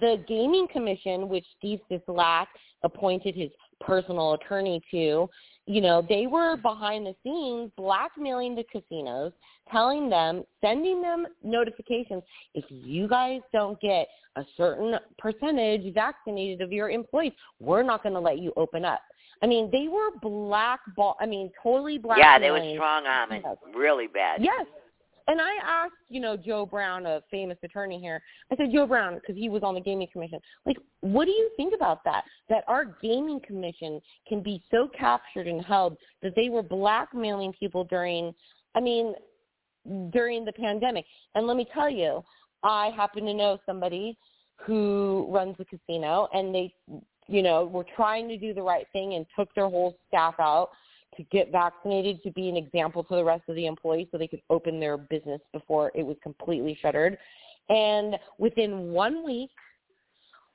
the gaming commission, which Steve Sisolak appointed his personal attorney to, you know, they were behind the scenes blackmailing the casinos, telling them, sending them notifications, if you guys don't get a certain percentage vaccinated of your employees, we're not going to let you open up. I mean, they were blackball. I mean, totally black. Yeah, they were strong arming, really bad. Yes, and I asked, you know, Joe Brown, a famous attorney here. I said, Joe Brown, because he was on the gaming commission. Like, what do you think about that? That our gaming commission can be so captured and held that they were blackmailing people during, I mean, during the pandemic. And let me tell you, I happen to know somebody who runs a casino, and they, you know, were trying to do the right thing and took their whole staff out to get vaccinated to be an example to the rest of the employees so they could open their business before it was completely shuttered. And within one week,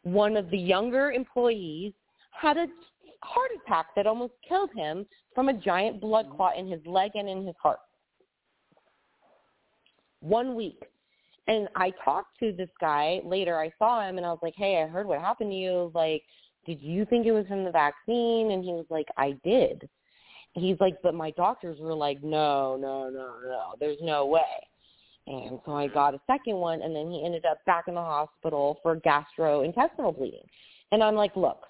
one of the younger employees had a heart attack that almost killed him from a giant blood mm-hmm. clot in his leg and in his heart. One week. And I talked to this guy later. I saw him and I was like, hey, I heard what happened to you. Like, did you think it was from the vaccine? And he was like, I did he's like, but my doctors were like, no, no, no, no, there's no way. And so I got a second one, and then he ended up back in the hospital for gastrointestinal bleeding. And I'm like, look,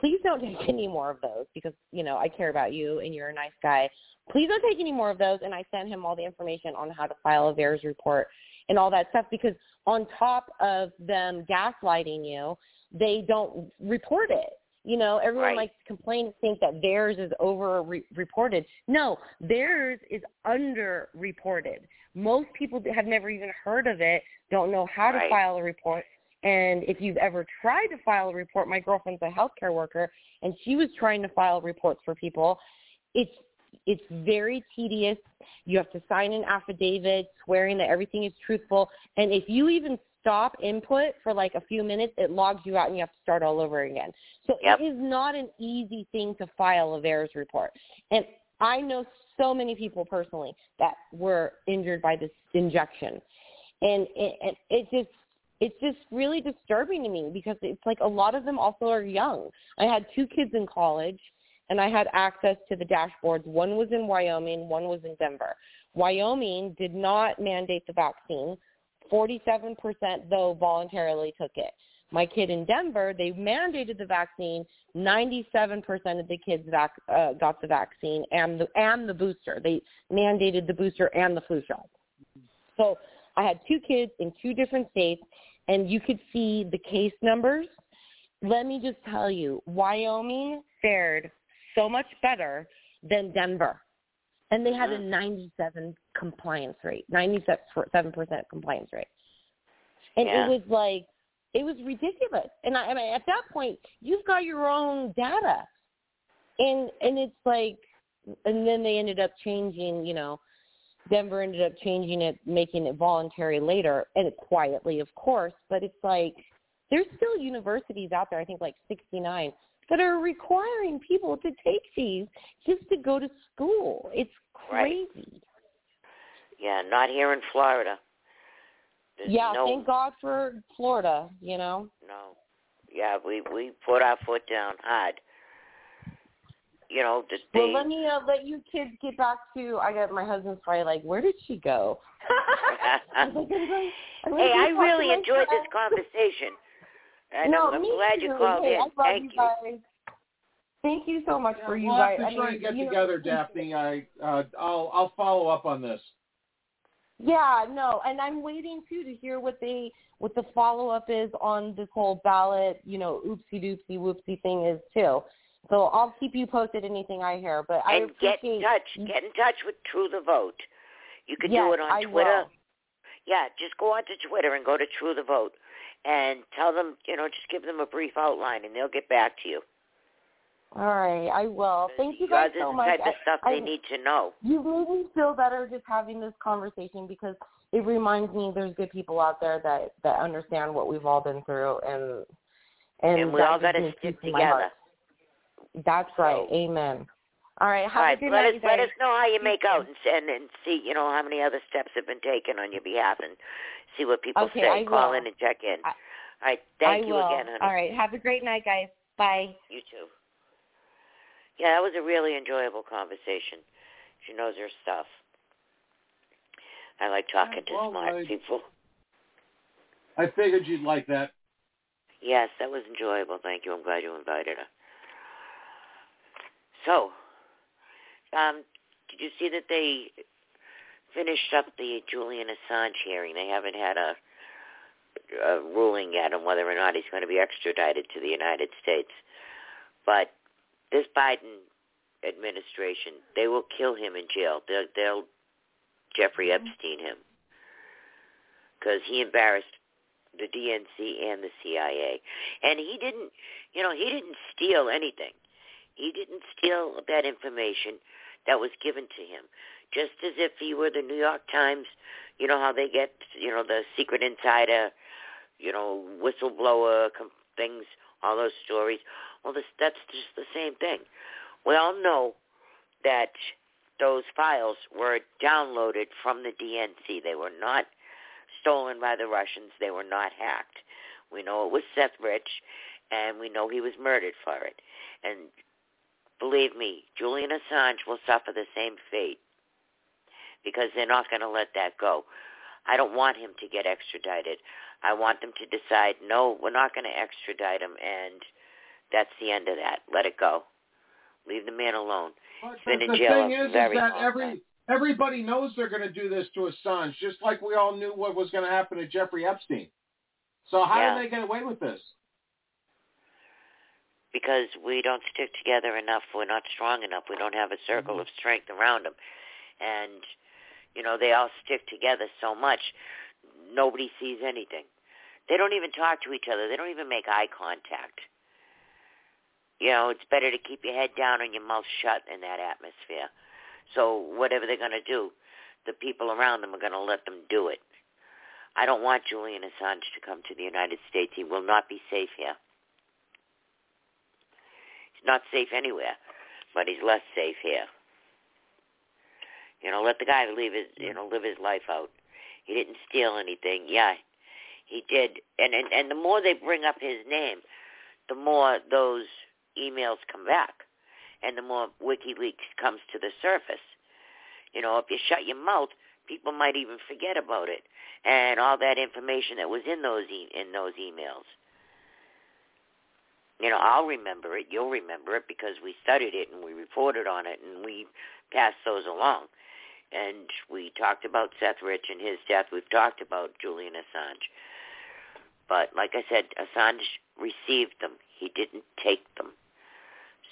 please don't take any more of those because, you know, I care about you and you're a nice guy. Please don't take any more of those. And I sent him all the information on how to file a VAERS report and all that stuff because on top of them gaslighting you, they don't report it. You know, everyone right. likes to complain and think that theirs is over reported. No, theirs is under reported. Most people have never even heard of it, don't know how to file a report. And if you've ever tried to file a report, my girlfriend's a healthcare worker, and she was trying to file reports for people. It's it's very tedious. You have to sign an affidavit swearing that everything is truthful. And if you even stop input for like a few minutes, it logs you out and you have to start all over again. So yep. it is not an easy thing to file a VAERS report. And I know so many people personally that were injured by this injection. And it, it, it just it's just really disturbing to me because it's like a lot of them also are young. I had two kids in college and I had access to the dashboards. One was in Wyoming, one was in Denver. Wyoming did not mandate the vaccine. 47% though voluntarily took it. My kid in Denver, they mandated the vaccine. 97% of the kids vac- uh, got the vaccine and the and the booster. They mandated the booster and the flu shot. So I had two kids in two different states, and you could see the case numbers. Let me just tell you, Wyoming fared so much better than Denver and they had a Mm-hmm. 97 compliance rate, 97% compliance rate. And yeah. it was like, it was ridiculous. And I, I mean, at that point, you've got your own data. And, and it's like, and then they ended up changing, you know, Denver ended up changing it, making it voluntary later, and quietly, of course. But it's like, there's still universities out there, I think like 69, that are requiring people to take these just to go to school. It's crazy. Right. Yeah, not here in Florida. There's yeah, no, thank God for Florida, you know. No. Yeah, we we put our foot down hard. you know, they. Well, let me uh, let you kids get back to. I got my husband's probably like, where did she go? I'm like, I'm going- I'm hey, I go talk to really enjoyed this conversation. And no, I'm, I'm me glad too. you called hey, in. I love Thank you you. guys. Thank you so much for you we'll guys. have to I try mean, and get you know, together, Daphne. I uh, I'll I'll follow up on this. Yeah, no, and I'm waiting too to hear what they what the follow up is on this whole ballot, you know, oopsie doopsie whoopsie thing is too. So I'll keep you posted anything I hear. But I and get in touch. Get in touch with True the Vote. You can Yes, do it on I Twitter. will. Yeah, just go onto Twitter and go to True the Vote and tell them, you know, just give them a brief outline and they'll get back to you. All right, I will. Thank you guys so much. the type of I- stuff I- they need to know. You made me feel better just having this conversation because it reminds me there's good people out there that that understand what we've all been through and and, And we all gotta me stick peace in my heart. together. That's right. Amen. All right. Have All a good let night, us let us know how you make out and, and and see, you know, how many other steps have been taken on your behalf and see what people Okay, say. I Call will. in and check in. All right, thank I you will. again, honey. All right. Have a great night, guys. Bye. You too. Yeah, that was a really enjoyable conversation. She knows her stuff. I like talking to well, smart I- people. I figured you'd like that. Yes, that was enjoyable. Thank you. I'm glad you invited her. So, um, did you see that they finished up the Julian Assange hearing? They haven't had a, a ruling yet on whether or not he's going to be extradited to the United States. But this Biden administration, they will kill him in jail. They'll, they'll Jeffrey Epstein him because he embarrassed the DNC and the CIA. And he didn't, you know, he didn't steal anything. He didn't steal that information that was given to him. Just as if he were the New York Times, you know how they get, you know, the secret insider, you know, whistleblower com- things, all those stories. Well, this, that's just the same thing. We all know that those files were downloaded from the DNC. They were not stolen by the Russians. They were not hacked. We know it was Seth Rich, and we know he was murdered for it. And believe me, Julian Assange will suffer the same fate because they're not going to let that go. I don't want him to get extradited. I want them to decide, no, we're not going to extradite him, and that's the end of that. Let it go. Leave the man alone. In the thing is, is that every time. everybody knows they're going to do this to Assange, just like we all knew what was going to happen to Jeffrey Epstein. So how Yeah. did they get away with this? Because we don't stick together enough. We're not strong enough. We don't have a circle mm-hmm. of strength around them. And, you know, they all stick together so much, nobody sees anything. They don't even talk to each other. They don't even make eye contact. You know, it's better to keep your head down and your mouth shut in that atmosphere. So whatever they're going to do, the people around them are going to let them do it. I don't want Julian Assange to come to the United States. He will not be safe here. Not safe anywhere, but he's less safe here. You know, let the guy live his you know live his life out. He didn't steal anything. Yeah, he did. And and and the more they bring up his name, the more those emails come back, and the more WikiLeaks comes to the surface. You know, if you shut your mouth, people might even forget about it and all that information that was in those e- in those emails. You know, I'll remember it. You'll remember it because we studied it and we reported on it and we passed those along. And we talked about Seth Rich and his death. We've talked about Julian Assange. But like I said, Assange received them. He didn't take them.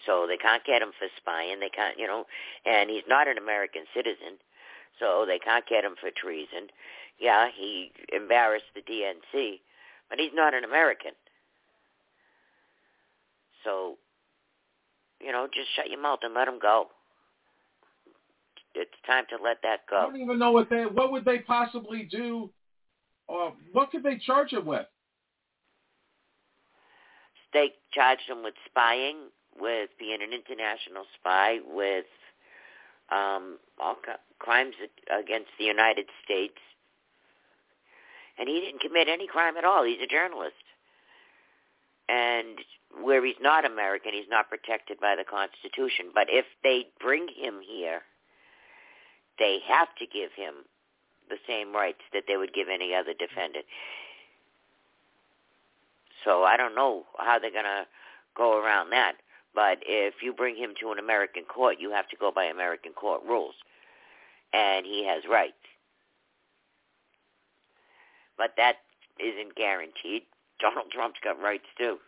So they can't get him for spying. They can't, you know, and he's not an American citizen. So they can't get him for treason. Yeah, he embarrassed the DNC, but he's not an American. So, you know, just shut your mouth and let him go. It's time to let that go. I don't even know what they what would they possibly do. Uh, what could they charge him with? They charged him with spying, with being an international spy, with um, all crimes against the United States. And he didn't commit any crime at all. He's a journalist. and where he's not American, he's not protected by the Constitution. But if they bring him here, they have to give him the same rights that they would give any other defendant. So I don't know how they're going to go around that. But if you bring him to an American court, you have to go by American court rules. And he has rights. But that isn't guaranteed. Donald Trump's got rights too.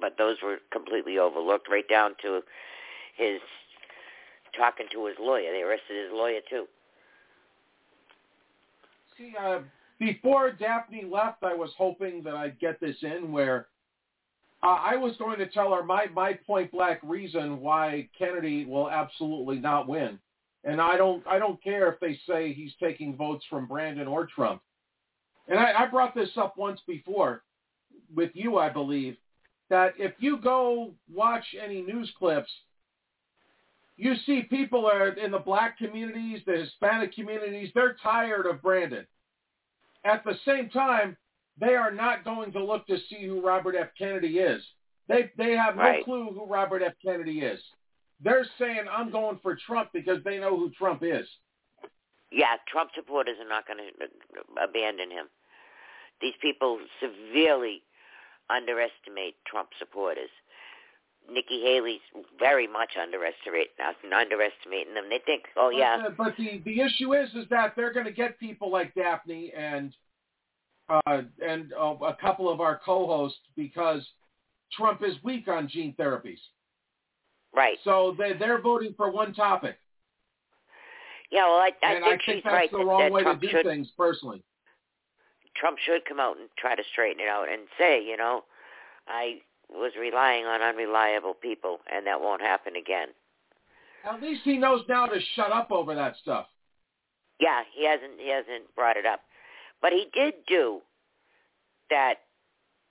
But those were completely overlooked, right down to his talking to his lawyer. They arrested his lawyer too. See, uh, before Daphne left, I was hoping that I'd get this in where uh, I was going to tell her my, my point blank reason why Kennedy will absolutely not win. And I don't I don't care if they say he's taking votes from Brandon or Trump. And I, I brought this up once before with you, I believe, that if you go watch any news clips, you see people are in the black communities, the Hispanic communities, they're tired of Brandon. At the same time, they are not going to look to see who Robert F. Kennedy is. They they have no right. clue who Robert F. Kennedy is. They're saying I'm going for Trump because they know who Trump is. Yeah, Trump supporters are not going to abandon him. These people severely underestimate Trump supporters. Nikki Haley's very much underestimating underestimating them. They think, oh yeah. But, uh, but the the issue is is that they're going to get people like Daphne and uh, and uh, a couple of our co-hosts because Trump is weak on gene therapies. Right. So they they're voting for one topic. Yeah, well, I, I and think, I think she's that's right the wrong that way Trump to do should, things, personally. Trump should come out and try to straighten it out and say, you know, I was relying on unreliable people, and that won't happen again. At least he knows now to shut up over that stuff. Yeah, he hasn't he hasn't brought it up, but he did do that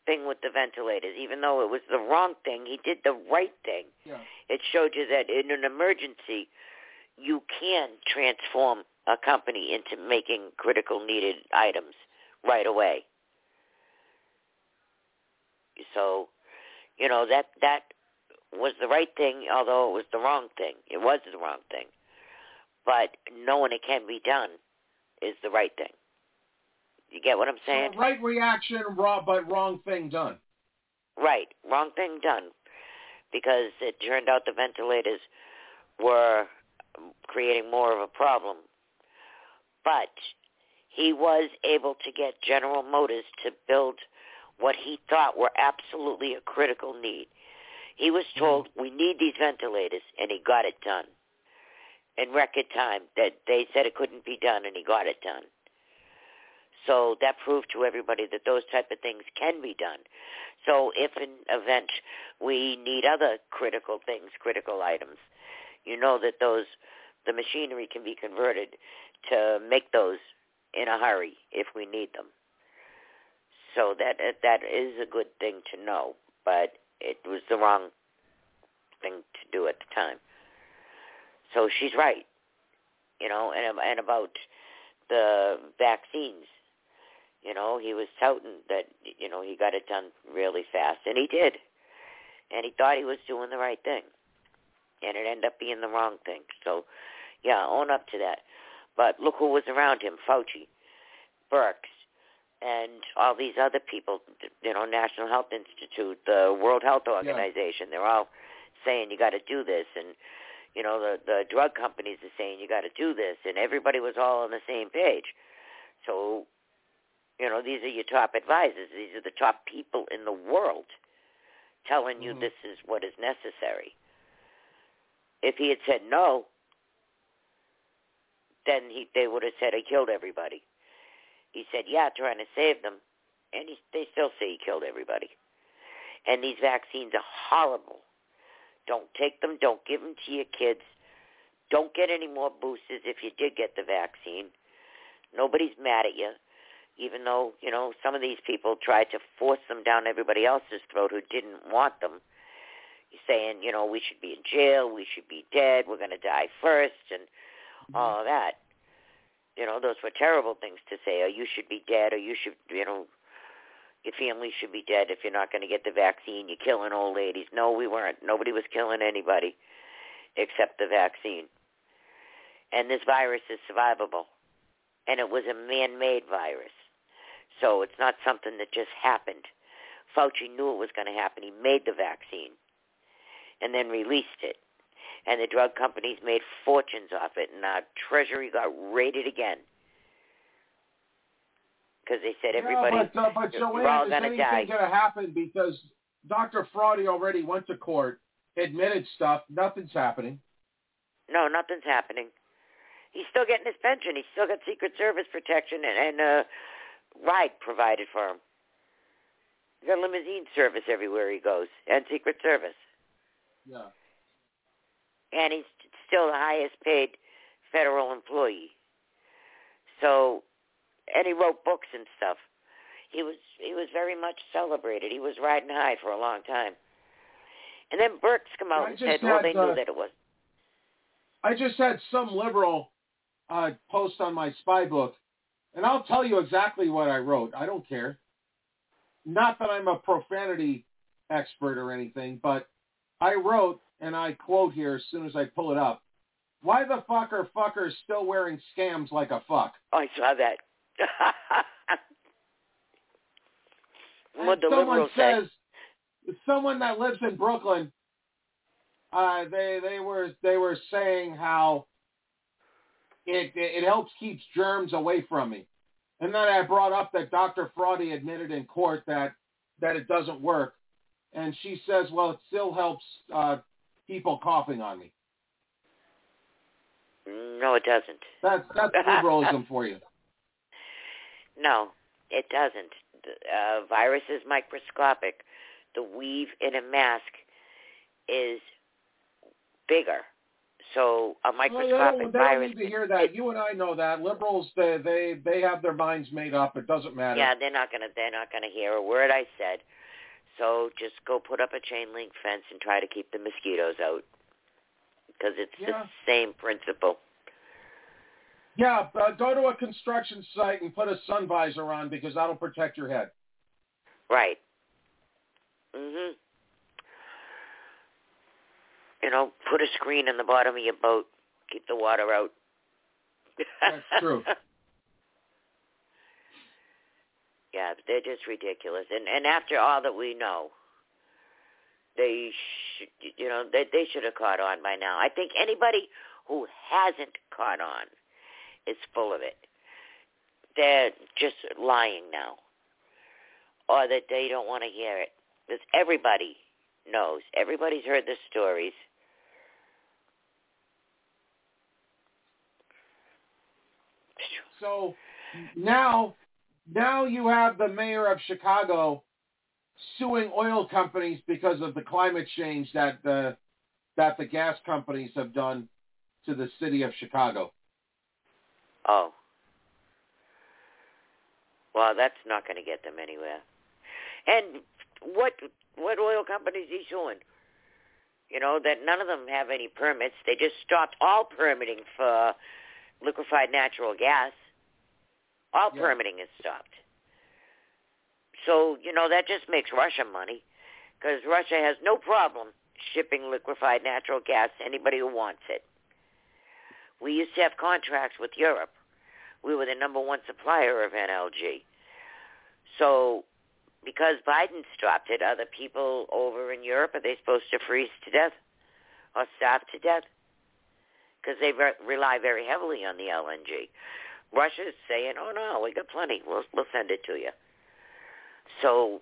thing with the ventilators. Even though it was the wrong thing, he did the right thing. Yeah. It showed you that in an emergency, you can transform a company into making critical needed items right away. So, you know that that was the right thing, although it was the wrong thing. It was the wrong thing, but knowing it can be done is the right thing. You get what I'm saying? So right reaction, raw but wrong thing done. Right, wrong thing done, because it turned out the ventilators were creating more of a problem. But he was able to get General Motors to build what he thought were absolutely a critical need. He was mm-hmm. told, we need these ventilators, and he got it done in record time that they said it couldn't be done, and he got it done. So that proved to everybody that those type of things can be done. So if in event we need other critical things, critical items, you know that those the machinery can be converted to make those in a hurry if we need them. So that uh, that is a good thing to know, but it was the wrong thing to do at the time. So she's right, you know, and and about the vaccines, you know, he was touting that you know he got it done really fast, and he did, and he thought he was doing the right thing, and it ended up being the wrong thing. So, yeah, own up to that. But look who was around him: Fauci, Birx, and all these other people. You know, National Health Institute, the World Health Organization. Yeah. They're all saying you got to do this, and you know the the drug companies are saying you got to do this, and everybody was all on the same page. So, you know, these are your top advisors. These are the top people in the world telling you Mhm. this is what is necessary. If he had said no, then he they would have said he killed everybody. He said, yeah, trying to save them, and he, they still say he killed everybody. And these vaccines are horrible. Don't take them. Don't give them to your kids. Don't get any more boosters if you did get the vaccine. Nobody's mad at you, even though, you know, some of these people tried to force them down everybody else's throat who didn't want them. Saying, you know, we should be in jail, we should be dead, we're going to die first, and Mm-hmm. all of that. You know, those were terrible things to say, or you should be dead, or you should, you know, your family should be dead if you're not going to get the vaccine. You're killing old ladies. No, we weren't. Nobody was killing anybody except the vaccine. And this virus is survivable. And it was a man-made virus. So it's not something that just happened. Fauci knew it was going to happen. He made the vaccine and then released it. And the drug companies made fortunes off it, and our Treasury got raided again because they said everybody yeah, but, uh, but we're all is going to anything die. going to happen because Dr. Fraudy already went to court, admitted stuff. Nothing's happening. No, nothing's happening. He's still getting his pension. He's still got Secret Service protection and, and uh, ride provided for him. He's got limousine service everywhere he goes and Secret Service. Yeah. And he's still the highest paid federal employee. So, and he wrote books and stuff. He was he was very much celebrated. He was riding high for a long time. And then Birx come out I and said, well, they knew uh, that it was. I just had some liberal uh, post on my spy book, and I'll tell you exactly what I wrote. I don't care. Not that I'm a profanity expert or anything, but I wrote, and I quote here as soon as I pull it up, why the fuck are fuckers still wearing scams like a fuck? Oh, I saw that. what the someone liberals say. someone that lives in Brooklyn, uh, they they were they were saying how it it helps keeps germs away from me, and then I brought up that Dr. Fraudy admitted in court that that it doesn't work, and she says, well, it still helps uh, people coughing on me. No, it doesn't. That's that's liberalism for you. No, it doesn't. The uh, virus is microscopic. The weave in a mask is bigger. So a Well, microscopic they don't, they don't virus. need to hear that. You and I know that liberals they they they have their minds made up. It doesn't matter. Yeah, they're not gonna they're not gonna hear a word I said. So just go put up a chain link fence and try to keep the mosquitoes out because it's Yeah. the same principle. Yeah, uh, go to a construction site and put a sun visor on because that'll protect your head. Right. Mhm. You know, put a screen in the bottom of your boat. Keep the water out. That's true. yeah, they're just ridiculous. And and after all that we know, they should, you know, they they should have caught on by now. I think anybody who hasn't caught on is full of it. They're just lying now, or that they don't want to hear it. Because everybody knows. Everybody's heard the stories. So now, now you have the mayor of Chicago suing oil companies because of the climate change that the that the gas companies have done to the city of Chicago. Oh. Well, that's not going to get them anywhere. And what what oil companies he suing? You know that none of them have any permits. They just stopped all permitting for liquefied natural gas. All Yeah. permitting is stopped. So you know that just makes Russia money, because Russia has no problem shipping liquefied natural gas to anybody who wants it. We used to have contracts with Europe. We were the number one supplier of NLG. So because Biden stopped it, other people over in Europe, are they supposed to freeze to death or starve to death? Because they re- rely very heavily on the LNG. Russia's saying, oh, no, we got plenty. We'll, we'll send it to you. So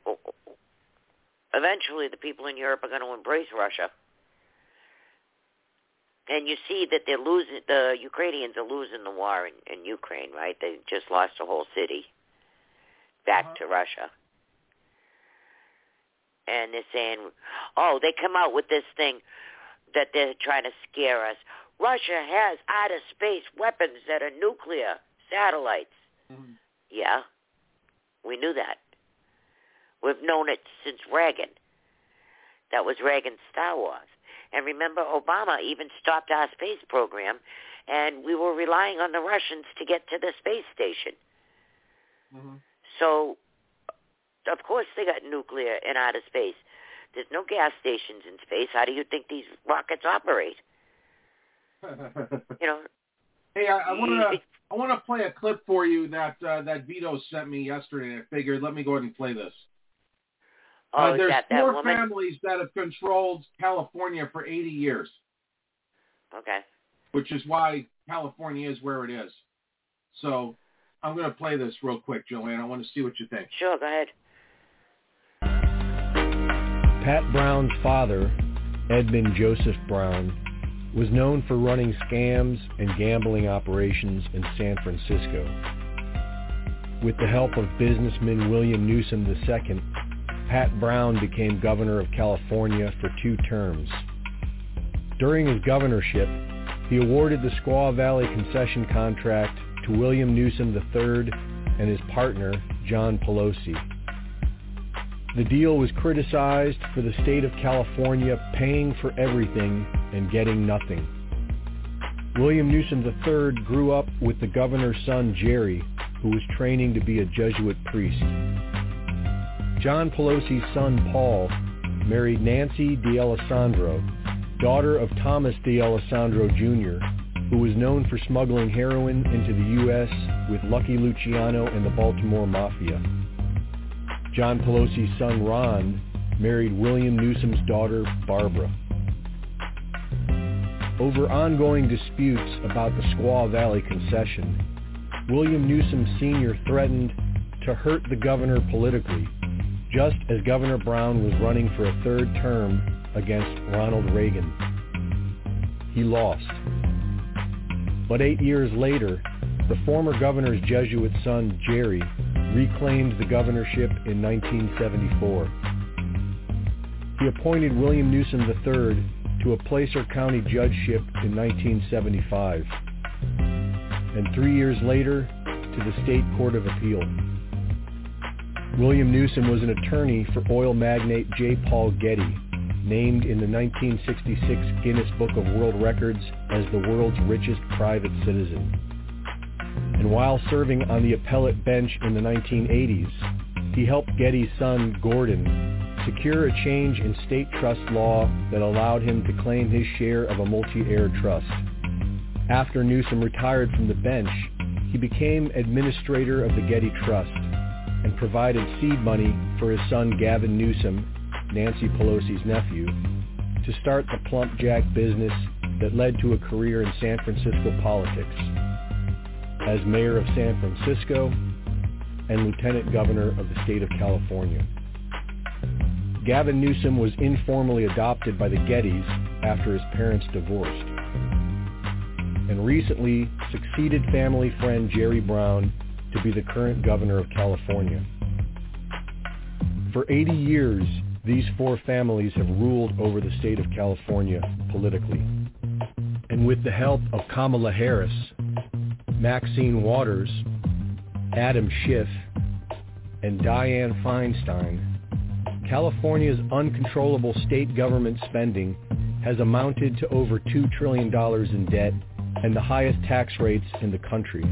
eventually the people in Europe are going to embrace Russia. And you see that they're losing, the Ukrainians are losing the war in, in Ukraine, right? They just lost a whole city back uh-huh. to Russia. And they're saying, oh, they come out with this thing that they're trying to scare us. Russia has outer space weapons that are nuclear satellites. Mm-hmm. Yeah, we knew that. We've known it since Reagan. That was Reagan's Star Wars. And remember, Obama even stopped our space program, and we were relying on the Russians to get to the space station. Mm-hmm. So of course they got nuclear in outer space. There's no gas stations in space. How do you think these rockets operate? you know. Hey, I, I want to I want to play a clip for you that uh, that Vito sent me yesterday. I figured let me go ahead and play this. Oh, uh, there's that, four that woman? families that have controlled California for 80 years, Okay. which is why California is where it is. So I'm going to play this real quick, Joanne. I want to see what you think. Sure, go ahead. Pat Brown's father, Edmund Joseph Brown, was known for running scams and gambling operations in San Francisco. With the help of businessman William Newsom II, Pat Brown became governor of California for two terms. During his governorship, he awarded the Squaw Valley concession contract to William Newsom III and his partner, John Pelosi. The deal was criticized for the state of California paying for everything and getting nothing. William Newsom III grew up with the governor's son Jerry, who was training to be a Jesuit priest. John Pelosi's son Paul married Nancy D'Alessandro, daughter of Thomas D'Alessandro Jr., who was known for smuggling heroin into the U.S. with Lucky Luciano and the Baltimore Mafia. John Pelosi's son Ron married William Newsom's daughter Barbara. Over ongoing disputes about the Squaw Valley concession, William Newsom Sr. threatened to hurt the governor politically, just as Governor Brown was running for a third term against Ronald Reagan. He lost. But eight years later, the former governor's Jesuit son, Jerry, reclaimed the governorship in 1974. He appointed William Newsom III to a Placer County judgeship in 1975, and three years later to the State Court of Appeal. William Newsom was an attorney for oil magnate J. Paul Getty, named in the 1966 Guinness Book of World Records as the world's richest private citizen. And while serving on the appellate bench in the 1980s, he helped Getty's son, Gordon, secure a change in state trust law that allowed him to claim his share of a multi-heir trust. After Newsom retired from the bench, he became administrator of the Getty Trust and provided seed money for his son Gavin Newsom, Nancy Pelosi's nephew, to start the PlumpJack business that led to a career in San Francisco politics as mayor of San Francisco and lieutenant governor of the state of California. Gavin Newsom was informally adopted by the Gettys after his parents divorced and recently succeeded family friend Jerry Brown to be the current governor of California. For 80 years, these four families have ruled over the state of California politically. And with the help of Kamala Harris, Maxine Waters, Adam Schiff, and Dianne Feinstein, California's uncontrollable state government spending has amounted to over $2 trillion in debt and the highest tax rates in the country.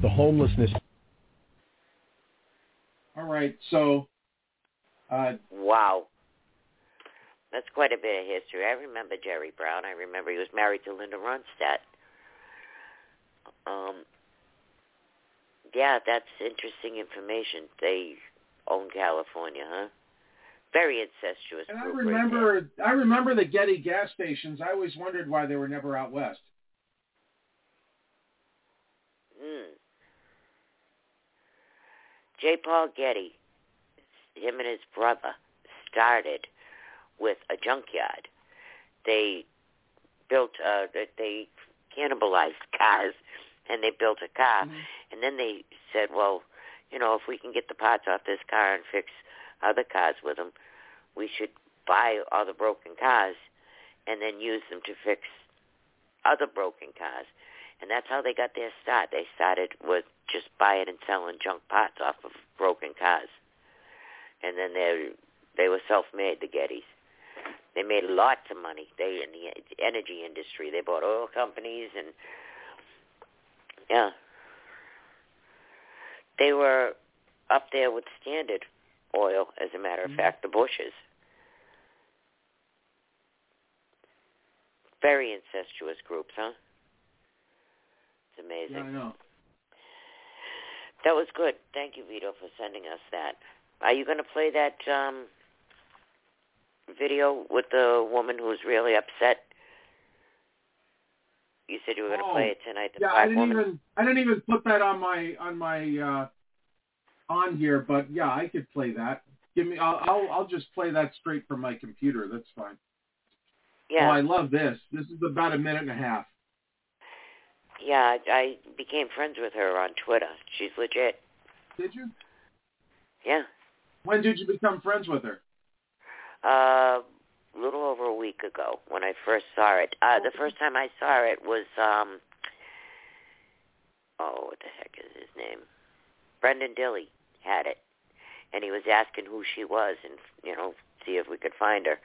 The homelessness... All right, so... Uh, wow. That's quite a bit of history. I remember Jerry Brown. I remember he was married to Linda Ronstadt. Um, yeah, that's interesting information. They own California, huh? Very incestuous. And I group right remember, I remember the Getty gas stations. I always wondered why they were never out west. Hmm. J. Paul Getty, him and his brother started with a junkyard. They built, uh, they cannibalized cars, and they built a car, mm-hmm. and then they said, well, you know, if we can get the parts off this car and fix other cars with them, we should buy all the broken cars and then use them to fix other broken cars. And that's how they got their start. They started with just buying and selling junk parts off of broken cars. And then they they were self-made, the Gettys. They made lots of money. They in the energy industry. They bought oil companies and yeah. They were up there with Standard Oil, as a matter of Mm-hmm. fact, the Bushes. Very incestuous groups, huh? It's amazing. Yeah, I know. That was good. Thank you, Vito, for sending us that. Are you going to play that um, video with the woman who's really upset? You said you were going to Oh, play it tonight. The Yeah, I didn't woman. even I didn't even put that on my on my uh on here, but yeah, I could play that. Give me I'll I'll, I'll just play that straight from my computer. That's fine. Yeah. Oh, I love this. This is about a minute and a half. Yeah, I, I became friends with her on Twitter. She's legit. Did you? Yeah. When did you become friends with her? Uh, a little over a week ago when I first saw it. Uh, the first time I saw it was, um, oh, what the heck is his name? Brenden Dilley had it. And he was asking who she was and, you know, see if we could find her.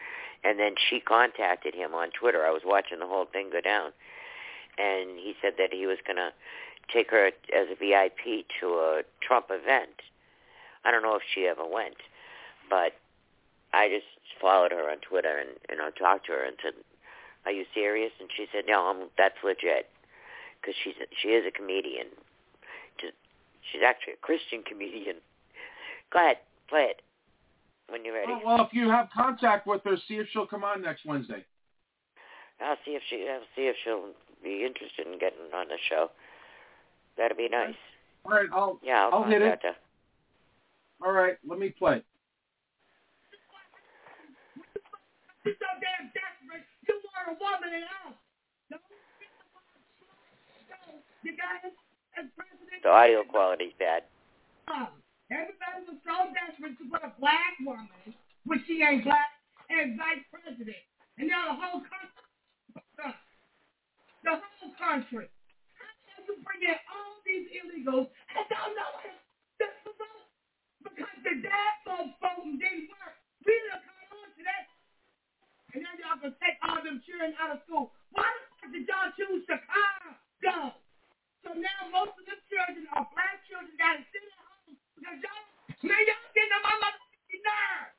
And then she contacted him on Twitter. I was watching the whole thing go down. And he said that he was going to take her as a VIP to a Trump event. I don't know if she ever went, but I just followed her on Twitter and you know talked to her and said, "Are you serious?" And she said, "No, I'm, that's legit," because she's a, she is a comedian. She's actually a Christian comedian. Go ahead, play it when you're ready. Oh, well, if you have contact with her, see if she'll come on next Wednesday. I'll see if she I'll see if she'll be interested in getting on the show. That'd be nice. All right, I'll Yeah, I'll, I'll hit it. contact her. Uh, All right, let me play. You're so damn desperate. You want a woman and all. No, you got as president. The audio quality's bad. Um, everybody was so desperate to put a black woman, which she ain't black, as vice president. And now the whole country, the whole country. How can you bring in all these illegals and don't know this is about? Because the dad folks voting didn't work. We done caught on to that. And now y'all gonna take all them children out of school. Why the fuck did y'all choose Chicago? So now most of them children are black children gotta sit at home because y'all, man, y'all getting on my motherfucking nerves.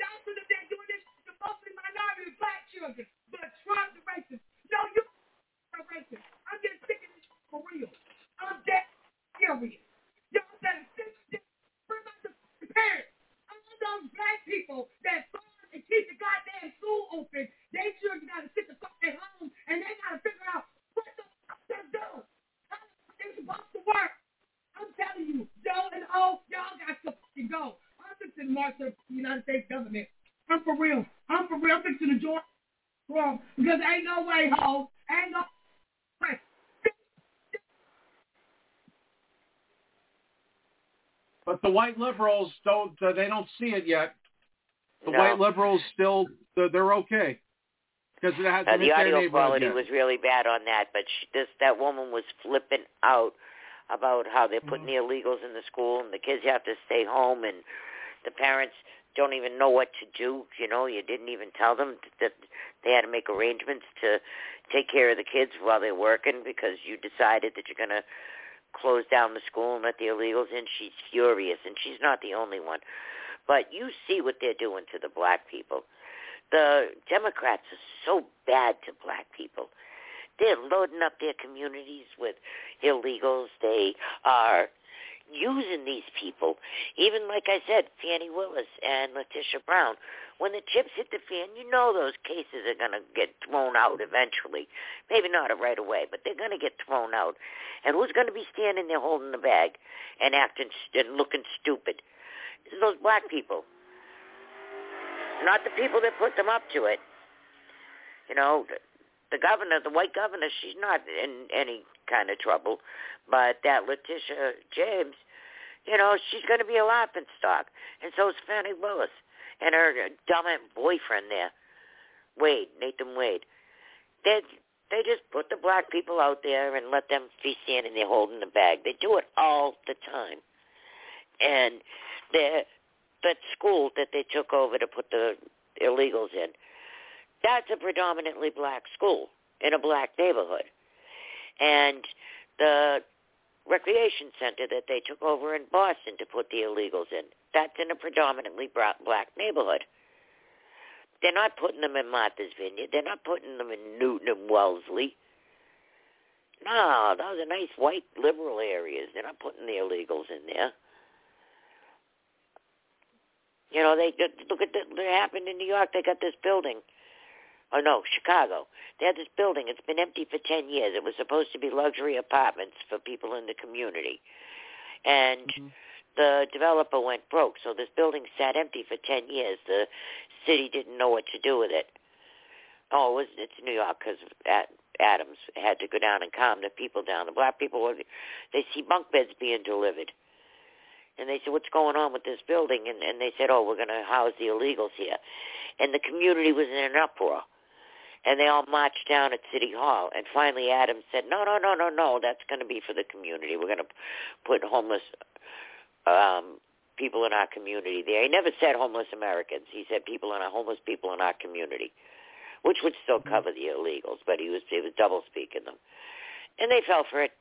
Y'all have been doing this to mostly minority black children. But Trump the racist. No, you are racist. I'm just sick of this for real. I'm dead serious. Y'all better sit this. Bring out the parents. All those black people that farm keep the goddamn school open, they children gotta sit the fuck at home and they gotta figure out what the fuck they're doing. How they supposed to work. I'm telling you, Joe and O, y'all got to fucking go. I'm fixing to march up the United States government. I'm for real. I'm for real. I'm fixing to join wrong because ain't no way, ho. Ain't no way. But the white liberals don't. Uh, they don't see it yet. The No. white liberals still. They're, okay because it hasn't Uh, the audio quality yet. was really bad on that, but she, this that woman was flipping out about how they're putting the illegals in the school and the kids have to stay home and the parents don't even know what to do. You know, you didn't even tell them that they had to make arrangements to take care of the kids while they're working because you decided that you're going to close down the school and let the illegals in. She's furious, and she's not the only one. But you see what they're doing to the black people. The Democrats are so bad to black people. They're loading up their communities with illegals. They are using these people. Even like I said, Fani Willis and Letitia Brown. When the chips hit the fan, you know those cases are going to get thrown out eventually. Maybe not right away, but they're going to get thrown out. And who's going to be standing there holding the bag and acting and looking stupid? It's those black people. Not the people that put them up to it. You know, the, the governor, the white governor, she's not in any kind of trouble. But that Letitia James, you know, she's going to be a laughing stock. And so is Fani Willis and her dumb boyfriend there, Wade, Nathan Wade. They they just put the black people out there and let them be standing there holding the bag. They do it all the time. And the that school that they took over to put the illegals in, that's a predominantly black school in a black neighborhood. And the recreation center that they took over in Boston to put the illegals in. That's in a predominantly black neighborhood. They're not putting them in Martha's Vineyard. They're not putting them in Newton and Wellesley. No, those are nice white liberal areas. They're not putting the illegals in there. You know, they look at the, what happened in New York. They got this building. Oh no, Chicago. They had this building. It's been empty for ten years. It was supposed to be luxury apartments for people in the community, and mm-hmm. the developer went broke. So this building sat empty for ten years. The city didn't know what to do with it. Oh, it was it's New York because Adams had to go down and calm the people down. The black people, they see bunk beds being delivered. And they said, what's going on with this building? And, and they said, oh, we're going to house the illegals here. And the community was in an uproar. And they all marched down at City Hall. And finally Adams said, no, no, no, no, no, that's going to be for the community. We're going to put homeless um, people in our community there. He never said homeless Americans. He said people in our homeless people in our community, which would still cover the illegals, but he was he was double speaking them, and they fell for it.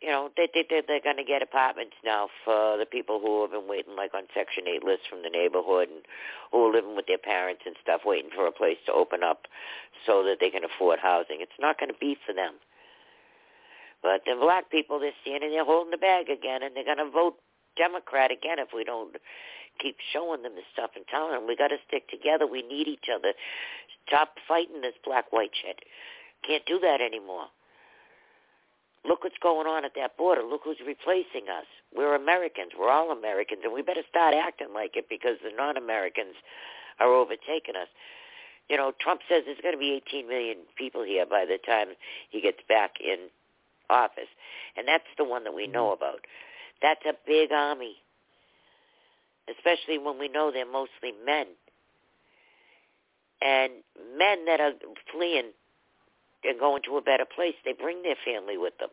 You know, they they they're going to get apartments now for the people who have been waiting, like on Section Eight lists from the neighborhood, and who are living with their parents and stuff, waiting for a place to open up so that they can afford housing. It's not going to be for them. But the black people, they're standing there holding the bag again, and they're going to vote Democrat again if we don't keep showing them this stuff and telling them we got to stick together. We need each other. Stop fighting this black-white shit. Can't do that anymore. Look what's going on at that border. Look who's replacing us. We're Americans. We're all Americans, and we better start acting like it because the non-Americans are overtaking us. You know, Trump says there's going to be 18 million people here by the time he gets back in office. And that's the one that we know mm-hmm. about. That's a big army, especially when we know they're mostly men. And men that are fleeing and going to a better place, they bring their family with them.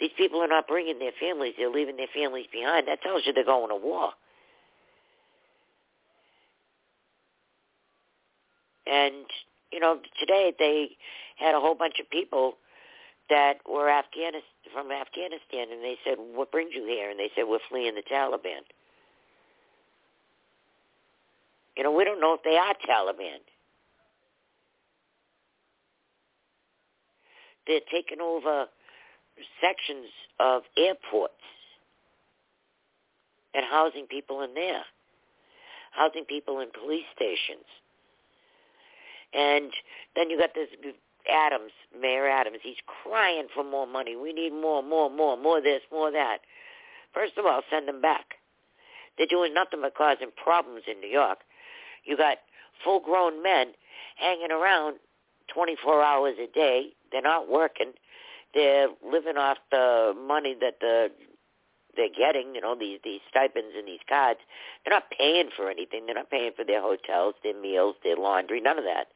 These people are not bringing their families. They're leaving their families behind. That tells you they're going to war. And, you know, today they had a whole bunch of people that were Afghanistan from Afghanistan, and they said, "What brings you here?" And they said, "We're fleeing the Taliban." You know, we don't know if they are Taliban. They're taking over sections of airports and housing people in there, housing people in police stations. And then you got this Adams, Mayor Adams, he's crying for more money. We need more, more, more, more this, more that. First of all, send them back. They're doing nothing but causing problems in New York. You got full-grown men hanging around 24 hours a day. They're not working. They're living off the money that the they're getting, you know, these these stipends and these cards. They're not paying for anything. They're not paying for their hotels, their meals, their laundry, none of that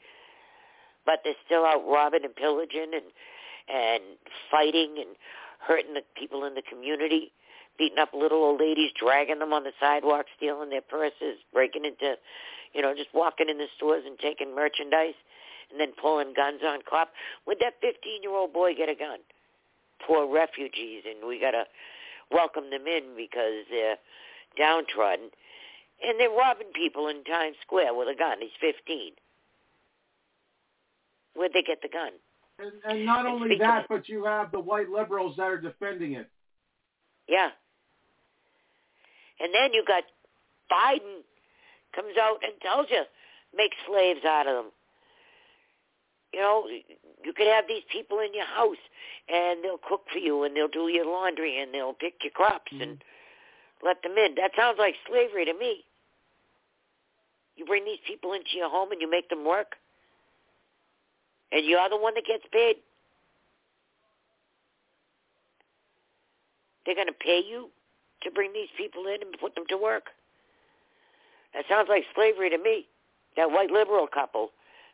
but they're still out robbing and pillaging and and fighting and hurting the people in the community, beating up little old ladies, dragging them on the sidewalk, stealing their purses, breaking into, you know, just walking in the stores and taking merchandise, and then pulling guns on cops. Would that 15-year-old boy get a gun? Poor refugees, and we got to welcome them in because they're downtrodden. And they're robbing people in Times Square with a gun. He's 15. Where'd they get the gun? And, and not and only that, but you have the white liberals that are defending it. Yeah. And then you got Biden comes out and tells you, make slaves out of them. You know, you could have these people in your house and they'll cook for you and they'll do your laundry and they'll pick your crops mm-hmm. and let them in. That sounds like slavery to me. You bring these people into your home and you make them work and you're the one that gets paid. They're going to pay you to bring these people in and put them to work. That sounds like slavery to me. That white liberal couple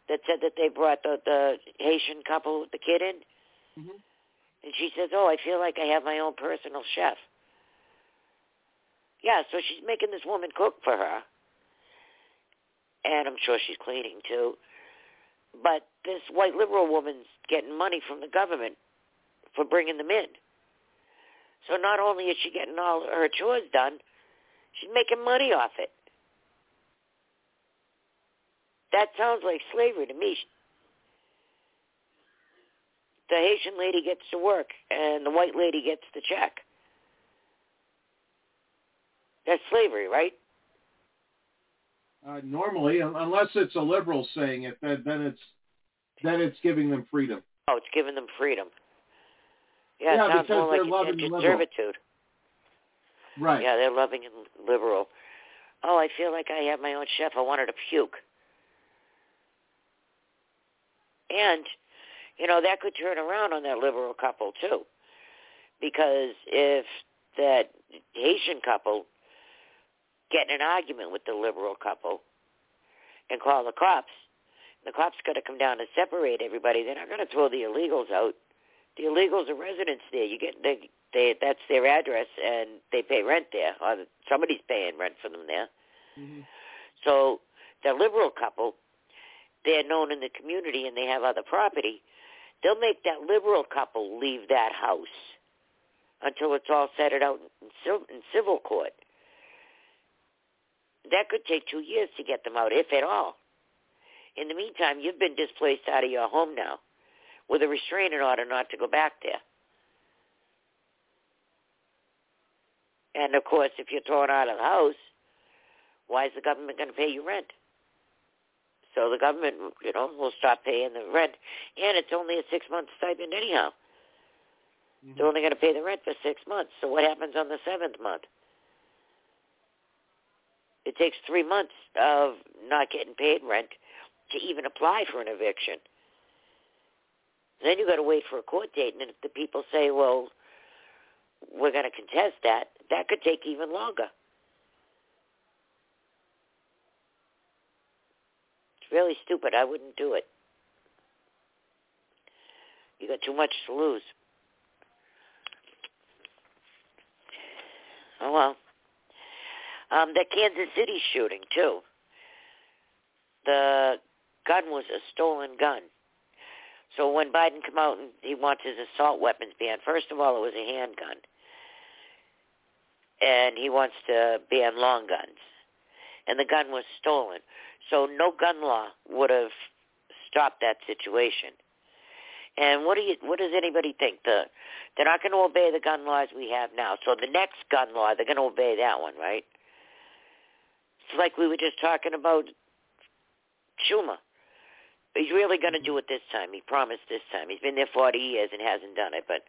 that said that they brought the, the Haitian couple with the kid in. Mm-hmm. And she says, oh, I feel like I have my own personal chef. Yeah, so she's making this woman cook for her. And I'm sure she's cleaning too. But this white liberal woman's getting money from the government for bringing them in. So not only is she getting all her chores done, she's making money off it. That sounds like slavery to me. The Haitian lady gets to work and the white lady gets the check. That's slavery, right? Uh, normally, unless it's a liberal saying it, then, then it's then it's giving them freedom. Oh, it's giving them freedom. Yeah, yeah it sounds more like they're loving indentured servitude. Right. Yeah, they're loving and liberal. Oh, I feel like I have my own chef. I wanted to puke. And, you know, that could turn around on that liberal couple too. Because if that Haitian couple get in an argument with the liberal couple and call the cops, the cops got to come down and separate everybody. They're not going to throw the illegals out. The illegals are residents there. You get they, they that's their address and they pay rent there, or somebody's paying rent for them there. Mm-hmm. So the liberal couple, they're known in the community and they have other property. They'll make that liberal couple leave that house until it's all settled out in, civil court. That could take two years to get them out, if at all. In the meantime, you've been displaced out of your home now with a restraining order not to go back there. And of course, if you're thrown out of the house, why is the government going to pay you rent? So the government, you know, will stop paying the rent, and it's only a six-month stipend anyhow. Mm-hmm. They're only going to pay the rent for six months. So what happens on the seventh month? It takes three months of not getting paid rent to even apply for an eviction. Then you got to wait for a court date, and if the people say, "Well, we're going to contest that," that could take even longer. Really stupid. I wouldn't do it. You got too much to lose. Oh well. Um, the Kansas City shooting too. The gun was a stolen gun. So when Biden come out and he wants his assault weapons banned, first of all, it was a handgun, and he wants to ban long guns, and the gun was stolen. So no gun law would have stopped that situation. And what do you? What does anybody think? The they're not going to obey the gun laws we have now. So the next gun law, they're going to obey that one, right? It's like we were just talking about Schumer. He's really going to do it this time. He promised this time. He's been there 40 years and hasn't done it, but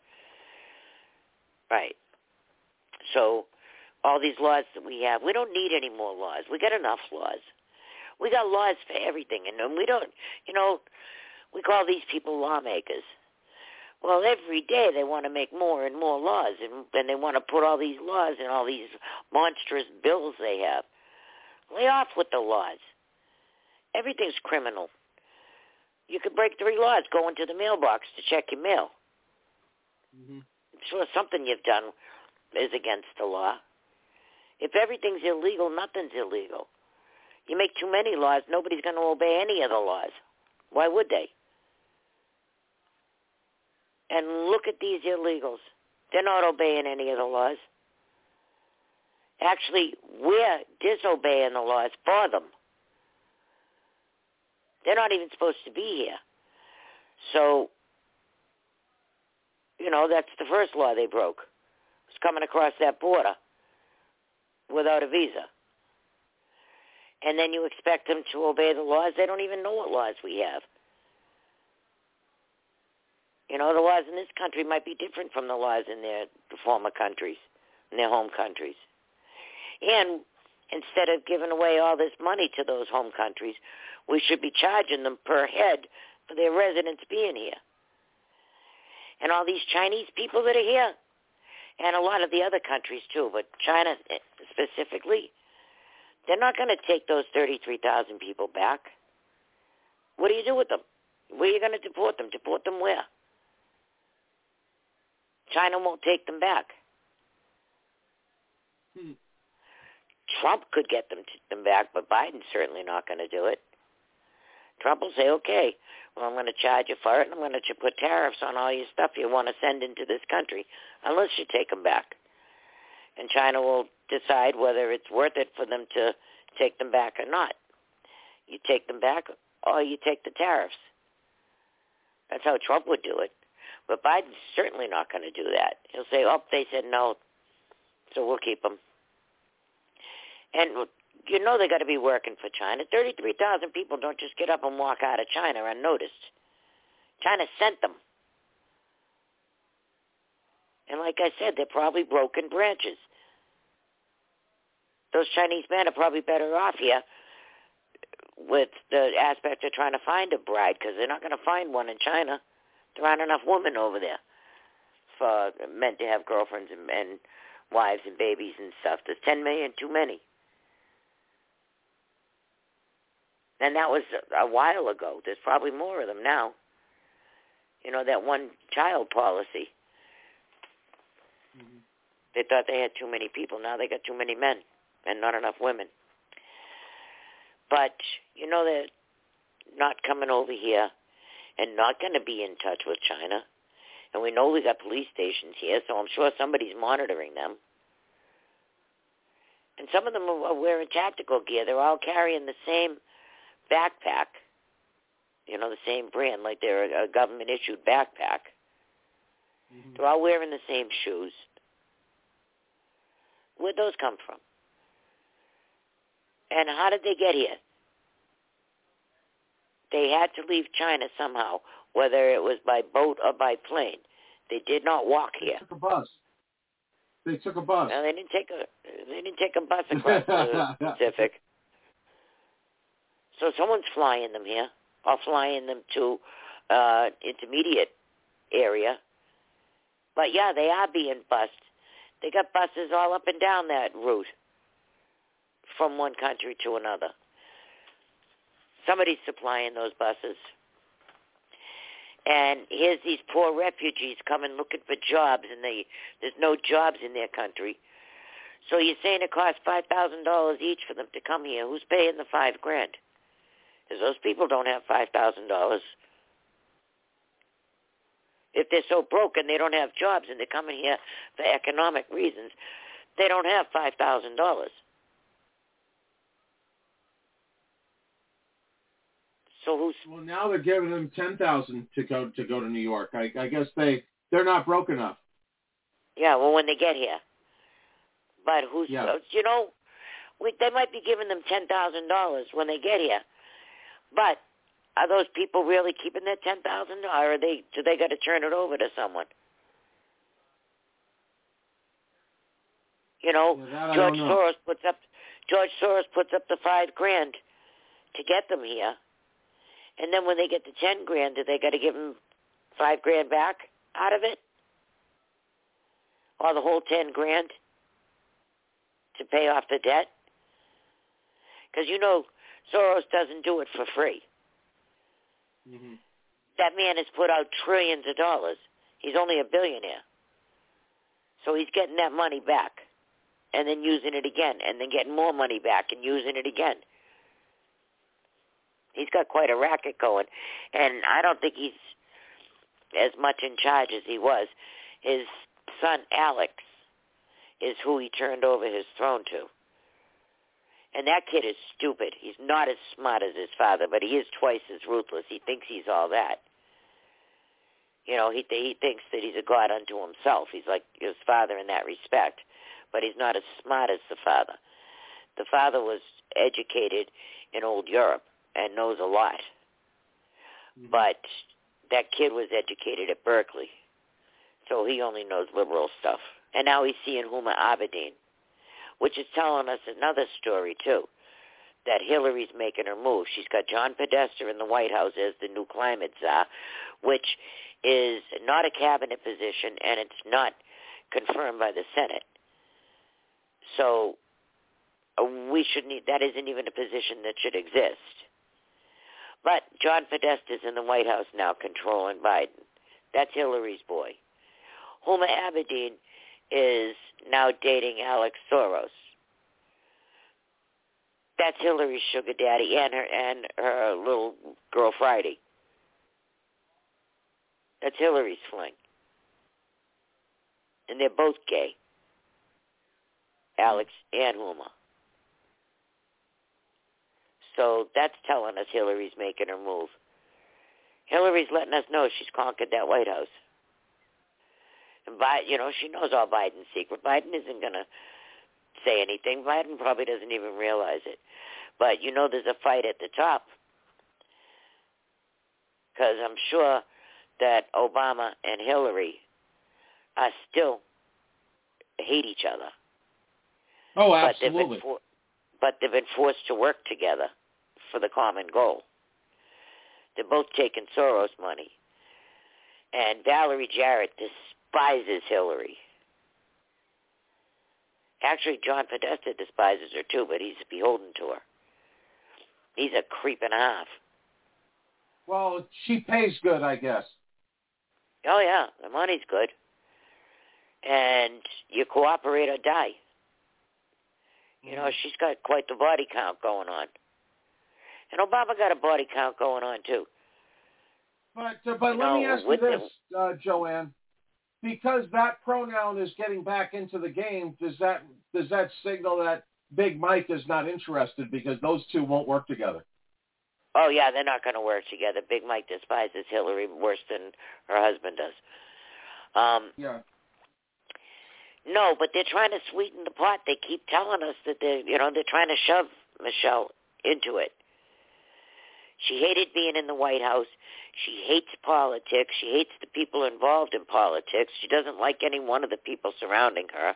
right. So all these laws that we have, we don't need any more laws. We got enough laws. We got laws for everything, and we don't. You know, we call these people lawmakers. Well, every day they want to make more and more laws, and, and they want to put all these laws and all these monstrous bills they have. Lay off with the laws. Everything's criminal. You could break three laws, go into the mailbox to check your mail. Mm-hmm. Sure something you've done is against the law. If everything's illegal, nothing's illegal. You make too many laws, nobody's going to obey any of the laws. Why would they? And look at these illegals. They're not obeying any of the laws. Actually, we're disobeying the laws for them. They're not even supposed to be here. So, you know, that's the first law they broke. Was coming across that border without a visa. And then you expect them to obey the laws. They don't even know what laws we have. You know, the laws in this country might be different from the laws in their former countries, in their home countries. And instead of giving away all this money to those home countries, we should be charging them per head for their residents being here. And all these Chinese people that are here, and a lot of the other countries too, but China specifically, they're not going to take those 33,000 people back. What do you do with them? Where are you going to deport them? Deport them where? China won't take them back. Hmm. Trump could get them them back, but Biden's certainly not going to do it. Trump will say, okay, well, I'm going to charge you for it, and I'm going to put tariffs on all your stuff you want to send into this country, unless you take them back. And China will decide whether it's worth it for them to take them back or not. You take them back, or you take the tariffs. That's how Trump would do it. But Biden's certainly not going to do that. He'll say, oh, they said no, so we'll keep them. And you know they got to be working for China. 33,000 people don't just get up and walk out of China unnoticed. China sent them. And like I said, they're probably broken branches. Those Chinese men are probably better off here with the aspect of trying to find a bride because they're not going to find one in China. There aren't enough women over there for men to have girlfriends and, and wives and babies and stuff. There's 10 million too many. And that was a while ago. There's probably more of them now. You know, that one child policy. Mm-hmm. They thought they had too many people. Now they got too many men and not enough women. But, you know, they're not coming over here and not going to be in touch with China. And we know we got police stations here, so I'm sure somebody's monitoring them. And some of them are wearing tactical gear. They're all carrying the same backpack, you know, the same brand, like they're a government-issued backpack. They're all wearing the same shoes. Where'd those come from? And how did they get here? They had to leave China somehow, whether it was by boat or by plane. They did not walk here. they. Took a bus. They took a bus. No, they didn't take a. They didn't take a bus across the Pacific. So someone's flying them here, or flying them to uh intermediate area. But yeah, they are being bused. They got buses all up and down that route from one country to another. Somebody's supplying those buses. And here's these poor refugees coming looking for jobs, and they there's no jobs in their country. So you're saying it costs five thousand dollars each for them to come here? Who's paying the five grand? Because those people don't have five thousand dollars. If they're so broken, they don't have jobs, and they're coming here for economic reasons. They don't have five thousand dollars. So who's well now they're giving them ten thousand to go to go to New York. I, I guess they they're not broke enough. Yeah, well when they get here. But who's yeah. uh, you know, we, they might be giving them ten thousand dollars when they get here, but are those people really keeping their ten thousand, or are they do they got to turn it over to someone? You know, yeah, George know. Soros puts up George Soros puts up the five grand to get them here, and then when they get the ten grand, do they got to give them five grand back out of it, or the whole ten grand to pay off the debt? Because you know Soros doesn't do it for free. Mm-hmm. That man has put out trillions of dollars. He's only a billionaire. So he's getting that money back and then using it again and then getting more money back and using it again. He's got quite a racket going. And I don't think he's as much in charge as he was. His son, Alex, is who he turned over his throne to. And that kid is stupid. He's not as smart as his father, but he is twice as ruthless. He thinks he's all that. You know, he he thinks that he's a god unto himself. He's like his father in that respect, but he's not as smart as the father. The father was educated in old Europe and knows a lot. Mm-hmm. But that kid was educated at Berkeley, so he only knows liberal stuff. And now he's seeing Huma Abedin, which is telling us another story too, that Hillary's making her move. She's got John Podesta in the White House as the new climate czar, which is not a cabinet position and it's not confirmed by the Senate. So uh, we should need that isn't even a position that should exist. But John Podesta's in the White House now controlling Biden. That's Hillary's boy. Huma Abedin is now dating Alex Soros. That's Hillary's sugar daddy and her and her little girl Friday. That's Hillary's fling. And they're both gay. Alex and Huma. So that's telling us Hillary's making her move. Hillary's letting us know she's conquered that White House. And Biden, you know, she knows all Biden's secret. Biden isn't going to say anything. Biden probably doesn't even realize it. But you know there's a fight at the top. Because I'm sure that Obama and Hillary are still hate each other. Oh, But they've, absolutely. been for- but they've been forced to work together for the common goal. They're both taking Soros money. And Valerie Jarrett despises Hillary. Actually, John Podesta despises her too, but he's beholden to her. He's a creep and a half. Well, she pays good, I guess. Oh yeah, the money's good. And you cooperate or die. You know, she's got quite the body count going on. And Obama got a body count going on too. But uh, but You let me ask you this, uh, Joanne, because that pronoun is getting back into the game. Does that does that signal that Big Mike is not interested because those two won't work together? Oh yeah, they're not going to work together. Big Mike despises Hillary worse than her husband does. Um, yeah. No, but they're trying to sweeten the pot. They keep telling us that they're, you know, they're trying to shove Michelle into it. She hated being in the White House. She hates politics. She hates the people involved in politics. She doesn't like any one of the people surrounding her.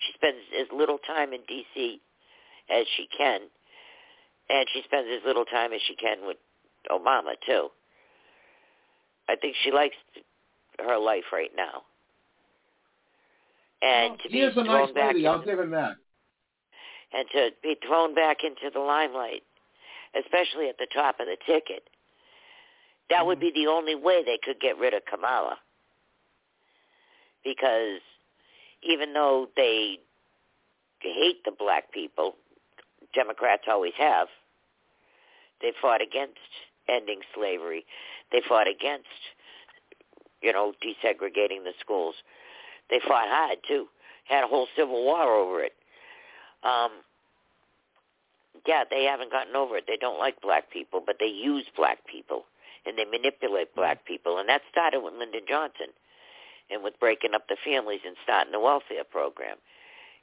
She spends as little time in D.C. as she can, and she spends as little time as she can with Obama too. I think she likes her life right now. And to He be thrown nice back lady. I'll give him that. and to be thrown back into the limelight, especially at the top of the ticket. That would be the only way they could get rid of Kamala. Because even though they hate the black people, Democrats always have, they fought against ending slavery. They fought against, you know, desegregating the schools. They fought hard, too. Had a whole civil war over it um, yeah, they haven't gotten over it. They don't like black people, but they use black people and they manipulate black people, and that started with Lyndon Johnson and with breaking up the families and starting the welfare program.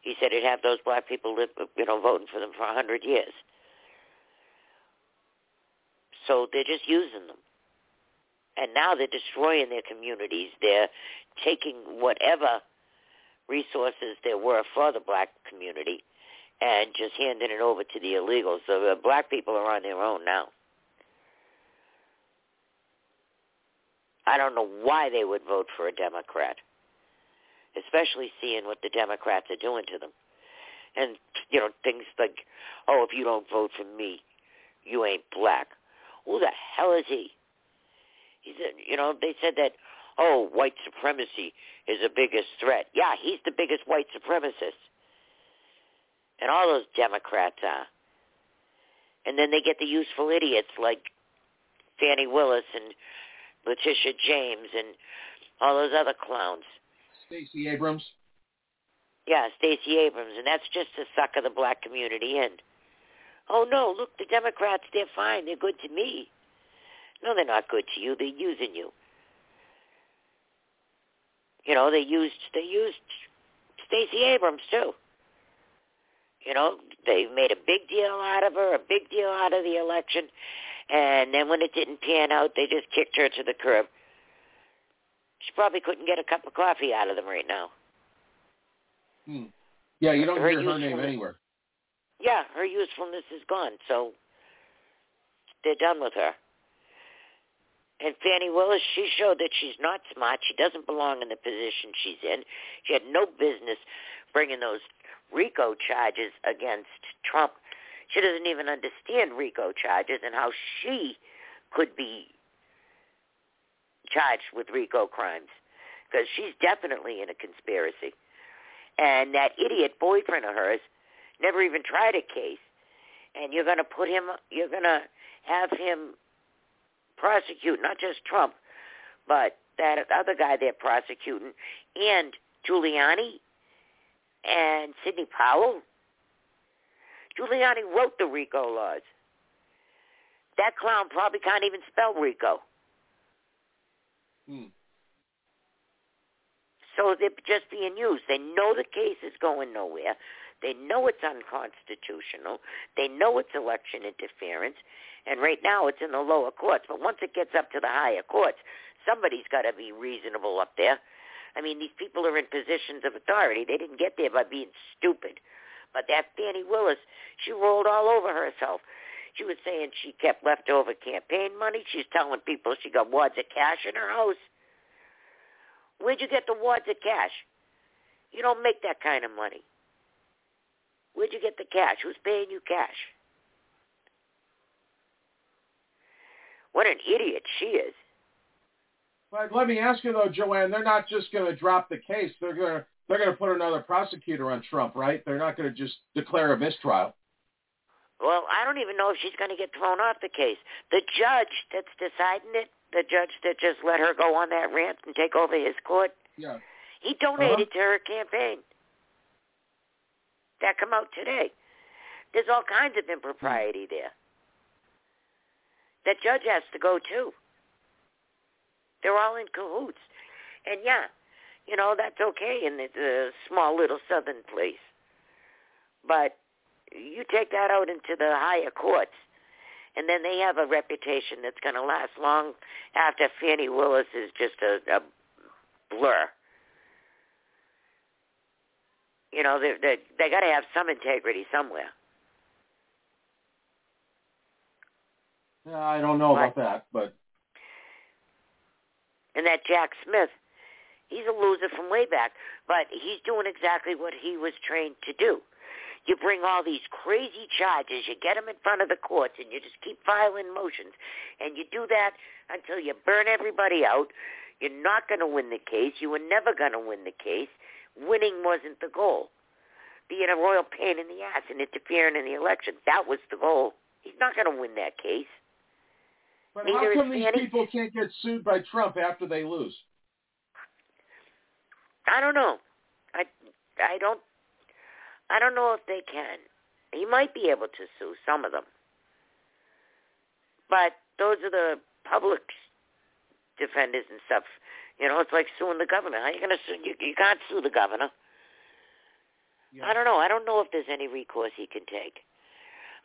He said he'd have those black people live, you know, voting for them for a hundred years. So they're just using them. And now they're destroying their communities. They're taking whatever resources there were for the black community and just handing it over to the illegals. So the black people are on their own now. I don't know why they would vote for a Democrat, especially seeing what the Democrats are doing to them. And, you know, things like, oh, if you don't vote for me, you ain't black. Who the hell is he? He said, you know, they said that, oh, white supremacy is the biggest threat. Yeah, he's the biggest white supremacist. And all those Democrats are. And then they get the useful idiots like Fani Willis and Letitia James and all those other clowns. Stacey Abrams. Yeah, Stacey Abrams, and that's just to sucker the black community in. Oh no, look, the Democrats, they're fine. They're good to me. No, they're not good to you. They're using you. You know, they used they used Stacey Abrams too. You know, they made a big deal out of her, a big deal out of the election, and then when it didn't pan out, they just kicked her to the curb. She probably couldn't get a cup of coffee out of them right now. Hmm. Yeah, you don't Her hear her name anywhere. Yeah, her usefulness is gone, so they're done with her. And Fani Willis, she showed that she's not smart. She doesn't belong in the position she's in. She had no business bringing those RICO charges against Trump. She doesn't even understand RICO charges and how she could be charged with RICO crimes because she's definitely in a conspiracy. And that idiot boyfriend of hers never even tried a case. and you're going to put him, you're going to have him prosecute not just Trump, but that other guy they're prosecuting, and Giuliani and Sidney Powell. Giuliani wrote the RICO laws. That clown probably can't even spell RICO. Hmm. So they're just being used. They know the case is going nowhere. They know it's unconstitutional. They know it's election interference. And right now it's in the lower courts. But once it gets up to the higher courts, somebody's got to be reasonable up there. I mean, these people are in positions of authority. They didn't get there by being stupid. But that Fani Willis, she rolled all over herself. She was saying she kept leftover campaign money. She's telling people she got wads of cash in her house. Where'd you get the wads of cash? You don't make that kind of money. Where'd you get the cash? Who's paying you cash? What an idiot she is. But let me ask you though, Joanne, they're not just going to drop the case. They're going to they're going to put another prosecutor on Trump, right? They're not going to just declare a mistrial. Well, I don't even know if she's going to get thrown off the case. The judge that's deciding it, the judge that just let her go on that rant and take over his court, yeah, he donated uh-huh. to her campaign. That come out today. There's all kinds of impropriety there. That judge has to go too. They're all in cahoots. And yeah, you know, that's okay in the, the small little southern place. But you take that out into the higher courts, and then they have a reputation that's going to last long after Fani Willis is just a, a blur. You know, they they they got to have some integrity somewhere. Yeah, I don't know about that, but And that Jack Smith, he's a loser from way back, but he's doing exactly what he was trained to do. You bring all these crazy charges, you get them in front of the courts, and you just keep filing motions. And you do that until you burn everybody out. You're not going to win the case. You were never going to win the case. Winning wasn't the goal. Being a royal pain in the ass and interfering in the election, that was the goal. He's not going to win that case. But Neither how come these people can't get sued by Trump after they lose? I don't know. I I don't I don't know if they can. He might be able to sue some of them. But those are the public defenders and stuff. You know, it's like suing the governor. How are you going to sue? You, you can't sue the governor. I don't know. I don't know if there's any recourse he can take.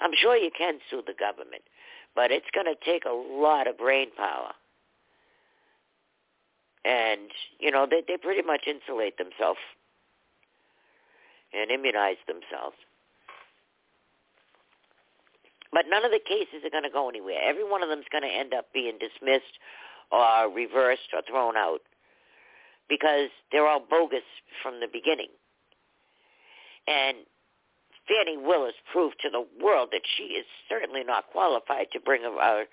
I'm sure you can sue the government, but it's going to take a lot of brain power. And, you know, they, they pretty much insulate themselves and immunize themselves. But none of the cases are going to go anywhere. Every one of them is going to end up being dismissed or reversed or thrown out because they're all bogus from the beginning. And Fani Willis proved to the world that she is certainly not qualified to bring a, a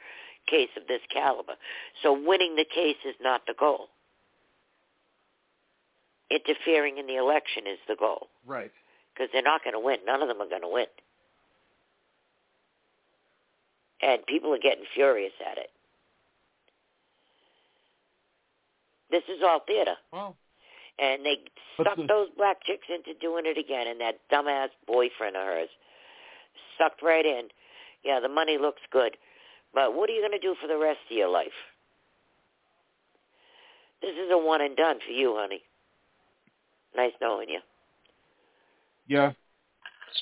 case of this caliber. So winning the case is not the goal. Interfering in the election is the goal Right. because they're not going to win. None of them are going to win. And people are getting furious at it. This is all theater. Well, And they sucked the- those black chicks into doing it again, and that dumbass boyfriend of hers sucked right in. Yeah, the money looks good, but what are you going to do for the rest of your life? This is a one and done for you, honey. Nice knowing you. yeah.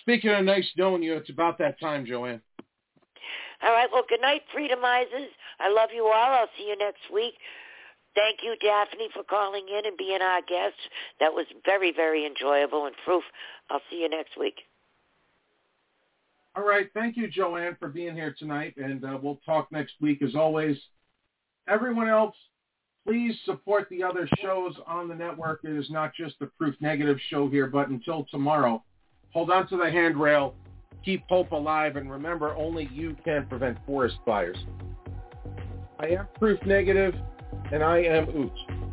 Speaking of nice knowing you, it's about that time, Joanne. All right, well, good night, Freedomizers. I love you all. I'll see you next week. Thank you, Daphne, for calling in and being our guest. That was very, very enjoyable. And proof, I'll see you next week. All right. Thank you, Joanne, for being here tonight, and uh, we'll talk next week as always. Everyone else, please support the other shows on the network. It is not just the Proof Negative show here, but until tomorrow, hold on to the handrail, keep hope alive, and remember, only you can prevent forest fires. I am Proof Negative, and I am Ooch.